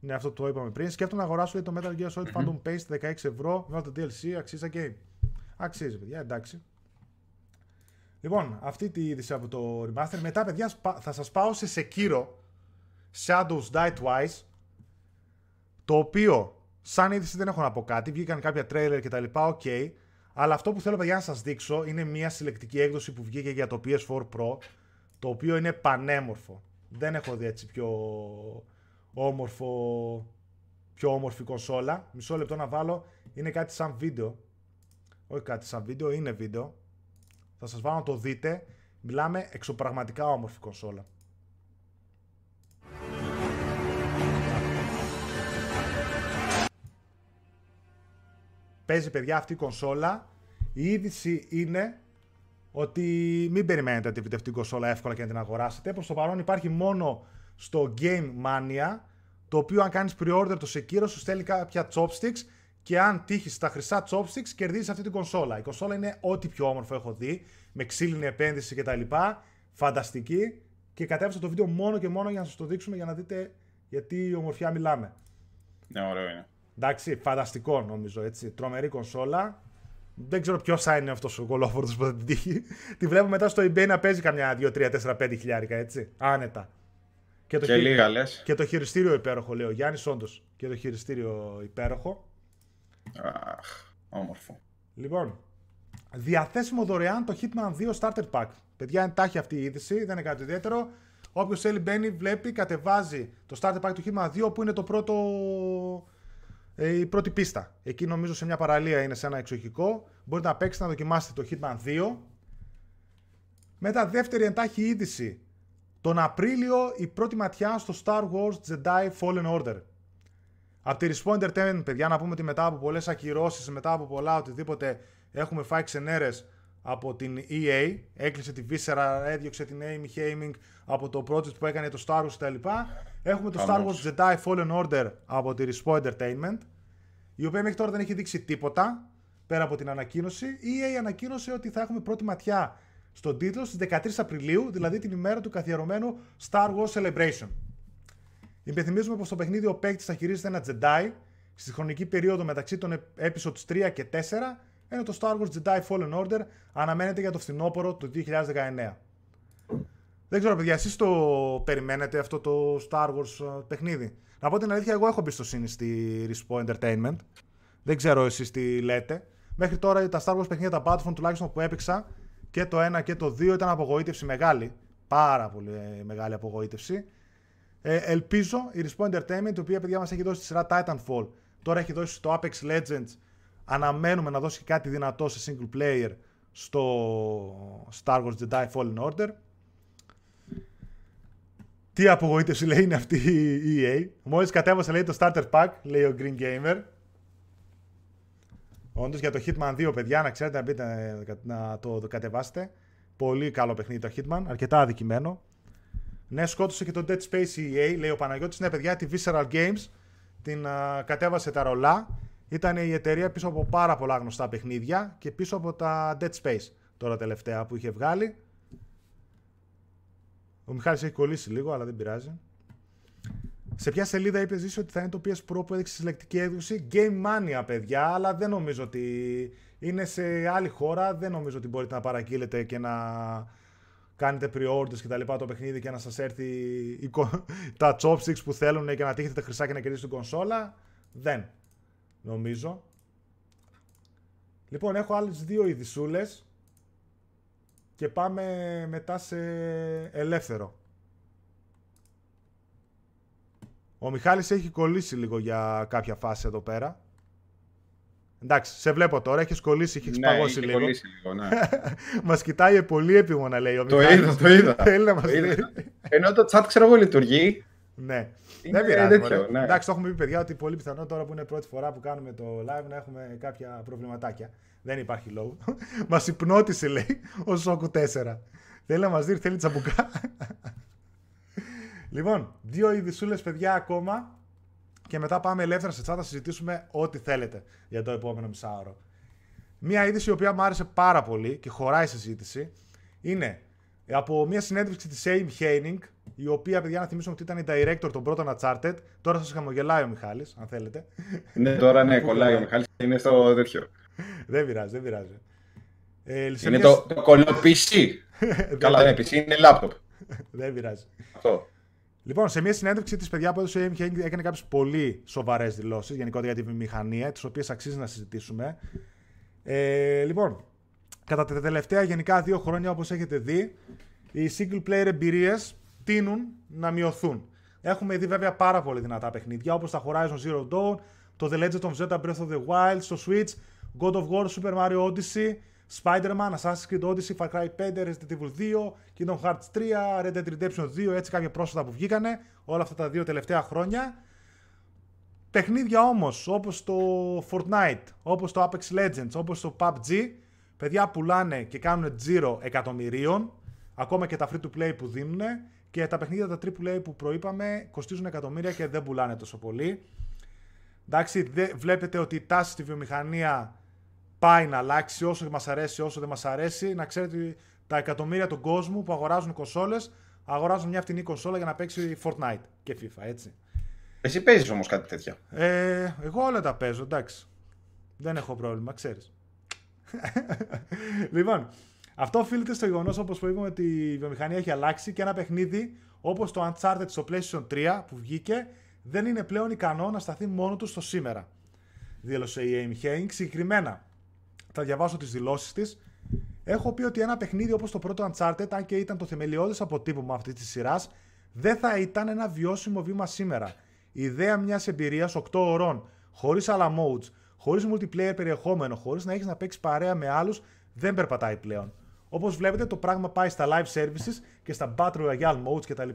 Ναι, αυτό το είπαμε πριν. Σκέφτομαι να αγοράσω λέει, το Metal Gear Solid Phantom Pain 16 ευρώ με το DLC. Αξίζει game. Αξίζει, παιδιά, εντάξει. Λοιπόν, αυτή τη είδηση από το remaster. Μετά, παιδιά, σπα- θα σας πάω σε Sekiro Shadows Die Twice το οποίο σαν είδηση δεν έχω να πω κάτι. Βγήκαν κάποια τρέιλερ και τα λοιπά, οκ. Αλλά αυτό που θέλω, παιδιά, να σας δείξω είναι μια συλλεκτική έκδοση που βγήκε για το PS4 Pro, το οποίο είναι πανέμορφο. Δεν έχω δει έτσι πιο όμορφο, πιο όμορφη κονσόλα. Μισό λεπτό να βάλω. Είναι κάτι σαν βίντεο. Όχι κάτι σαν βίντεο, είναι βίντεο. Θα σας βάλω να το δείτε. Μιλάμε εξωπραγματικά όμορφη κονσόλα. Παίζει παιδιά αυτή η κονσόλα. Η είδηση είναι ότι μην περιμένετε τη αυτή η κονσόλα εύκολα και να την αγοράσετε. Προς το παρόν υπάρχει μόνο στο Game Mania, το οποίο αν κάνεις pre-order το Sekiro σου στέλνει κάποια chopsticks και αν τύχεις στα χρυσά chopsticks κερδίζεις αυτή την κονσόλα. Η κονσόλα είναι ό,τι πιο όμορφο έχω δει, με ξύλινη επένδυση κτλ. Φανταστική και κατέβασα το βίντεο μόνο και μόνο για να σας το δείξουμε για να δείτε γιατί ομορφιά μιλάμε. Ναι, ωραίο είναι. Εντάξει, φανταστικό νομίζω έτσι. Τρομερή κονσόλα. Δεν ξέρω ποιος θα είναι αυτός ο κολόφορο που θα την τύχει. Τη βλέπω μετά στο eBay να παίζει καμιά 2, 3, 4, 5 χιλιάρικα έτσι. Άνετα. Και το, Και χει- λίγα λες. και το χειριστήριο υπέροχο, λέει ο Γιάννης, όντως. Και το χειριστήριο υπέροχο. Αχ, όμορφο. Λοιπόν, Διαθέσιμο δωρεάν το Hitman 2 Starter Pack. Παιδιά, εντάχει αυτή η είδηση, δεν είναι κάτι ιδιαίτερο. Όποιος θέλει μπαίνει, βλέπει, κατεβάζει το Starter Pack του Hitman 2 που είναι το πρώτο, ε, η πρώτη πίστα. Εκεί νομίζω σε μια παραλία είναι σε ένα εξοχικό. Μπορείτε να παίξετε να δοκιμάσετε το Hitman 2. Μετά δεύτερη εντάχει είδηση. Τον Απρίλιο η πρώτη ματιά στο Star Wars Jedi Fallen Order. Από τη Respawn Entertainment, παιδιά, να πούμε ότι μετά από πολλές ακυρώσεις, μετά από πολλά οτιδήποτε, έχουμε φάει ξενέρες από την EA. Έκλεισε τη Viscera, έδιωξε την Amy Haming από το project που έκανε το Star Wars κτλ. Έχουμε το Star Wars Jedi Fallen Order από τη Respawn Entertainment, η οποία μέχρι τώρα δεν έχει δείξει τίποτα πέρα από την ανακοίνωση. Η EA ανακοίνωσε ότι θα έχουμε πρώτη ματιά στον τίτλο στις 13 Απριλίου, δηλαδή την ημέρα του καθιερωμένου Star Wars Celebration. Υπενθυμίζουμε πως το παιχνίδι ο παίκτης θα χειρίζεται ένα Jedi στη χρονική περίοδο μεταξύ των episodes 3 και 4, ενώ το Star Wars Jedi Fallen Order αναμένεται για το φθινόπωρο του 2019. Δεν ξέρω, παιδιά, εσείς το περιμένετε αυτό το Star Wars ε, παιχνίδι; Να πω την αλήθεια, εγώ έχω εμπιστοσύνη στη Respawn Entertainment. Δεν ξέρω εσείς τι λέτε. Μέχρι τώρα τα Star Wars παιχνίδια, τα Battlefront τουλάχιστον που έπαιξα και το 1 και το 2 ήταν απογοήτευση μεγάλη. Πάρα πολύ ε, μεγάλη απογοήτευση. Ε, ελπίζω η Respawn Entertainment, η οποία παιδιά μας έχει δώσει τη σειρά Titanfall, τώρα έχει δώσει στο Apex Legends, αναμένουμε να δώσει κάτι δυνατό σε single player στο Star Wars Jedi Fallen Order. Τι απογοήτευση λέει είναι αυτή η EA. Μόλις κατέβασε λέει το starter pack, λέει ο Green Gamer. Όντως για το Hitman 2 παιδιά, να ξέρετε να, μπείτε, να το κατεβάσετε. Πολύ καλό παιχνίδι το Hitman, αρκετά αδικημένο. Ναι, σκότωσε και το Dead Space EA, λέει ο Παναγιώτης. Ναι, παιδιά, τη Visceral Games την uh, κατέβασε τα ρολά. Ήταν η εταιρεία πίσω από πάρα πολλά γνωστά παιχνίδια και πίσω από τα Dead Space τώρα τελευταία που είχε βγάλει. Ο Μιχάλης έχει κολλήσει λίγο, αλλά δεν πειράζει. Σε ποια σελίδα είπες Ζήση ότι θα είναι το PS Pro που έδειξε συλλεκτική έκδοση; Game Mania, παιδιά, αλλά δεν νομίζω ότι είναι σε άλλη χώρα. Δεν νομίζω ότι μπορείτε να παραγγείλετε και να κάνετε pre-orders και τα λοιπά το παιχνίδι και να σας έρθει τα chopsticks που θέλουν και να τύχετε τα χρυσά και να κερδίσετε την κονσόλα. Δεν. Νομίζω. Λοιπόν, έχω άλλες δύο ειδισούλες και πάμε μετά σε ελεύθερο. Ο Μιχάλης έχει κολλήσει λίγο για κάποια φάση εδώ πέρα. Εντάξει, σε βλέπω τώρα, έχεις κολλήσει, έχεις ναι, παγώσει λίγο. λίγο. λίγο ναι. μας κοιτάει πολύ επίμονα, λέει ο το Μιχάλης. είδα, το είδα. Θέλει να μας Το είδα. δει. Ενώ το chat ξέρω εγώ λειτουργεί. Ναι. Είναι Δεν πειράζει. τέτοιο, μωρέ. ναι. Εντάξει, το έχουμε πει παιδιά ότι πολύ πιθανό τώρα που είναι πρώτη φορά που κάνουμε το live να έχουμε κάποια προβληματάκια. Δεν υπάρχει λόγο. μας υπνώτισε, λέει, ο Σόκου 4. Θέλει να μας δει, θέλει τσαμπουκά. Λοιπόν, δύο ειδισούλε παιδιά ακόμα. Και μετά πάμε ελεύθερα σε chat να συζητήσουμε ό,τι θέλετε για το επόμενο μισάωρο. Μία είδηση η οποία μου άρεσε πάρα πολύ και χωράει συζήτηση είναι από μια συνέντευξη της Aim Heining, η οποία, παιδιά, να θυμίσουμε ότι ήταν η director των πρώτων Uncharted. Τώρα σας χαμογελάει ο Μιχάλης, αν θέλετε. ναι, τώρα ναι, κολλάει ο Μιχάλης και είναι στο τέτοιο. δεν πειράζει, δεν πειράζει. Ε, σε Είναι μια- το, το κολλό PC. Καλά, δεν είναι PC, είναι laptop. δεν πειράζει. Αυτό. Λοιπόν, σε μια συνέντευξη της παιδιά που έδωσε η Aim Heining έκανε κάποιες πολύ σοβαρές δηλώσεις γενικότερα για τη βιομηχανία, τις οποίες αξίζει να συζητήσουμε. Ε, λοιπόν, κατά τα τελευταία γενικά δύο χρόνια, όπως έχετε δει, οι single player εμπειρίες τείνουν να μειωθούν. Έχουμε δει βέβαια πάρα πολύ δυνατά παιχνίδια όπως τα Horizon Zero Dawn, το The Legend of Zelda Breath of the Wild στο Switch, God of War, Super Mario Odyssey, Spider-Man, Assassin's Creed Odyssey, Far Cry 5, Resident Evil 2, Kingdom Hearts 3, Red Dead Redemption 2, έτσι κάποια πρόσφατα που βγήκανε όλα αυτά τα δύο τελευταία χρόνια. Παιχνίδια όμως όπως το Fortnite, όπως το Apex Legends, όπως το PUBG, παιδιά πουλάνε και κάνουν τζίρο εκατομμυρίων, ακόμα και τα free to play που δίνουν και τα παιχνίδια τα AAA που προείπαμε κοστίζουν εκατομμύρια και δεν πουλάνε τόσο πολύ. Εντάξει, δε, βλέπετε ότι η τάση στη βιομηχανία πάει να αλλάξει όσο μας αρέσει, όσο δεν μας αρέσει. Να ξέρετε ότι τα εκατομμύρια του κόσμου που αγοράζουν κονσόλες αγοράζουν μια φτηνή κονσόλα για να παίξει Fortnite και FIFA, έτσι. Εσύ παίζεις όμως κάτι τέτοιο. Ε, εγώ όλα τα παίζω, εντάξει. Δεν έχω πρόβλημα, ξέρεις. λοιπόν, αυτό οφείλεται στο γεγονός, όπως προείπαμε, ότι η βιομηχανία έχει αλλάξει και ένα παιχνίδι όπως το Uncharted στο PlayStation 3 που βγήκε δεν είναι πλέον ικανό να σταθεί μόνο του στο σήμερα. Δήλωσε η Amy Hennig. Συγκεκριμένα, θα διαβάσω τις δηλώσεις της. Έχω πει ότι ένα παιχνίδι όπως το πρώτο Uncharted, αν και ήταν το θεμελιώδες αποτύπωμα αυτής της σειράς, δεν θα ήταν ένα βιώσιμο βήμα σήμερα. Η ιδέα μιας εμπειρίας 8 ωρών, χωρίς άλλα modes, χωρίς multiplayer περιεχόμενο, χωρίς να έχεις να παίξεις παρέα με άλλους, δεν περπατάει πλέον. Όπως βλέπετε, το πράγμα πάει στα live services και στα Battle Royale modes κτλ.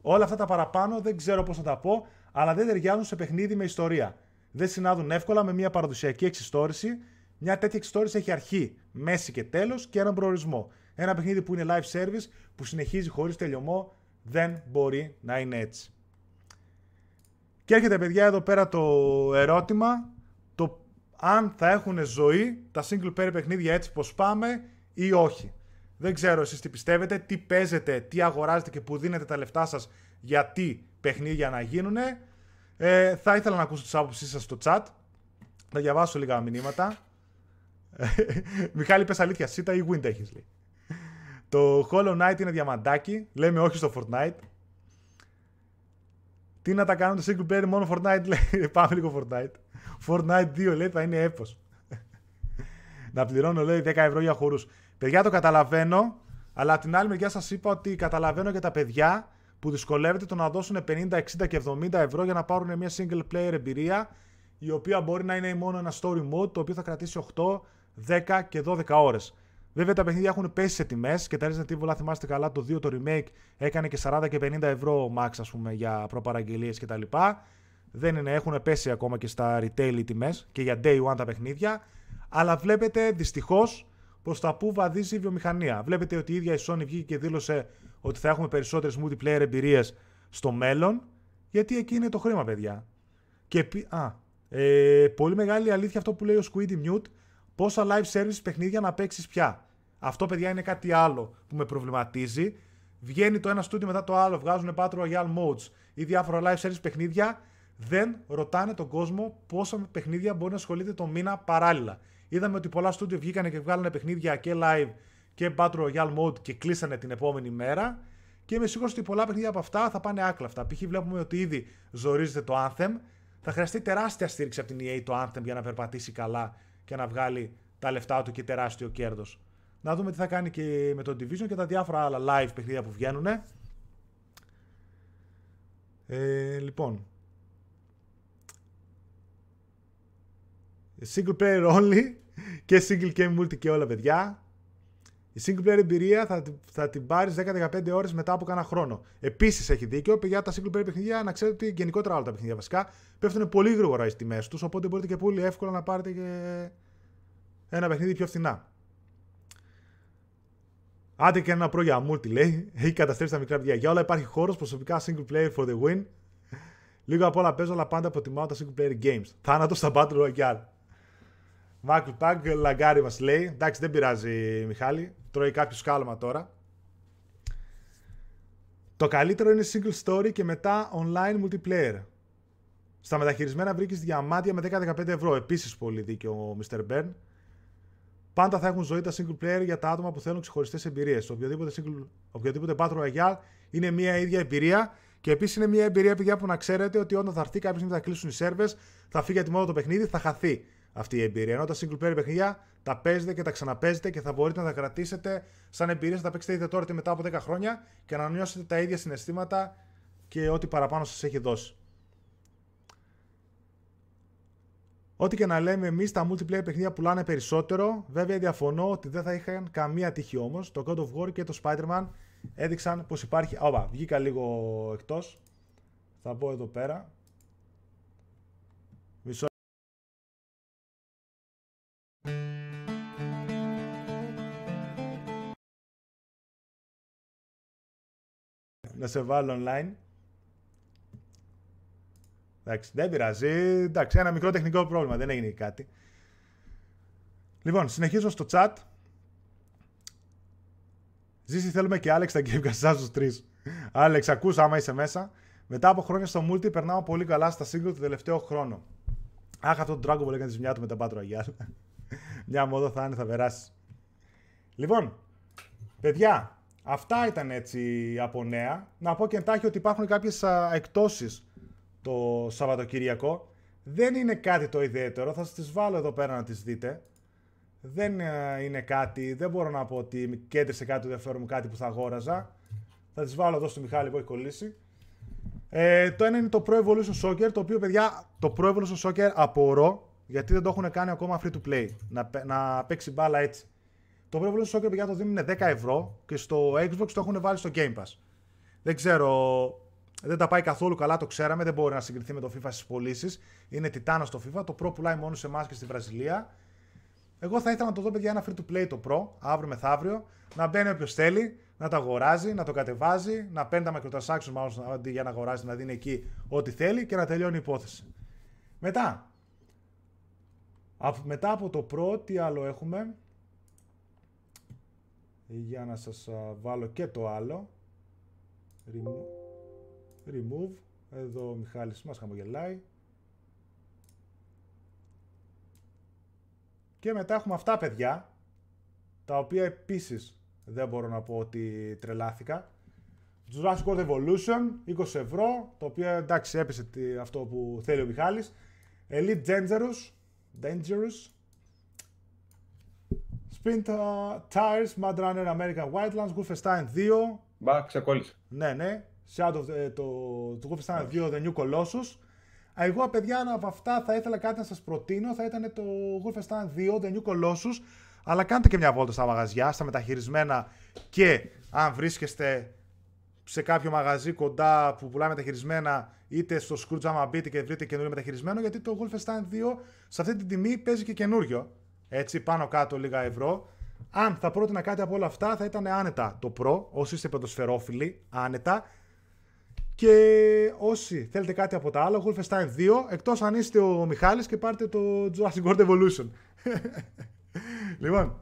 Όλα αυτά τα παραπάνω δεν ξέρω πώς θα τα πω, αλλά δεν ταιριάζουν σε παιχνίδι με ιστορία. Δεν συνάδουν εύκολα με μια παραδοσιακή εξιστόρηση. Μια τέτοια εξιστόρηση έχει αρχή, μέση και τέλος και έναν προορισμό. Ένα παιχνίδι που είναι live service, που συνεχίζει χωρίς τελειωμό, δεν μπορεί να είναι έτσι. Και έρχεται παιδιά εδώ πέρα το ερώτημα, το αν θα έχουν ζωή τα single player παιχνίδια έτσι πως πάμε ή όχι. Δεν ξέρω εσείς τι πιστεύετε, τι παίζετε, τι αγοράζετε και που δίνετε τα λεφτά σας για τι παιχνίδια να γίνουν. Ε, θα ήθελα να ακούσω τις άποψεις σας στο chat. Θα διαβάσω λίγα μηνύματα. Μιχάλη, πες αλήθεια, σίτα ή wind έχεις λέει. Το Hollow Knight είναι διαμαντάκι. Λέμε όχι στο Fortnite. Τι να τα κάνουμε το single player μόνο Fortnite λέει. Πάμε λίγο Fortnite. Fortnite 2 λέει θα είναι έπος. να πληρώνω λέει 10 ευρώ για χορούς. Παιδιά το καταλαβαίνω, αλλά από την άλλη μεριά σας είπα ότι καταλαβαίνω και τα παιδιά που δυσκολεύεται το να δώσουν 50, 60 και 70 ευρώ για να πάρουν μια single player εμπειρία η οποία μπορεί να είναι μόνο ένα story mode το οποίο θα κρατήσει 8, 10 και 12 ώρες. Βέβαια τα παιχνίδια έχουν πέσει σε τιμές και τα Resident Evil, θυμάστε καλά, το 2 το remake έκανε και 40 και 50 ευρώ max, ας πούμε, για προπαραγγελίες κτλ. Δεν είναι, έχουν πέσει ακόμα και στα retail οι τιμές και για day one τα παιχνίδια. Αλλά βλέπετε δυστυχώς προς τα που βαδίζει η βιομηχανία. Βλέπετε ότι η ίδια η Sony βγήκε και δήλωσε ότι θα έχουμε περισσότερες multiplayer εμπειρίες στο μέλλον, γιατί εκεί είναι το χρήμα, παιδιά. Και α, ε, πολύ μεγάλη αλήθεια αυτό που λέει ο Squiddy Mute, πόσα live service παιχνίδια να παίξεις πια. Αυτό, παιδιά, είναι κάτι άλλο που με προβληματίζει. Βγαίνει το ένα στούντιο μετά το άλλο, βγάζουν Battle Royale modes ή διάφορα live service παιχνίδια. Δεν ρωτάνε τον κόσμο πόσα παιχνίδια μπορεί να ασχολείται το μήνα παράλληλα. Είδαμε ότι πολλά στούντιο βγήκανε και βγάλανε παιχνίδια και live και Battle Royale mode και κλείσανε την επόμενη μέρα. Και είμαι σίγουρος ότι πολλά παιχνίδια από αυτά θα πάνε άκλαφτα. Π.χ. βλέπουμε ότι ήδη ζορίζεται το Anthem. Θα χρειαστεί τεράστια στήριξη από την EA το Anthem για να περπατήσει καλά και να βγάλει τα λεφτά του και τεράστιο κέρδος. Να δούμε τι θα κάνει και με το Division και τα διάφορα άλλα live παιχνίδια που βγαίνουν. Ε, λοιπόν, Single player only και single game multi και όλα παιδιά. Η single player εμπειρία θα, θα την πάρεις 10-15 ώρες μετά από κάνα χρόνο. Επίσης έχει δίκιο, παιδιά, τα single player παιχνίδια να ξέρετε ότι γενικότερα όλα τα παιχνίδια βασικά πέφτουν πολύ γρήγορα στις τιμές τους. Οπότε μπορείτε και πολύ εύκολα να πάρετε και ένα παιχνίδι πιο φθηνά. Άντε και ένα προ για multi λέει. Έχει καταστρέψει τα μικρά παιδιά. Για όλα υπάρχει χώρος προσωπικά single player for the win. Λίγο απ' όλα παίζω, αλλά πάντα προτιμάω τα single player games. Θάνατος στα Battle Royale. Μάκλ Παγκ, λαγκάρι μας λέει. Εντάξει, δεν πειράζει, Μιχάλη. Τρώει κάποιος σκάλωμα τώρα. Το καλύτερο είναι single story και μετά online multiplayer. Στα μεταχειρισμένα βρήκες διαμάντια με 10-15 ευρώ. Επίσης πολύ δίκιο ο Mr. Bern. Πάντα θα έχουν ζωή τα single player για τα άτομα που θέλουν ξεχωριστές εμπειρίες. Οποιοδήποτε, single, οποιοδήποτε Battle Royale είναι μια ίδια εμπειρία. Και επίσης είναι μια εμπειρία, παιδιά, που να ξέρετε ότι όταν θα έρθει κάποια στιγμή θα κλείσουν οι σερβες, θα φύγει από τη μόδα το παιχνίδι, θα χαθεί αυτή η εμπειρία. Ενώ τα single player παιχνίδια τα παίζετε και τα ξαναπέζετε και θα μπορείτε να τα κρατήσετε σαν εμπειρία, θα τα παίξετε είτε τώρα είτε μετά από 10 χρόνια και να νιώσετε τα ίδια συναισθήματα και ό,τι παραπάνω σας έχει δώσει. Ό,τι και να λέμε εμείς, τα multiplayer παιχνίδια πουλάνε περισσότερο. Βέβαια, διαφωνώ ότι δεν θα είχαν καμία τύχη όμως. Το God of War και το Spider-Man έδειξαν πως υπάρχει. Όπα, βγήκα λίγο εκτός. Θα μπω εδώ πέρα. Να σε βάλω online. Εντάξει, δεν πειράζει. Εντάξει, ένα μικρό τεχνικό πρόβλημα, δεν έγινε κάτι. Λοιπόν, συνεχίζω στο chat. Ζήσει θέλουμε και Άλεξ τα Gamecast σας τους τρεις. Άλεξ, ακούς άμα είσαι μέσα. Μετά από χρόνια στο multi περνάω πολύ καλά στα single το τελευταίο χρόνο. Αχ, αυτό το Dragon Ball έκανε τη ζημιά του με τα Battle Royale. Μια μόδο θα είναι, θα περάσεις. Λοιπόν, παιδιά, Αυτά ήταν έτσι από νέα. Να πω και εντάχει ότι υπάρχουν κάποιες εκτόσεις το Σαββατοκυριακό. Δεν είναι κάτι το ιδιαίτερο, θα σας τις βάλω εδώ πέρα να τις δείτε. δεν ε, είναι κάτι, δεν μπορώ να πω ότι κέντρισε κάτι του ενδιαφέρον μου, κάτι που θα αγόραζα. Θα τις βάλω εδώ στο Μιχάλη που έχει κολλήσει. Ε, το ένα είναι το Pro Evolution Soccer, το οποίο παιδιά, το Pro Evolution Soccer απορώ, γιατί δεν το έχουν κάνει ακόμα free to play, να, να παίξει μπάλα έτσι. Το Pro Evolution Soccer, παιδιά, το δίνουν 10 ευρώ και στο Xbox το έχουν βάλει στο Game Pass. Δεν ξέρω, δεν τα πάει καθόλου καλά, το ξέραμε, δεν μπορεί να συγκριθεί με το FIFA στις πωλήσεις. Είναι τιτάνος το FIFA, το Pro πουλάει μόνο σε εμάς και στη Βραζιλία. Εγώ θα ήθελα να το δω, παιδιά, ένα free to play το Pro, αύριο μεθαύριο, να μπαίνει όποιος θέλει, να το αγοράζει, να το κατεβάζει, να παίρνει τα microtransactions μάλλον αντί για να αγοράζει, να δίνει εκεί ό,τι θέλει και να τελειώνει η υπόθεση. Μετά, μετά από το Pro, τι άλλο έχουμε; Για να σας βάλω και το άλλο. Remove. Εδώ ο Μιχάλης μας χαμογελάει. Και μετά έχουμε αυτά παιδιά, τα οποία επίσης δεν μπορώ να πω ότι τρελάθηκα. Jurassic World Evolution, 20 ευρώ, το οποίο εντάξει έπεσε αυτό που θέλει ο Μιχάλης. Elite Dangerous, Dangerous. Sprint uh, Tires, Mad Runner American Wildlands, Wolfenstein 2. Μπα, ξεκόλλησε. Ναι, ναι. Shadow, ε, το, το Wolfenstein 2, The New Colossus. Εγώ, παιδιά, από αυτά θα ήθελα κάτι να σας προτείνω. Θα ήταν το Wolfenstein 2, The New Colossus. Αλλά κάντε και μια βόλτα στα μαγαζιά, στα μεταχειρισμένα και αν βρίσκεστε σε κάποιο μαγαζί κοντά που πουλάει μεταχειρισμένα, είτε στο Scrooge άμα μπείτε και βρείτε καινούριο μεταχειρισμένο, γιατί το Wolfenstein 2 σε αυτή την τιμή παίζει και καινούριο. Έτσι, πάνω κάτω λίγα ευρώ. Αν θα πρότεινα κάτι από όλα αυτά, θα ήταν άνετα το Pro, όσοι είστε πεντοσφαιρόφιλοι, άνετα. Και όσοι θέλετε κάτι από τα άλλα, Wolfenstein 2, εκτός αν είστε ο Μιχάλης και πάρτε το Jurassic World Evolution. λοιπόν,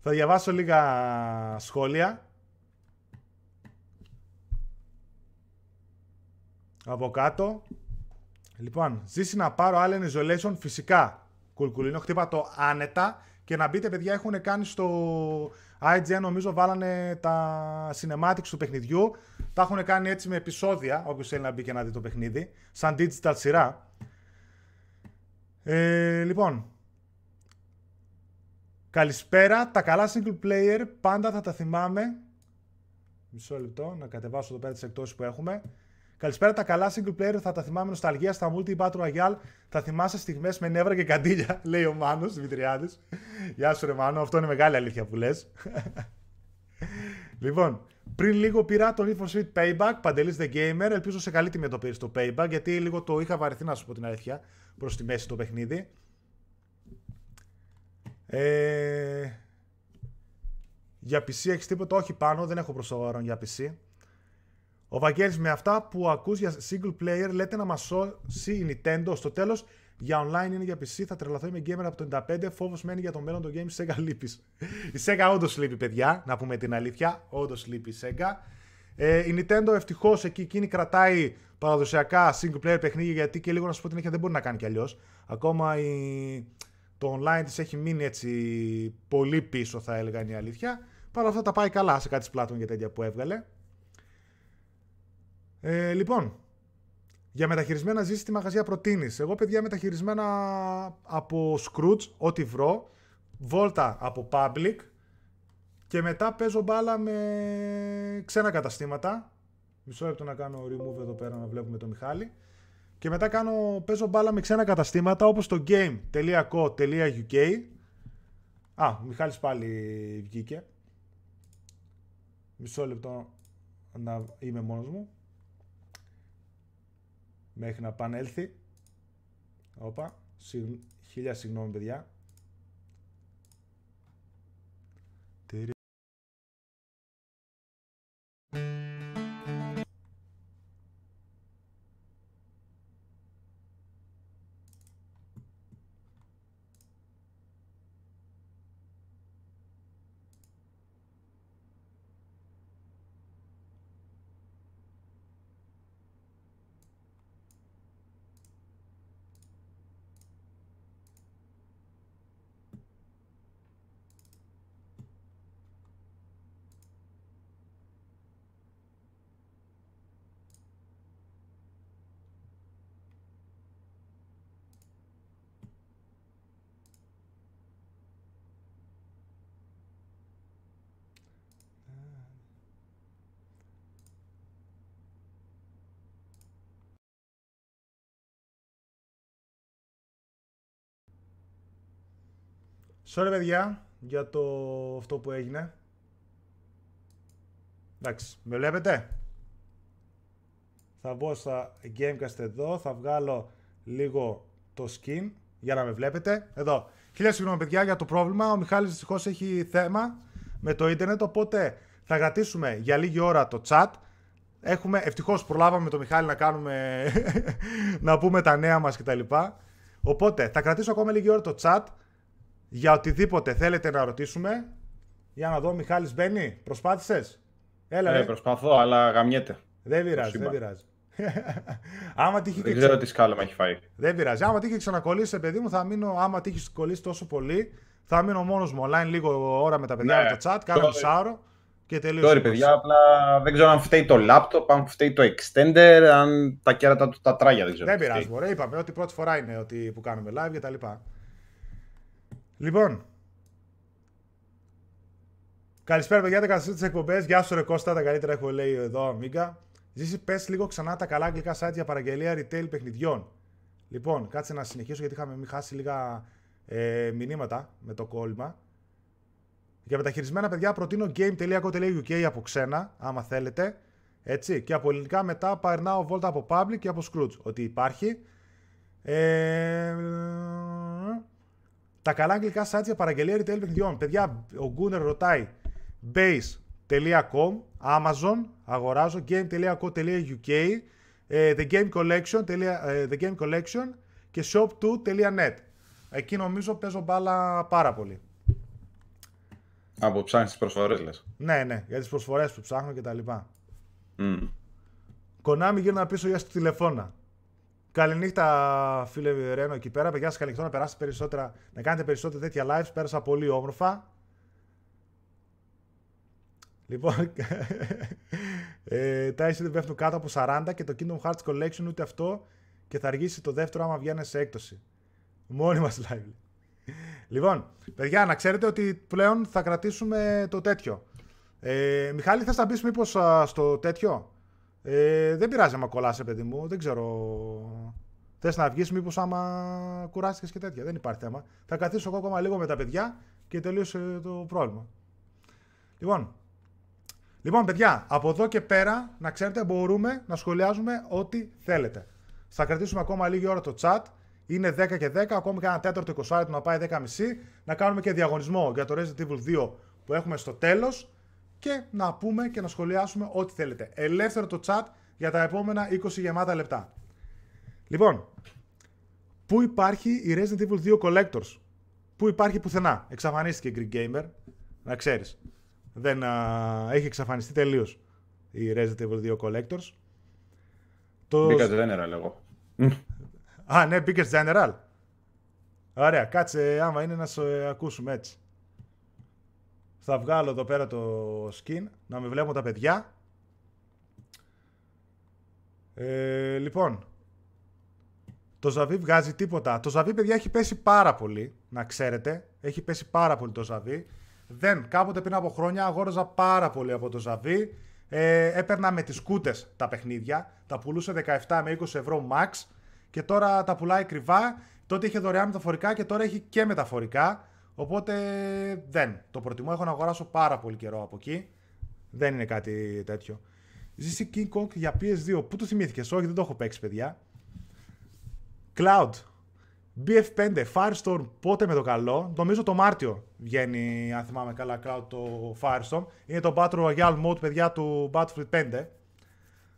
θα διαβάσω λίγα σχόλια. Από κάτω. Λοιπόν, ζήσει να πάρω Alien Isolation φυσικά. Κουλκουλίνο, χτύπα το άνετα. Και να μπείτε, παιδιά, έχουν κάνει στο IGN, νομίζω, βάλανε τα cinematics του παιχνιδιού. Τα έχουν κάνει έτσι με επεισόδια, όποιος θέλει να μπει και να δει το παιχνίδι. Σαν digital σειρά. Ε, λοιπόν, Καλησπέρα. Τα καλά single player πάντα θα τα θυμάμαι. Μισό λεπτό να κατεβάσω εδώ πέρα τις εκτόσεις που έχουμε. Καλησπέρα. Τα καλά single player θα τα θυμάμαι νοσταλγία στα multi battle royale. Θα θυμάσαι στιγμές με νεύρα και καντήλια, λέει ο Μάνος Δημητριάδης. Γεια σου, ρε Μάνο. Αυτό είναι μεγάλη αλήθεια που λες. λοιπόν, πριν λίγο πήρα το Need for Speed Payback, Παντελής The Gamer. Ελπίζω σε καλή τιμή το πήρες το Payback, γιατί λίγο το είχα βαρεθεί να σου πω την αλήθεια προς τη μέση το παιχνίδι. Ε, για PC έχεις τίποτα, όχι πάνω, δεν έχω προς για PC. Ο Βαγγέλης με αυτά που ακούς για single player λέτε να μας σώσει η Nintendo στο τέλος για online είναι για PC, θα τρελαθώ είμαι gamer από το 95, φόβος μένει για το μέλλον των games Sega λείπεις. η Sega όντως λείπει παιδιά, να πούμε την αλήθεια, όντως λείπει η Sega. Ε, η Nintendo ευτυχώς εκεί εκείνη κρατάει παραδοσιακά single player παιχνίδια γιατί και λίγο να σου πω την αλήθεια δεν μπορεί να κάνει κι αλλιώς. Ακόμα η, το online της έχει μείνει έτσι πολύ πίσω θα έλεγα είναι η αλήθεια. Παρ' αυτά τα πάει καλά σε κάτι πλάτων για τέτοια που έβγαλε. Ε, λοιπόν, για μεταχειρισμένα ζήσει στη μαγαζιά προτείνεις. Εγώ, παιδιά, μεταχειρισμένα από Scrooge, ό,τι βρω. Βόλτα από Public. Και μετά παίζω μπάλα με ξένα καταστήματα. Μισό λεπτό να κάνω remove εδώ πέρα να βλέπουμε το Μιχάλη. Και μετά κάνω, παίζω μπάλα με ξένα καταστήματα όπως το game.co.uk Α, ο Μιχάλης πάλι βγήκε. Μισό λεπτό να είμαι μόνος μου μέχρι να πανέλθει. Όπα, χίλια συγγνώμη παιδιά. Thank. Sorry παιδιά για το αυτό που έγινε. Εντάξει, με βλέπετε; Θα μπω στα Gamecast εδώ, θα βγάλω λίγο το skin για να με βλέπετε. Εδώ. Χίλια συγγνώμη παιδιά για το πρόβλημα. Ο Μιχάλης δυστυχώς έχει θέμα με το ίντερνετ, οπότε θα κρατήσουμε για λίγη ώρα το chat. Έχουμε, ευτυχώς προλάβαμε με τον Μιχάλη να κάνουμε, να πούμε τα νέα μας κτλ. Οπότε θα κρατήσω ακόμα λίγη ώρα το chat για οτιδήποτε θέλετε να ρωτήσουμε. Για να δω, Μιχάλης μπαίνει, προσπάθησες; Έλα, Ε, ρε. προσπαθώ, αλλά γαμιέται. Δεν πειράζει, σύμπαν. δεν πειράζει. άμα τύχει Δεν και ξέρω ξα... τι σκάλωμα έχει φάει. Δεν πειράζει. Άμα τύχει ξανακολλήσει, παιδί μου, θα μείνω. Άμα τύχει κολλήσει τόσο πολύ, θα μείνω μόνος μου online λίγο ώρα με τα παιδιά Ναι. με το chat. Κάνω Sorry. μισάωρο και τελείωσε. Sorry, παιδιά, απλά δεν ξέρω αν φταίει το laptop, αν φταίει το extender, αν τα κέρατα του τα τράγια δεν ξέρω. Δεν τι πειράζει, φταίει. μωρέ. Είπαμε ότι πρώτη φορά είναι ότι που κάνουμε live και τα λοιπά. Λοιπόν. Καλησπέρα, παιδιά. Τα καλησπέρα τις εκπομπές. Γεια σου, Ρε Κώστα. Τα καλύτερα έχω λέει εδώ, Αμίγκα. Ζήσει, πες λίγο ξανά τα καλά αγγλικά site για παραγγελία retail παιχνιδιών. Λοιπόν, κάτσε να συνεχίσω γιατί είχαμε μην χάσει λίγα ε, μηνύματα με το κόλλημα. Για μεταχειρισμένα παιδιά προτείνω game.co.uk από ξένα, άμα θέλετε. Έτσι. Και από ελληνικά μετά περνάω βόλτα από public και από Scrooge. Ότι υπάρχει. Ε, τα καλά αγγλικά sites για παραγγελία retail παιχνιδιών. Παιδιά, ο Gunner ρωτάει base.com, Amazon, αγοράζω, game.co.uk, ε, the game collection, τελεία- ε, the game collection και shop2.net. Εκεί νομίζω παίζω μπάλα πάρα πολύ. Από ψάχνεις τις προσφορές, λες. Ναι, ναι, για τις προσφορές που ψάχνω και τα λοιπά. Mm. Κονάμι γύρνα πίσω για στο τηλεφώνα. Καληνύχτα, φίλε Ρένο, εκεί πέρα. Παιδιά, σας καληνυχτώ να περάσετε περισσότερα, να κάνετε περισσότερα τέτοια lives. Πέρασα πολύ όμορφα. Λοιπόν, ε, τα δεν πέφτουν κάτω από 40 και το Kingdom Hearts Collection ούτε αυτό και θα αργήσει το δεύτερο άμα βγαίνει σε έκπτωση. Μόνοι μας live. Λοιπόν, παιδιά, να ξέρετε ότι πλέον θα κρατήσουμε το τέτοιο. Ε, Μιχάλη, θες να μπεις μήπως α, στο τέτοιο; Ε, δεν πειράζει άμα κολλάσαι, παιδί μου. Δεν ξέρω. Θες να βγεις μήπως άμα κουράστηκες και τέτοια. Δεν υπάρχει θέμα. Θα καθίσω εγώ ακόμα λίγο με τα παιδιά και τελείωσε το πρόβλημα. Λοιπόν, Λοιπόν, παιδιά, από εδώ και πέρα, να ξέρετε, μπορούμε να σχολιάζουμε ό,τι θέλετε. Θα κρατήσουμε ακόμα λίγη ώρα το chat. Είναι 10 και 10, ακόμη και ένα τέταρτο 20 λεπτό να πάει 10.30. Να κάνουμε και διαγωνισμό για το Resident Evil 2 που έχουμε στο τέλος και να πούμε και να σχολιάσουμε ό,τι θέλετε. Ελεύθερο το chat για τα επόμενα 20 γεμάτα λεπτά. Λοιπόν, πού υπάρχει η Resident Evil 2 Collectors; Πού υπάρχει πουθενά; Εξαφανίστηκε Greek Gamer, να ξέρεις. Δεν α, έχει εξαφανιστεί τελείως η Resident Evil 2 Collectors. Το... Μπήκα General εγώ. Α, ναι, μπήκες General. Ωραία, κάτσε άμα είναι να σε ακούσουμε έτσι. Θα βγάλω εδώ πέρα το skin, να με βλέπουν τα παιδιά. Ε, λοιπόν, το Ζαβί βγάζει τίποτα. Το Ζαβί, παιδιά, έχει πέσει πάρα πολύ, να ξέρετε. Έχει πέσει πάρα πολύ το Ζαβί. Δεν, κάποτε πριν από χρόνια αγόραζα πάρα πολύ από το Ζαβί. Ε, έπαιρνα με τις κούτες τα παιχνίδια. Τα πουλούσε 17 με 20 ευρώ max. Και τώρα τα πουλάει κρυβά. Τότε είχε δωρεάν μεταφορικά και τώρα έχει και μεταφορικά. Οπότε δεν. Το προτιμώ. Έχω να αγοράσω πάρα πολύ καιρό από εκεί. Δεν είναι κάτι τέτοιο. Ζήσει King Kong για PS2. Πού το θυμήθηκες, Όχι, δεν το έχω παίξει, παιδιά. Cloud. BF5, Firestorm, πότε με το καλό. Νομίζω το Μάρτιο βγαίνει, αν θυμάμαι καλά, Cloud το Firestorm. Είναι το Battle Royale mode, παιδιά, του Battlefield 5.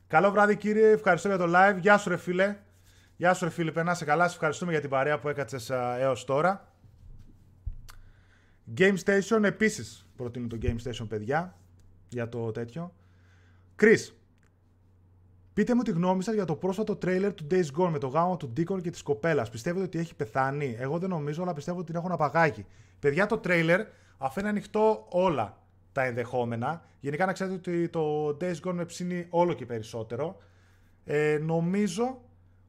Καλό βράδυ, κύριε. Ευχαριστώ για το live. Γεια σου, ρε φίλε. Γεια σου, ρε φίλε. Να σε καλά. Σε ευχαριστούμε για την παρέα που έκατσες α, έως τώρα. Game Station, επίσης προτείνω το Game Station, παιδιά, για το τέτοιο. Chris, Πείτε μου τη γνώμη σας για το πρόσφατο τρέιλερ του Days Gone με το γάμο του Deacon και της κοπέλας. Πιστεύετε ότι έχει πεθάνει; Εγώ δεν νομίζω, αλλά πιστεύω ότι την έχουν απαγάγει. Παιδιά, το τρέιλερ αφήνει ανοιχτό όλα τα ενδεχόμενα. Γενικά να ξέρετε ότι το Days Gone με ψήνει όλο και περισσότερο. Ε, νομίζω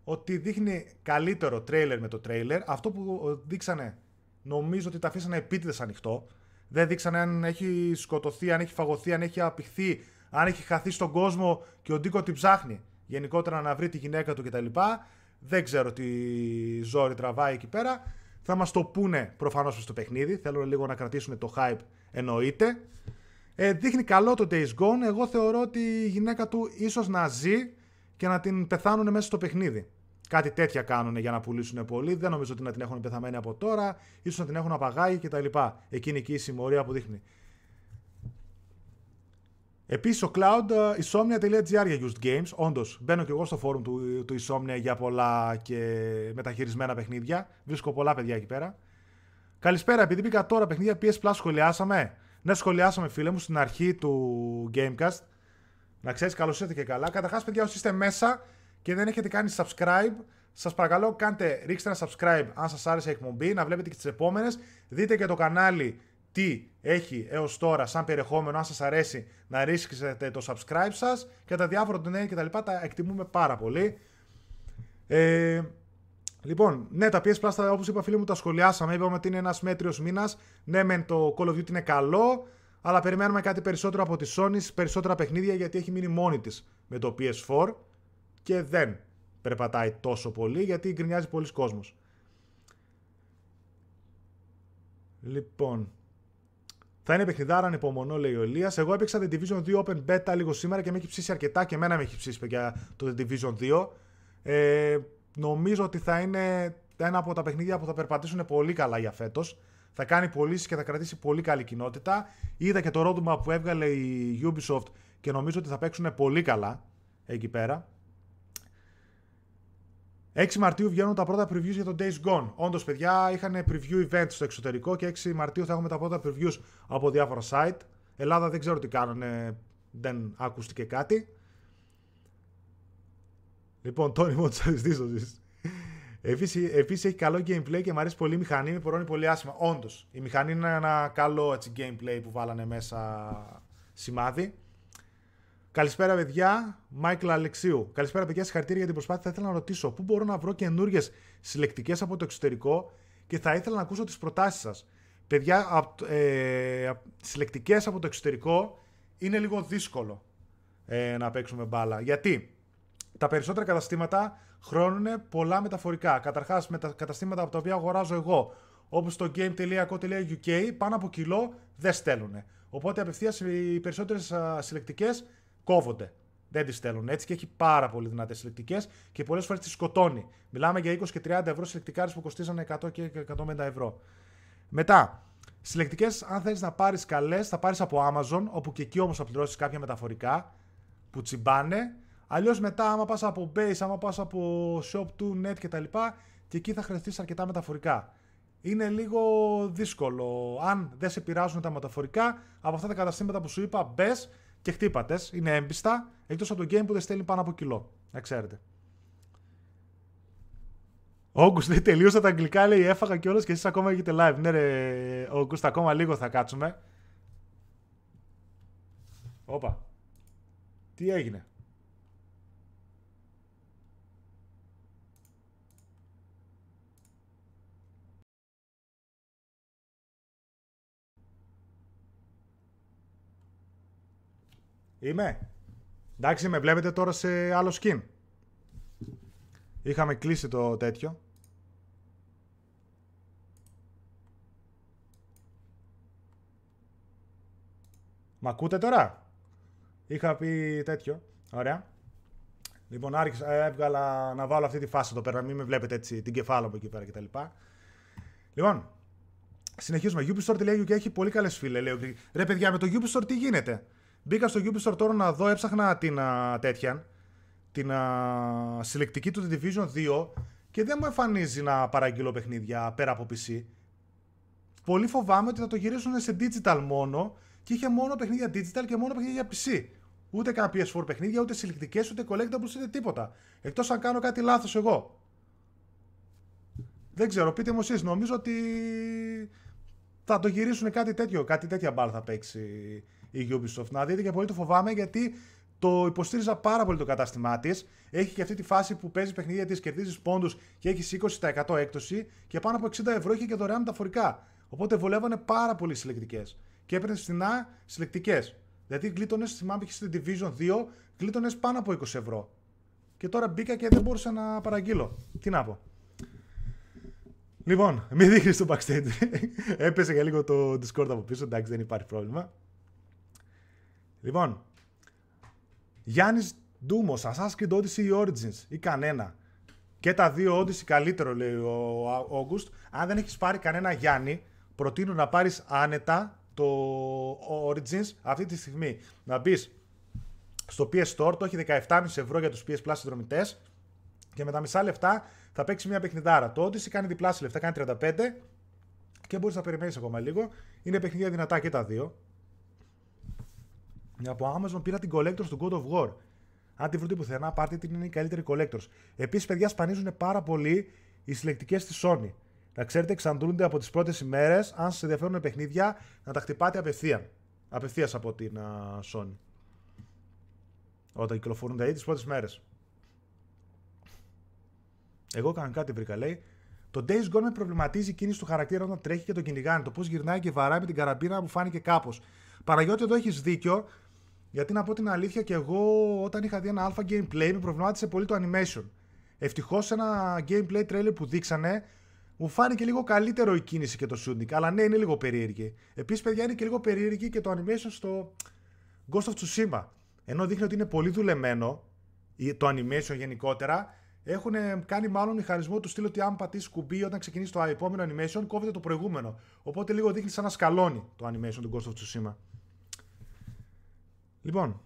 ότι δείχνει καλύτερο τρέιλερ με το τρέιλερ. Αυτό που δείξανε, νομίζω ότι τα αφήσανε επίτηδες ανοιχτό. Δεν δείξανε αν έχει σκοτωθεί, αν έχει φαγωθεί, αν έχει απηχθεί, αν έχει χαθεί στον κόσμο και ο Ντίκο την ψάχνει. Γενικότερα να βρει τη γυναίκα του κτλ. Δεν ξέρω τι ζόρι τραβάει εκεί πέρα. Θα μας το πούνε προφανώς στο παιχνίδι. Θέλουν λίγο να κρατήσουν το hype εννοείται. Ε, δείχνει καλό το Days Gone. Εγώ θεωρώ ότι η γυναίκα του ίσως να ζει και να την πεθάνουν μέσα στο παιχνίδι. Κάτι τέτοια κάνουν για να πουλήσουν πολύ. Δεν νομίζω ότι να την έχουν πεθαμένη από τώρα. ίσως να την έχουν απαγάγει κτλ. Εκείνη εκεί η συμμορία που δείχνει. Επίσης, ο cloud uh, isomnia.gr για used games. Όντως, μπαίνω και εγώ στο forum του, του Isomnia για πολλά και μεταχειρισμένα παιχνίδια. Βρίσκω πολλά παιδιά εκεί πέρα. Καλησπέρα, επειδή μπήκα τώρα παιχνίδια PS Plus σχολιάσαμε. Ναι, σχολιάσαμε φίλε μου στην αρχή του Gamecast. Να ξέρεις, καλώς ήρθατε και καλά. Καταρχάς, παιδιά, όσοι είστε μέσα και δεν έχετε κάνει subscribe, σας παρακαλώ κάντε, ρίξτε ένα subscribe αν σας άρεσε η εκπομπή, να βλέπετε και τις επόμενες. Δείτε και το κανάλι τι έχει έως τώρα σαν περιεχόμενο, αν σας αρέσει να ρίξετε το subscribe σας και τα διάφορα του νέου κτλ. Τα εκτιμούμε πάρα πολύ. Ε, λοιπόν, ναι, τα PS Plus, όπως είπα φίλοι μου, τα σχολιάσαμε. Είπαμε ότι είναι ένας μέτριος μήνας. Ναι, μεν το Call of Duty είναι καλό, αλλά περιμένουμε κάτι περισσότερο από τη Sony, περισσότερα παιχνίδια γιατί έχει μείνει μόνη της με το PS4 και δεν περπατάει τόσο πολύ γιατί γκρινιάζει πολλοί κόσμος. Λοιπόν, θα είναι παιχνιδάρα ανυπομονώ, λέει ο Ελία. Εγώ έπαιξα The Division 2 Open Beta λίγο σήμερα και με έχει ψήσει αρκετά και εμένα με έχει ψήσει για το The Division 2. Ε, νομίζω ότι θα είναι ένα από τα παιχνίδια που θα περπατήσουν πολύ καλά για φέτος. Θα κάνει πωλήσεις και θα κρατήσει πολύ καλή κοινότητα. Είδα και το roadmap που έβγαλε η Ubisoft και νομίζω ότι θα παίξουν πολύ καλά εκεί πέρα. 6 Μαρτίου βγαίνουν τα πρώτα previews για το Days Gone. Όντως, παιδιά, είχαν preview event στο εξωτερικό και 6 Μαρτίου θα έχουμε τα πρώτα previews από διάφορα site. Ελλάδα δεν ξέρω τι κάνανε, δεν ακούστηκε κάτι. Λοιπόν, Τόνι μου τη Επίσης έχει καλό gameplay και μου αρέσει πολύ η μηχανή, με πορώνει πολύ άσχημα. Όντως, η μηχανή είναι ένα καλό έτσι, gameplay που βάλανε μέσα σημάδι. Καλησπέρα, παιδιά. Μάικλ Αλεξίου. Καλησπέρα, παιδιά. Συγχαρητήρια για την προσπάθεια. Θα ήθελα να ρωτήσω πού μπορώ να βρω καινούριε συλλεκτικές από το εξωτερικό και θα ήθελα να ακούσω τις προτάσεις σας. Παιδιά, ε, συλλεκτικές από το εξωτερικό είναι λίγο δύσκολο ε, να παίξουμε μπάλα. Γιατί τα περισσότερα καταστήματα χρώνουν πολλά μεταφορικά. Καταρχάς, με τα καταστήματα από τα οποία αγοράζω εγώ, όπως το game.co.uk, πάνω από κιλό δεν στέλνουν. Οπότε απευθείας οι περισσότερες συλλεκτικές κόβονται. Δεν τις στέλνουν έτσι και έχει πάρα πολύ δυνατές συλλεκτικέ και πολλές φορές τις σκοτώνει. Μιλάμε για 20 και 30 ευρώ συλλεκτικάρε που κοστίζανε 100 και 150 ευρώ. Μετά, συλλεκτικέ, αν θέλεις να πάρεις καλές, θα πάρεις από Amazon, όπου και εκεί όμως θα πληρώσεις κάποια μεταφορικά που τσιμπάνε. Αλλιώς μετά, άμα πας από Base, άμα πας από Shop2, Net κτλ. Και εκεί θα χρειαστεί αρκετά μεταφορικά. Είναι λίγο δύσκολο. Αν δεν σε πειράζουν τα μεταφορικά, από αυτά τα καταστήματα που σου είπα, μπες και χτύπατες. Είναι έμπιστα. Εκτός από το game που δεν στέλνει πάνω από κιλό. Να ξέρετε. Όγκουστ δεν τελείωσα τα αγγλικά, λέει έφαγα κιόλας και εσείς ακόμα έχετε live. Ναι, ρε, Όγκουστ, ακόμα λίγο θα κάτσουμε. Όπα. Τι έγινε; Είμαι. Εντάξει, με βλέπετε τώρα σε άλλο skin. Είχαμε κλείσει το τέτοιο. Μ' ακούτε τώρα; Είχα πει τέτοιο. Ωραία. Λοιπόν, άρχισα, έβγαλα να βάλω αυτή τη φάση εδώ πέρα. Μην με βλέπετε έτσι την κεφάλα μου εκεί πέρα κτλ. Λοιπόν, συνεχίζουμε. Ubisoft.uk έχει πολύ καλές φίλες. Λέω, ρε παιδιά, με το Ubisoft τι γίνεται; Μπήκα στο Ubisoft τώρα να δω, έψαχνα την α, τέτοια, την α, συλλεκτική του Division 2 και δεν μου εμφανίζει να παραγγείλω παιχνίδια πέρα από PC. Πολύ φοβάμαι ότι θα το γυρίσουν σε digital μόνο και είχε μόνο παιχνίδια digital και μόνο παιχνίδια για PC. Ούτε καν PS4 παιχνίδια, ούτε συλλεκτικές, ούτε collectibles, ούτε τίποτα. Εκτός αν κάνω κάτι λάθος εγώ. Δεν ξέρω, πείτε μου εσείς. Νομίζω ότι θα το γυρίσουν κάτι τέτοιο. Κάτι τέτοια μπάλ θα παίξει η Ubisoft. Να δείτε και πολύ το φοβάμαι γιατί το υποστήριζα πάρα πολύ το κατάστημά της. Έχει και αυτή τη φάση που παίζει παιχνίδια της, κερδίζεις πόντους και έχεις 20% έκπτωση και πάνω από 60 ευρώ έχει και δωρεάν μεταφορικά. Οπότε βολεύανε πάρα πολύ συλλεκτικές. Και έπαιρνε φθηνά συλλεκτικές. Δηλαδή γλίτωνες, θυμάμαι και στην Division 2, γλίτωνες πάνω από 20 ευρώ. Και τώρα μπήκα και δεν μπορούσα να παραγγείλω. Τι να πω. Λοιπόν, μην δείχνεις το backstage. Έπεσε για λίγο το Discord από πίσω. Εντάξει, δεν υπάρχει πρόβλημα. Λοιπόν, Γιάννης Ντούμος, Assassin's Creed Odyssey ή Origins ή κανένα. Και τα δύο Odyssey καλύτερο, λέει ο August. Αν δεν έχεις πάρει κανένα Γιάννη, προτείνω να πάρεις άνετα το Origins αυτή τη στιγμή. Να μπει στο PS Store, το έχει 17,5 ευρώ για τους PS Plus συνδρομητές και με τα μισά λεφτά θα παίξεις μια παιχνιδάρα. Το Odyssey κάνει διπλάσια λεφτά, κάνει 35 και μπορείς να περιμένεις ακόμα λίγο. Είναι παιχνίδια δυνατά και τα δύο. Από Amazon πήρα την Collectors του God of War. Αν τη βρείτε πουθενά, πάρτε την είναι η καλύτερη Collectors. Επίσης, παιδιά, σπανίζουν πάρα πολύ οι συλλεκτικές της Sony. Να ξέρετε, εξαντλούνται από τις πρώτες ημέρες. Αν σας ενδιαφέρουν παιχνίδια, να τα χτυπάτε απευθεία. Απευθείας από την uh, Sony. Όταν κυκλοφορούν τα τις πρώτες μέρες. Εγώ κανονικά κάτι βρήκα, λέει. Το Days Gone με προβληματίζει η κίνηση του χαρακτήρα όταν τρέχει και τον κυνηγάνε. Το πώς γυρνάει και βαράει με την καραμπίνα μου φάνηκε κάπως. Παραγιώτη, εδώ έχεις δίκιο. Γιατί να πω την αλήθεια και εγώ όταν είχα δει ένα αλφα gameplay με προβλημάτισε πολύ το animation. Ευτυχώς ένα gameplay trailer που δείξανε μου φάνηκε λίγο καλύτερο η κίνηση και το shooting. Αλλά ναι, είναι λίγο περίεργη. Επίσης, παιδιά, είναι και λίγο περίεργη και το animation στο Ghost of Tsushima. Ενώ δείχνει ότι είναι πολύ δουλεμένο το animation γενικότερα, έχουν κάνει μάλλον μηχανισμό του στυλ ότι αν πατήσεις κουμπί όταν ξεκινήσεις το επόμενο animation, κόβεται το προηγούμενο. Οπότε λίγο δείχνει σαν να σκαλώνει το animation του Ghost of Tsushima. Λοιπόν,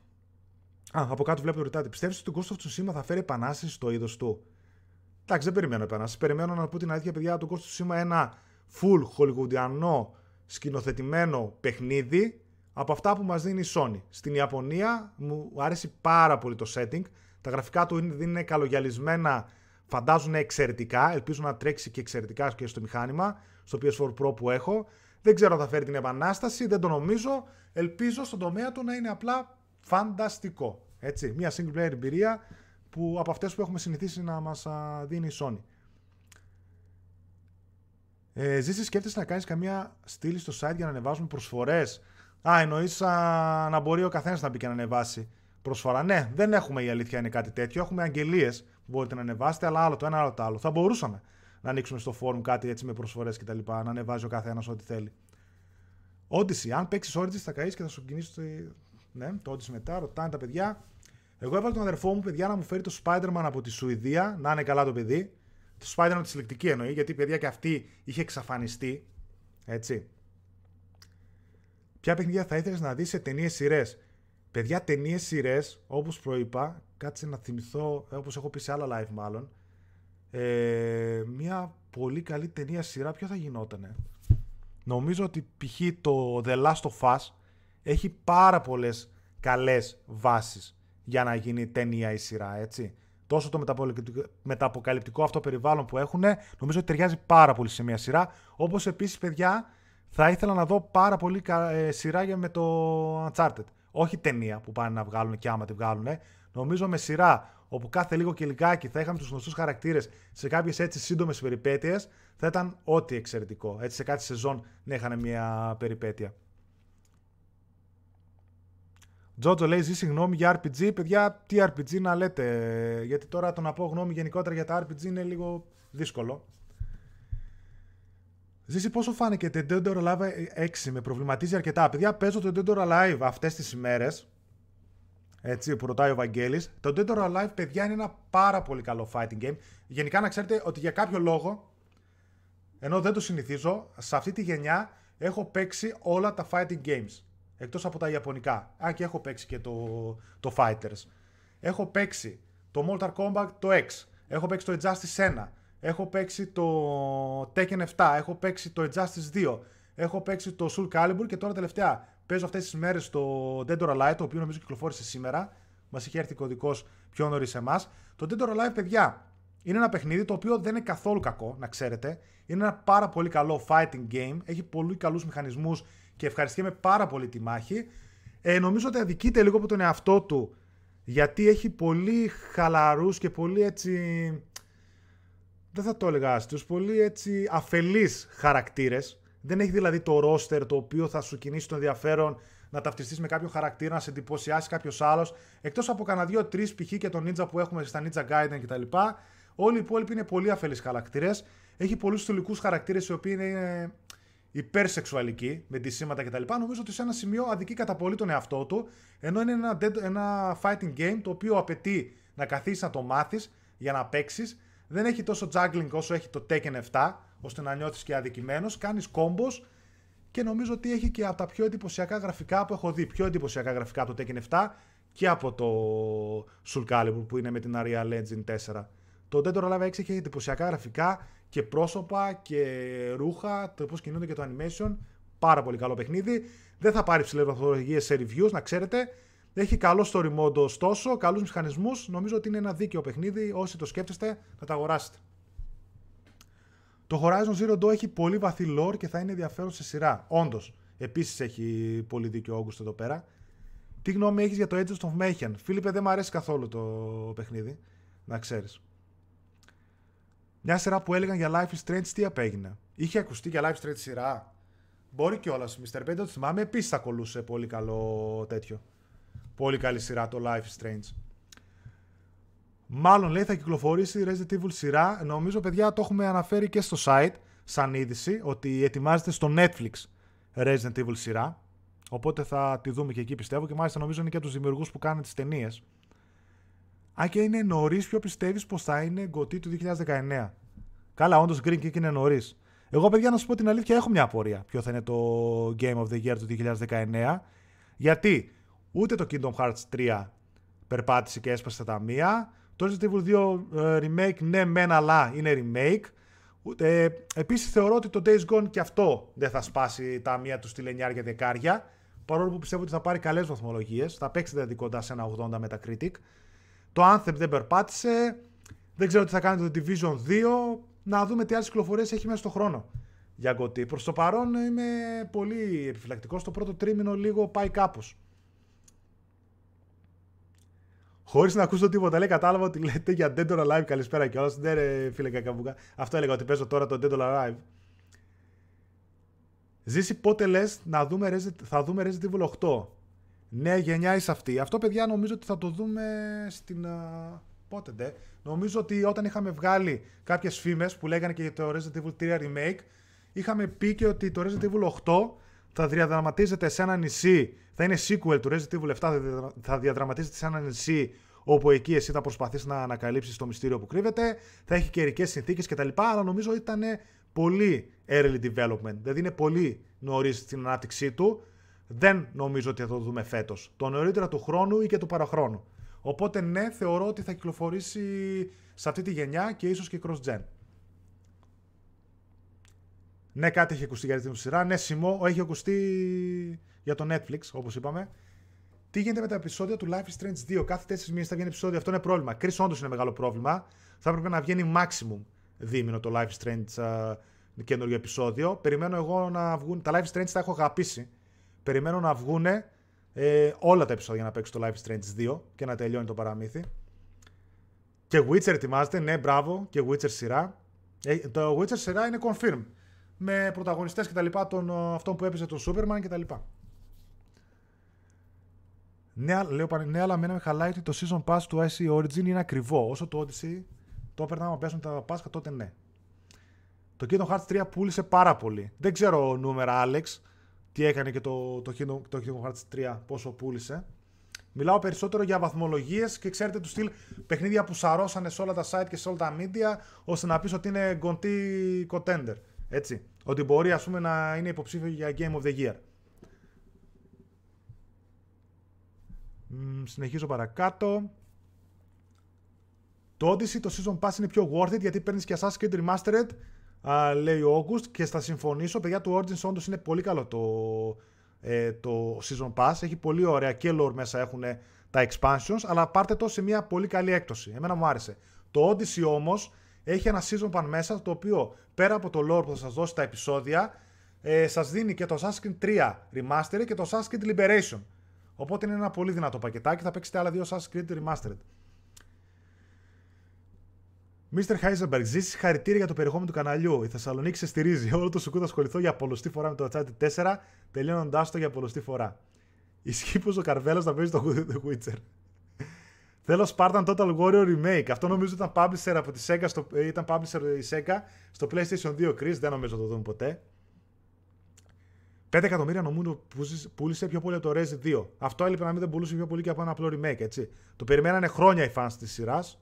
α, από κάτω βλέπω το ρωτάτε. Πιστεύεις ότι το Ghost of Tsushima θα φέρει επανάσταση στο είδος του; Εντάξει, δεν περιμένω επανάσταση. Περιμένω να πω την αλήθεια, παιδιά, το Ghost of Tsushima ένα full hollywoodiano σκηνοθετημένο παιχνίδι από αυτά που μας δίνει η Sony. Στην Ιαπωνία μου άρεσε πάρα πολύ το setting. Τα γραφικά του είναι, είναι καλογιαλισμένα, φαντάζουν εξαιρετικά. Ελπίζω να τρέξει και εξαιρετικά και στο μηχάνημα, στο PS4 Pro που έχω. Δεν ξέρω αν θα φέρει την επανάσταση, δεν το νομίζω. Ελπίζω στον τομέα του να είναι απλά φανταστικό. Έτσι, μια single player εμπειρία που από αυτές που έχουμε συνηθίσει να μας δίνει η Sony. Ε, Ζήση, σκέφτεσαι να κάνεις καμία στήλη στο site για να ανεβάζουμε προσφορές; Α, εννοείς να μπορεί ο καθένας να μπει και να ανεβάσει προσφορά. Ναι, δεν έχουμε η αλήθεια είναι κάτι τέτοιο. Έχουμε αγγελίες που μπορείτε να ανεβάσετε, αλλά άλλο το ένα, άλλο το άλλο. Θα μπορούσαμε να ανοίξουμε στο forum κάτι έτσι με προσφορές κτλ. Να ανεβάζει ο καθένας ό,τι θέλει. Odyssey, αν παίξεις Odyssey θα καείς και θα σου κινήσει το. Ναι, το Odyssey μετά, ρωτάνε τα παιδιά. Εγώ έβαλα τον αδερφό μου, παιδιά, να μου φέρει το Spider-Man από τη Σουηδία, να είναι καλά το παιδί. Το Spider-Man τη συλλεκτική εννοεί, γιατί παιδιά και αυτή είχε εξαφανιστεί. Έτσι. Ποια παιχνίδια θα ήθελες να δεις σε ταινίες σειρές; Παιδιά, ταινίες σειρές, όπως προείπα, κάτσε να θυμηθώ, όπως έχω πει σε άλλα live μάλλον. Ε, μια πολύ καλή ταινία σειρά, ποιο θα γινότανε; Νομίζω ότι π.χ. το The Last of Us έχει πάρα πολλές καλές βάσεις για να γίνει ταινία ή σειρά, έτσι. Τόσο το μεταποκαλυπτικό αυτό περιβάλλον που έχουν, νομίζω ότι ταιριάζει πάρα πολύ σε μια σειρά. Όπως επίσης, παιδιά, θα ήθελα να δω πάρα πολύ ε, σειρά για με το Uncharted. Όχι ταινία που πάνε να βγάλουν και άμα τη βγάλουν. Νομίζω με σειρά όπου κάθε λίγο και λιγάκι θα είχαμε τους γνωστούς χαρακτήρες σε κάποιες έτσι σύντομες περιπέτειες, θα ήταν ό,τι εξαιρετικό. Έτσι σε κάθε σεζόν να είχαν μια περιπέτεια. Τζότζο λέει: Ζει γνώμη για RPG. Παιδιά, τι RPG να λέτε. Γιατί τώρα το να πω γνώμη γενικότερα για τα RPG είναι λίγο δύσκολο. Ζήσει πόσο φάνηκε το Dead or Alive 6 με προβληματίζει αρκετά. Παιδιά, παίζω το Dead or Alive αυτές τις ημέρες έτσι, που ρωτάει ο Βαγγέλης. Το Dead or Alive, παιδιά, είναι ένα πάρα πολύ καλό fighting game. Γενικά να ξέρετε ότι για κάποιο λόγο, ενώ δεν το συνηθίζω, σε αυτή τη γενιά έχω παίξει όλα τα fighting games. Εκτός από τα ιαπωνικά. Αν και έχω παίξει και το, το Fighters. Έχω παίξει το Mortal Kombat το X. Έχω παίξει το Injustice 1. Έχω παίξει το Tekken 7. Έχω παίξει το Injustice 2. Έχω παίξει το Soul Calibur και τώρα τελευταία Παίζω αυτές τις μέρες το Dead or Alive, το οποίο νομίζω κυκλοφόρησε σήμερα. Μας είχε έρθει κωδικό πιο νωρίς σε εμάς. Το Dead or Alive, παιδιά, είναι ένα παιχνίδι το οποίο δεν είναι καθόλου κακό, να ξέρετε. Είναι ένα πάρα πολύ καλό fighting game. Έχει πολύ καλούς μηχανισμούς και ευχαριστούμε πάρα πολύ τη μάχη. Ε, νομίζω ότι αδικείται λίγο από τον εαυτό του γιατί έχει πολύ χαλαρούς και πολύ έτσι δεν θα το έλεγα άστιους, πολύ έτσι αφελείς χαρακτήρες δεν έχει δηλαδή το ρόστερ το οποίο θα σου κινήσει το ενδιαφέρον να ταυτιστείς με κάποιο χαρακτήρα, να σε εντυπωσιάσει κάποιος άλλος. Εκτός από κανένα δύο-τρει π.χ. και τον Ninja που έχουμε στα Ninja Gaiden κτλ. Όλοι οι υπόλοιποι είναι πολύ αφελείς χαρακτήρες. Έχει πολλούς στολικού χαρακτήρες οι οποίοι είναι υπερσεξουαλικοί, με τη σήματα κτλ. Νομίζω ότι σε ένα σημείο αδικεί κατά πολύ τον εαυτό του, ενώ είναι ένα, dead- ένα fighting game το οποίο απαιτεί να καθίσεις να το μάθεις για να παίξεις. Δεν έχει τόσο juggling όσο έχει το Tekken 7, ώστε να νιώθεις και αδικημένος. Κάνεις combos και νομίζω ότι έχει και από τα πιο εντυπωσιακά γραφικά που έχω δει. Πιο εντυπωσιακά γραφικά από το Tekken 7 και από το Soul Calibur που είναι με την Unreal Engine 4. Το Dead or Alive 6 έχει εντυπωσιακά γραφικά και πρόσωπα και ρούχα, το πώς κινούνται και το animation. Πάρα πολύ καλό παιχνίδι. Δεν θα πάρει ψηλές βαθμολογίες σε reviews, να ξέρετε. Έχει καλό story mode ωστόσο, καλούς μηχανισμούς. Νομίζω ότι είναι ένα δίκαιο παιχνίδι. Όσοι το σκέφτεστε, θα το αγοράσετε. Το Horizon Zero Dawn έχει πολύ βαθύ lore και θα είναι ενδιαφέρον σε σειρά. Όντως. Επίσης έχει πολύ δίκιο ο August εδώ πέρα. Τι γνώμη έχεις για το Agents of Mayhem; Φίλιππε, δεν μου αρέσει καθόλου το παιχνίδι. Να ξέρεις. Μια σειρά που έλεγαν για Life is Strange, τι απέγινε; Είχε ακουστεί για Life is Strange σειρά; Μπορεί κιόλας. Mr. Bento το θυμάμαι. Επίσης ακολούσε πολύ καλό τέτοιο. Πολύ καλή σειρά το Life is Strange. Μάλλον λέει θα κυκλοφορήσει η Resident Evil σειρά. Νομίζω, παιδιά, το έχουμε αναφέρει και στο site σαν είδηση ότι ετοιμάζεται στο Netflix Resident Evil σειρά. Οπότε θα τη δούμε και εκεί πιστεύω και μάλιστα νομίζω είναι και από τους δημιουργούς που κάνουν τις ταινίες. Αν και είναι νωρίς, ποιο πιστεύεις πως θα είναι γκωτή του 2019. Καλά, όντως Green Kick είναι νωρίς. Εγώ, παιδιά, να σου πω την αλήθεια, έχω μια απορία ποιο θα είναι το Game of the Year του 2019. Γιατί ούτε το Kingdom Hearts 3 περπάτησε και έσπασε τα μία. Το Resident Evil 2 ε, remake, ναι, μεν, αλλά είναι remake. Ε, Επίσης θεωρώ ότι το Days Gone και αυτό δεν θα σπάσει τα μία τους στη λενιάρια δεκάρια. Παρόλο που πιστεύω ότι θα πάρει καλές βαθμολογίες. Θα παίξει δηλαδή κοντά σε ένα 80 Metacritic. Το Anthem δεν περπάτησε. Δεν ξέρω τι θα κάνει το Division 2. Να δούμε τι άλλες κυκλοφορίες έχει μέσα στο χρόνο για Γκωτή. Προς το παρόν είμαι πολύ επιφυλακτικός. Το πρώτο τρίμηνο λίγο πάει κάπως. Χωρίς να ακούσω τίποτα, λέει κατάλαβα ότι λέτε για Dead or Alive. Καλησπέρα κιόλας. Ναι, ρε φίλε Κακαβούκα. Αυτό έλεγα ότι παίζω τώρα το Dead or Alive. Ζήσει πότε λες να δούμε Resident, θα δούμε Resident Evil 8. Νέα γενιά είσαι αυτή. Αυτό, παιδιά, νομίζω ότι θα το δούμε στην. α, Πότε ντε. Νομίζω ότι όταν είχαμε βγάλει κάποιες φήμες που λέγανε και για το Resident Evil 3 Remake, είχαμε πει και ότι το Resident Evil 8 θα διαδραματίζεται σε ένα νησί. Θα είναι sequel του Resident Evil 7, θα διδρα- θα διαδραματίζεται σε ένα νησί όπου εκεί εσύ θα προσπαθείς να ανακαλύψεις το μυστήριο που κρύβεται, θα έχει καιρικές συνθήκες κτλ. Αλλά νομίζω ήταν πολύ early development, δηλαδή είναι πολύ νωρίς στην ανάπτυξή του. Δεν νομίζω ότι θα το δούμε φέτος. Το νωρίτερα του χρόνου ή και του παραχρόνου. Οπότε ναι, θεωρώ ότι θα κυκλοφορήσει σε αυτή τη γενιά και ίσως και cross-gen. Ναι, κάτι έχει ακουστεί για την σειρά. Ναι, Σιμό, έχει ακουστεί για το Netflix, όπως είπαμε. Τι γίνεται με τα επεισόδια του Life is Strange 2. Κάθε 4 μήνες θα βγαίνει επεισόδιο. Αυτό είναι πρόβλημα. Chris, όντως είναι μεγάλο πρόβλημα. Θα έπρεπε να βγαίνει maximum δίμηνο το Life is Strange uh, καινούριο επεισόδιο. Περιμένω εγώ να βγουν. Τα Life is Strange τα έχω αγαπήσει. Περιμένω να βγουν ε, όλα τα επεισόδια να παίξω το Life is Strange 2 και να τελειώνει το παραμύθι. Και Witcher ετοιμάζεται. Ναι, μπράβο. Και Witcher σειρά. Ε, το Witcher σειρά είναι confirm. Με πρωταγωνιστές και τα λοιπά, τον, ε, αυτόν που έπαιζε τον Superman και τα λοιπά. Ναι, λέω, πάνε- ναι, αλλά μένα με χαλάει ότι το season pass του IC Origin είναι ακριβό. Όσο το Odyssey το έπαιρνα άμα πέσουν τα Πάσχα, τότε ναι. Το Kingdom Hearts 3 πούλησε πάρα πολύ. Δεν ξέρω νούμερα, Alex, τι έκανε και το, το, Kingdom, το Kingdom Hearts 3, πόσο πούλησε. Μιλάω περισσότερο για βαθμολογίες και ξέρετε του στυλ παιχνίδια που σαρώσανε σε όλα τα site και σε όλα τα media, ώστε να πεις ότι είναι γκοντή contender. Έτσι. Ότι μπορεί ας πούμε να είναι υποψήφιο για Game of the Year. Μ, συνεχίζω παρακάτω. Το Odyssey, το Season Pass είναι πιο worth it γιατί παίρνεις και Assassin's Creed Remastered, α, λέει ο August, και θα συμφωνήσω. Παιδιά, το Origins όντως είναι πολύ καλό το, ε, το Season Pass. Έχει πολύ ωραία και lore μέσα έχουν τα expansions, αλλά πάρτε το σε μια πολύ καλή έκπτωση. Εμένα μου άρεσε. Το Odyssey όμως έχει ένα Season Pass μέσα το οποίο πέρα από το lore που θα σας δώσει τα επεισόδια, ε, σας δίνει και το Assassin's Creed 3 Remastered και το Assassin's Creed Liberation. Οπότε είναι ένα πολύ δυνατό πακετάκι. Θα παίξετε άλλα δύο Assassin's Creed Remastered. Mr. Heisenberg, ζήσει χαρητήρια για το περιεχόμενο του καναλιού. Η Θεσσαλονίκη σε στηρίζει. Όλο το σουκού θα ασχοληθώ για πολλωστή φορά με το Uncharted 4, τελειώνοντάς το για πολλωστή φορά. Ισχύει πως ο Καρβέλο θα παίζει το The Witcher. Θέλω Spartan Total Warrior Remake. Αυτό νομίζω ήταν publisher από τη Sega στο, ε, ήταν publisher η Sega στο PlayStation 2 Chris. Δεν νομίζω να το δούμε ποτέ. 5 εκατομμύρια νομίζω πούλησε πιο πολύ από το Rez 2. Αυτό έλειπε να μην δεν πουλούσε πιο πολύ και από ένα απλό remake, έτσι. Το περιμένανε χρόνια οι fans της σειράς,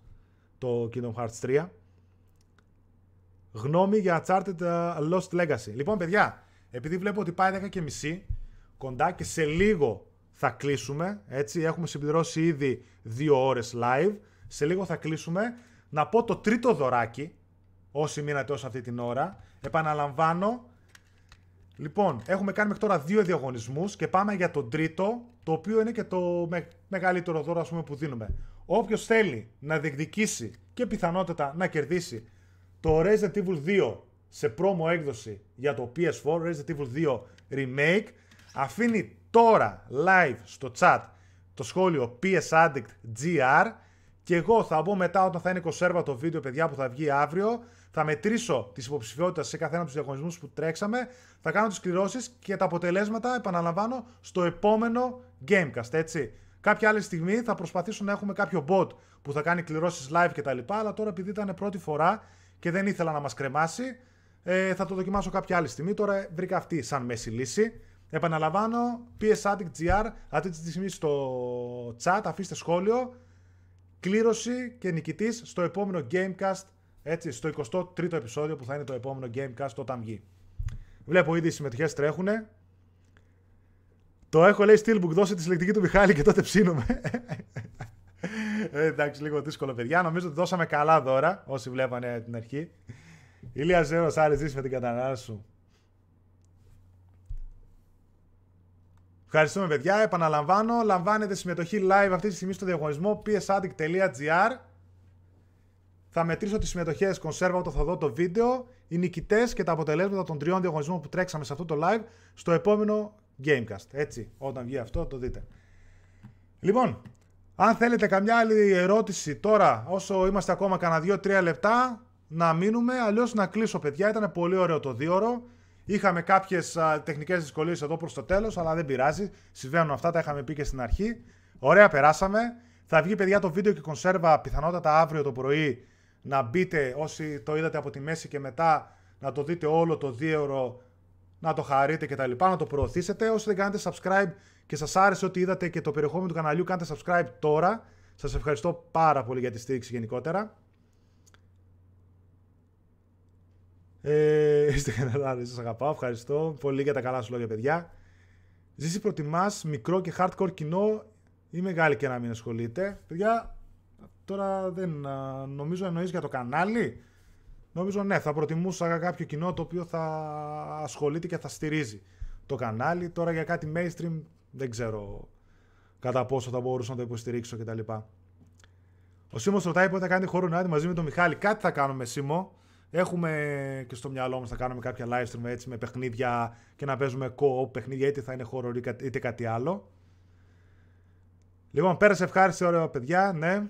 το Kingdom Hearts 3. Γνώμη για Uncharted uh, Lost Legacy. Λοιπόν, παιδιά, επειδή βλέπω ότι πάει 10 και μισή, κοντά και σε λίγο θα κλείσουμε, έτσι, έχουμε συμπληρώσει ήδη 2 ώρες live, σε λίγο θα κλείσουμε, να πω το τρίτο δωράκι, όσοι μείνατε όσο αυτή την ώρα, επαναλαμβάνω, Λοιπόν, έχουμε κάνει μέχρι τώρα δύο διαγωνισμούς και πάμε για τον τρίτο, το οποίο είναι και το μεγαλύτερο δώρο ας πούμε, που δίνουμε. Όποιος θέλει να διεκδικήσει και πιθανότητα να κερδίσει το Resident Evil 2 σε promo έκδοση για το PS4, Resident Evil 2 Remake, αφήνει τώρα live στο chat το σχόλιο PS Addict GR και εγώ θα μπω μετά όταν θα είναι κονσέρβα το βίντεο παιδιά που θα βγει αύριο θα μετρήσω τις υποψηφιότητες σε καθένα από τους διαγωνισμούς που τρέξαμε, θα κάνω τις κληρώσεις και τα αποτελέσματα, επαναλαμβάνω, στο επόμενο Gamecast. Έτσι. Κάποια άλλη στιγμή θα προσπαθήσω να έχουμε κάποιο bot που θα κάνει κληρώσεις live κτλ. Αλλά τώρα επειδή ήταν πρώτη φορά και δεν ήθελα να μας κρεμάσει, ε, θα το δοκιμάσω κάποια άλλη στιγμή. Τώρα βρήκα αυτή σαν μέση λύση. Επαναλαμβάνω, PS Addict GR, αυτή τη στιγμή στο chat, αφήστε σχόλιο, κλήρωση και νικητής στο επόμενο Gamecast έτσι, στο 23ο επεισόδιο που θα είναι το επόμενο Gamecast όταν βγει. Βλέπω ήδη οι συμμετοχές τρέχουν. Το έχω λέει Steelbook, δώσε τη συλλεκτική του Μιχάλη και τότε ψήνουμε. ε, εντάξει, λίγο δύσκολο παιδιά. Νομίζω ότι δώσαμε καλά δώρα όσοι βλέπανε την αρχή. Ηλία Ζέρος, άρε ζήσει με την κατανάλωση σου. Ευχαριστούμε παιδιά. Επαναλαμβάνω, λαμβάνετε συμμετοχή live αυτή τη στιγμή στο διαγωνισμό psaddict.gr θα μετρήσω τις συμμετοχές κονσέρβα όταν θα δω το βίντεο, οι νικητές και τα αποτελέσματα των τριών διαγωνισμών που τρέξαμε σε αυτό το live στο επόμενο Gamecast. Έτσι, όταν βγει αυτό, το δείτε. Λοιπόν, αν θέλετε καμιά άλλη ερώτηση τώρα, όσο είμαστε ακόμα κανένα 2-3 λεπτά, να μείνουμε. Αλλιώς να κλείσω, παιδιά. Ήταν πολύ ωραίο το δίωρο. Είχαμε κάποιες τεχνικές δυσκολίες εδώ προς το τέλος, αλλά δεν πειράζει. Συμβαίνουν αυτά, τα είχαμε πει και στην αρχή. Ωραία, περάσαμε. Θα βγει, παιδιά, το βίντεο και κονσέρβα πιθανότατα αύριο το πρωί να μπείτε όσοι το είδατε από τη μέση και μετά να το δείτε όλο το δίωρο, να το χαρείτε και τα λοιπά, να το προωθήσετε. Όσοι δεν κάνετε subscribe και σας άρεσε ότι είδατε και το περιεχόμενο του καναλιού, κάντε subscribe τώρα. Σας ευχαριστώ πάρα πολύ για τη στήριξη γενικότερα. Ε, είστε κανένα, σας αγαπάω, ευχαριστώ πολύ για τα καλά σου λόγια παιδιά. Ζήσει προτιμάς μικρό και hardcore κοινό ή μεγάλη και να μην ασχολείται; Παιδιά, Τώρα δεν νομίζω εννοείς για το κανάλι. Νομίζω ναι, θα προτιμούσα κάποιο κοινό το οποίο θα ασχολείται και θα στηρίζει το κανάλι. Τώρα για κάτι mainstream δεν ξέρω κατά πόσο θα μπορούσα να το υποστηρίξω κτλ. Ο Σίμος ρωτάει πότε θα κάνει χώρο να μαζί με τον Μιχάλη. Κάτι θα κάνουμε Σίμω. Έχουμε και στο μυαλό μας θα κάνουμε κάποια live stream έτσι με παιχνίδια και να παίζουμε co-op παιχνίδια είτε θα είναι χώρο είτε κάτι άλλο. Λοιπόν, πέρασε ευχάριστη ωραία παιδιά, ναι.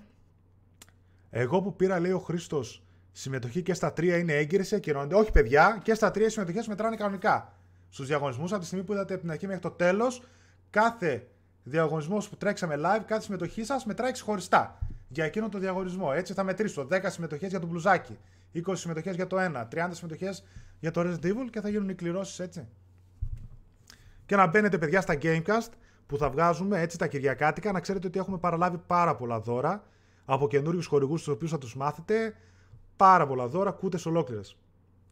Εγώ που πήρα, λέει ο Χρήστος, συμμετοχή και στα τρία είναι έγκυρες και ακυρώνονται. Όχι, παιδιά, και στα τρία οι συμμετοχές μετράνε κανονικά. Στους διαγωνισμούς, από τη στιγμή που είδατε από την αρχή μέχρι το τέλος, κάθε διαγωνισμός που τρέξαμε live, κάθε συμμετοχή σας μετράει ξεχωριστά για εκείνο το διαγωνισμό. Έτσι θα μετρήσω 10 συμμετοχές για το μπλουζάκι, 20 συμμετοχές για το 1, 30 συμμετοχές για το Resident Evil και θα γίνουν οι κληρώσεις έτσι. Και να μπαίνετε, παιδιά, στα Gamecast που θα βγάζουμε έτσι τα Κυριακάτικα, να ξέρετε ότι έχουμε παραλάβει πάρα πολλά δώρα από καινούριους χορηγούς τους οποίους θα τους μάθετε. Πάρα πολλά δώρα, κούτες ολόκληρες.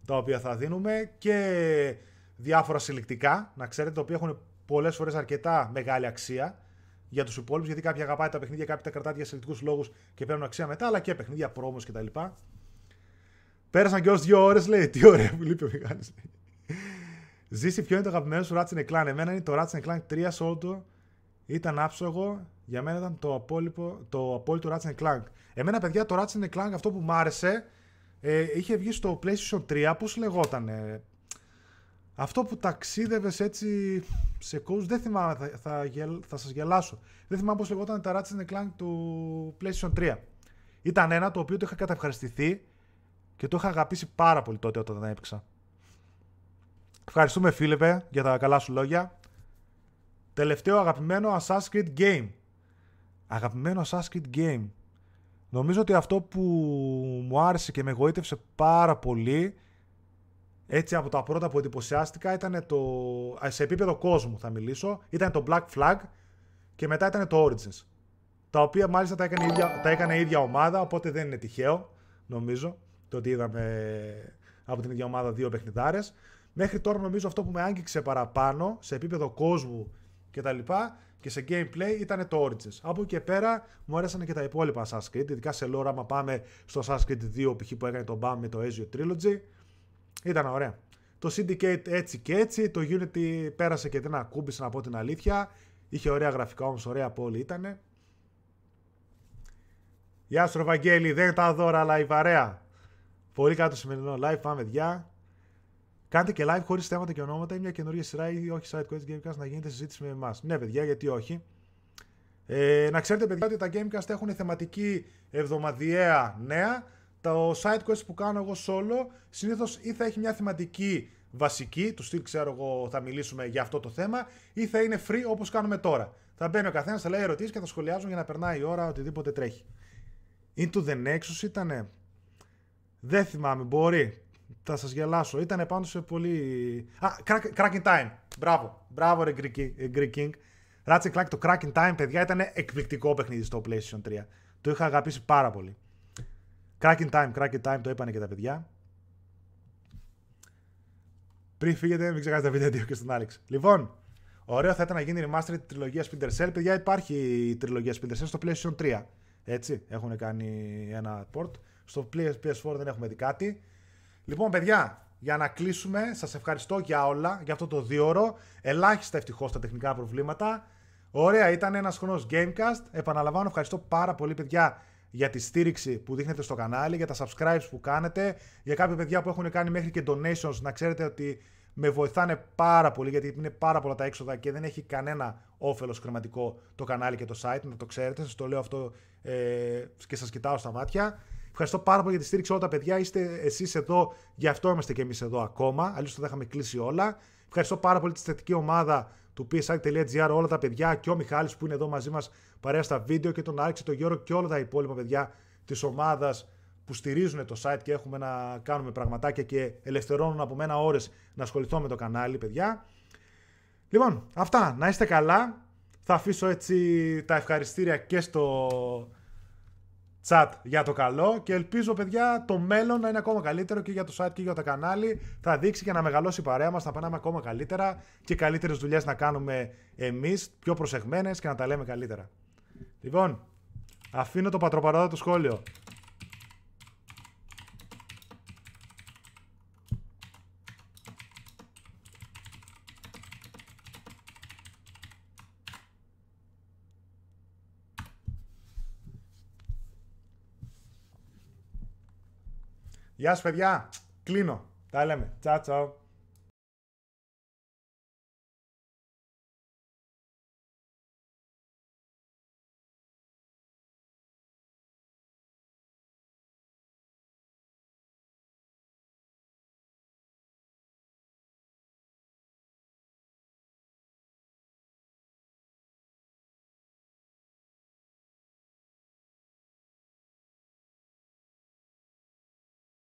Τα οποία θα δίνουμε και διάφορα συλλεκτικά, να ξέρετε, τα οποία έχουν πολλές φορές αρκετά μεγάλη αξία για τους υπόλοιπους. Γιατί κάποιοι αγαπάει τα παιχνίδια, κάποιοι τα κρατάτε για συλλεκτικού λόγους και παίρνουν αξία μετά, αλλά και παιχνίδια πρόμο κτλ. Πέρασαν και ως δύο ώρες, λέει. Τι ωραία που λείπει ο Μιχάλη. Ζήσει ποιο είναι το αγαπημένο σου Ratchet Clank; Εμένα είναι το Ratchet Clank 3 Solo. Ήταν άψογο για μένα ήταν το, απόλυτο, το απόλυτο Ratchet Clank. Εμένα, παιδιά, το Ratchet Clank αυτό που μου άρεσε ε, είχε βγει στο PlayStation 3, πώς λεγόταν. αυτό που ταξίδευες έτσι σε κόσμους, δεν θυμάμαι, θα, θα, θα σας γελάσω. Δεν θυμάμαι πώς λεγόταν τα Ratchet Clank του PlayStation 3. Ήταν ένα το οποίο το είχα καταευχαριστηθεί και το είχα αγαπήσει πάρα πολύ τότε όταν τα έπαιξα. Ευχαριστούμε Φίλιππε για τα καλά σου λόγια. Τελευταίο αγαπημένο Assassin's Creed Game. Αγαπημένο Assassin's Creed Game. Νομίζω ότι αυτό που μου άρεσε και με εγωίτευσε πάρα πολύ έτσι από τα πρώτα που εντυπωσιάστηκα ήταν το. σε επίπεδο κόσμου θα μιλήσω. Ήταν το Black Flag και μετά ήταν το Origins. Τα οποία μάλιστα τα έκανε, η ίδια, τα έκανε η ίδια ομάδα, οπότε δεν είναι τυχαίο, νομίζω, το ότι είδαμε από την ίδια ομάδα δύο παιχνιδάρες. Μέχρι τώρα νομίζω αυτό που με άγγιξε παραπάνω σε επίπεδο κόσμου κτλ. Και, και σε gameplay ήταν το Origins. Από εκεί και πέρα μου άρεσαν και τα υπόλοιπα Assassin's Creed, ειδικά σε lore άμα πάμε στο Assassin's Creed 2 π.χ. που έκανε τον BAM με το Ezio Trilogy. Ήταν ωραία. Το Syndicate έτσι και έτσι, το Unity πέρασε και δεν ακούμπησε να πω την αλήθεια. Είχε ωραία γραφικά όμως, ωραία πόλη ήτανε. Γεια σου Ευαγγέλη, δεν τα δώρα αλλά η βαρέα. Πολύ κάτω σημερινό live, πάμε διά. Κάντε και live χωρίς θέματα και ονόματα ή μια καινούργια σειρά ή όχι site quest Gamecast να γίνεται συζήτηση με εμάς. Ναι, παιδιά, γιατί όχι. Ε, να ξέρετε, παιδιά, ότι τα Gamecast έχουν θεματική εβδομαδιαία νέα. Το site quest που κάνω εγώ solo συνήθως ή θα έχει μια θεματική βασική, του στυλ ξέρω εγώ θα μιλήσουμε για αυτό το θέμα, ή θα είναι free όπως κάνουμε τώρα. Θα μπαίνει ο καθένας, θα λέει ερωτήσεις και θα σχολιάζουν για να περνάει η ώρα οτιδήποτε τρέχει. Into the Nexus ήτανε. Δεν θυμάμαι, μπορεί. Θα σας γελάσω. Ήταν πάνω σε πολύ. Α, Cracking Time. Μπράβο. Μπράβο, ρε Greek King. Ratchet Clank το Cracking Time, παιδιά, ήταν εκπληκτικό παιχνίδι στο PlayStation 3. Το είχα αγαπήσει πάρα πολύ. Cracking Time, Cracking Time, το είπανε και τα παιδιά. Πριν φύγετε, μην ξεχάσετε τα βίντεο και στον Άλεξ. Λοιπόν, ωραίο θα ήταν να γίνει remaster τη τριλογία Splinter Cell. Παιδιά, υπάρχει η τριλογία Splinter Cell στο PlayStation 3. Έτσι, έχουν κάνει ένα port. Στο PS4 δεν έχουμε δει κάτι. Λοιπόν, παιδιά, για να κλείσουμε, σας ευχαριστώ για όλα, για αυτό το δύο ώρο. Ελάχιστα ευτυχώς τα τεχνικά προβλήματα. Ωραία, ήταν ένας χρόνος Gamecast. Επαναλαμβάνω, ευχαριστώ πάρα πολύ, παιδιά, για τη στήριξη που δείχνετε στο κανάλι, για τα subscribes που κάνετε, για κάποια παιδιά που έχουν κάνει μέχρι και donations, να ξέρετε ότι με βοηθάνε πάρα πολύ γιατί είναι πάρα πολλά τα έξοδα και δεν έχει κανένα όφελος χρηματικό το κανάλι και το site, να το ξέρετε. Σας το λέω αυτό ε, και σας κοιτάω στα μάτια. Ευχαριστώ πάρα πολύ για τη στήριξη όλα τα παιδιά. Είστε εσείς εδώ, γι' αυτό είμαστε και εμείς εδώ ακόμα. Αλλιώς θα είχαμε κλείσει όλα. Ευχαριστώ πάρα πολύ τη θετική ομάδα του psite.gr, όλα τα παιδιά και ο Μιχάλης που είναι εδώ μαζί μας παρέα στα βίντεο και τον Άλεξ, τον Γιώργο και όλα τα υπόλοιπα παιδιά της ομάδας που στηρίζουν το site και έχουμε να κάνουμε πραγματάκια και ελευθερώνουν από μένα ώρες να ασχοληθώ με το κανάλι, παιδιά. Λοιπόν, αυτά. Να είστε καλά. Θα αφήσω έτσι τα ευχαριστήρια και στο chat για το καλό και ελπίζω παιδιά το μέλλον να είναι ακόμα καλύτερο και για το site και για το κανάλι θα δείξει και να μεγαλώσει η παρέα μας, να περνάμε ακόμα καλύτερα και καλύτερες δουλειές να κάνουμε εμείς πιο προσεγμένες και να τα λέμε καλύτερα. Λοιπόν, αφήνω το πατροπαράδοτο σχόλιο. Γεια σας παιδιά. Κλείνω. Τα λέμε. Τσάου τσάου.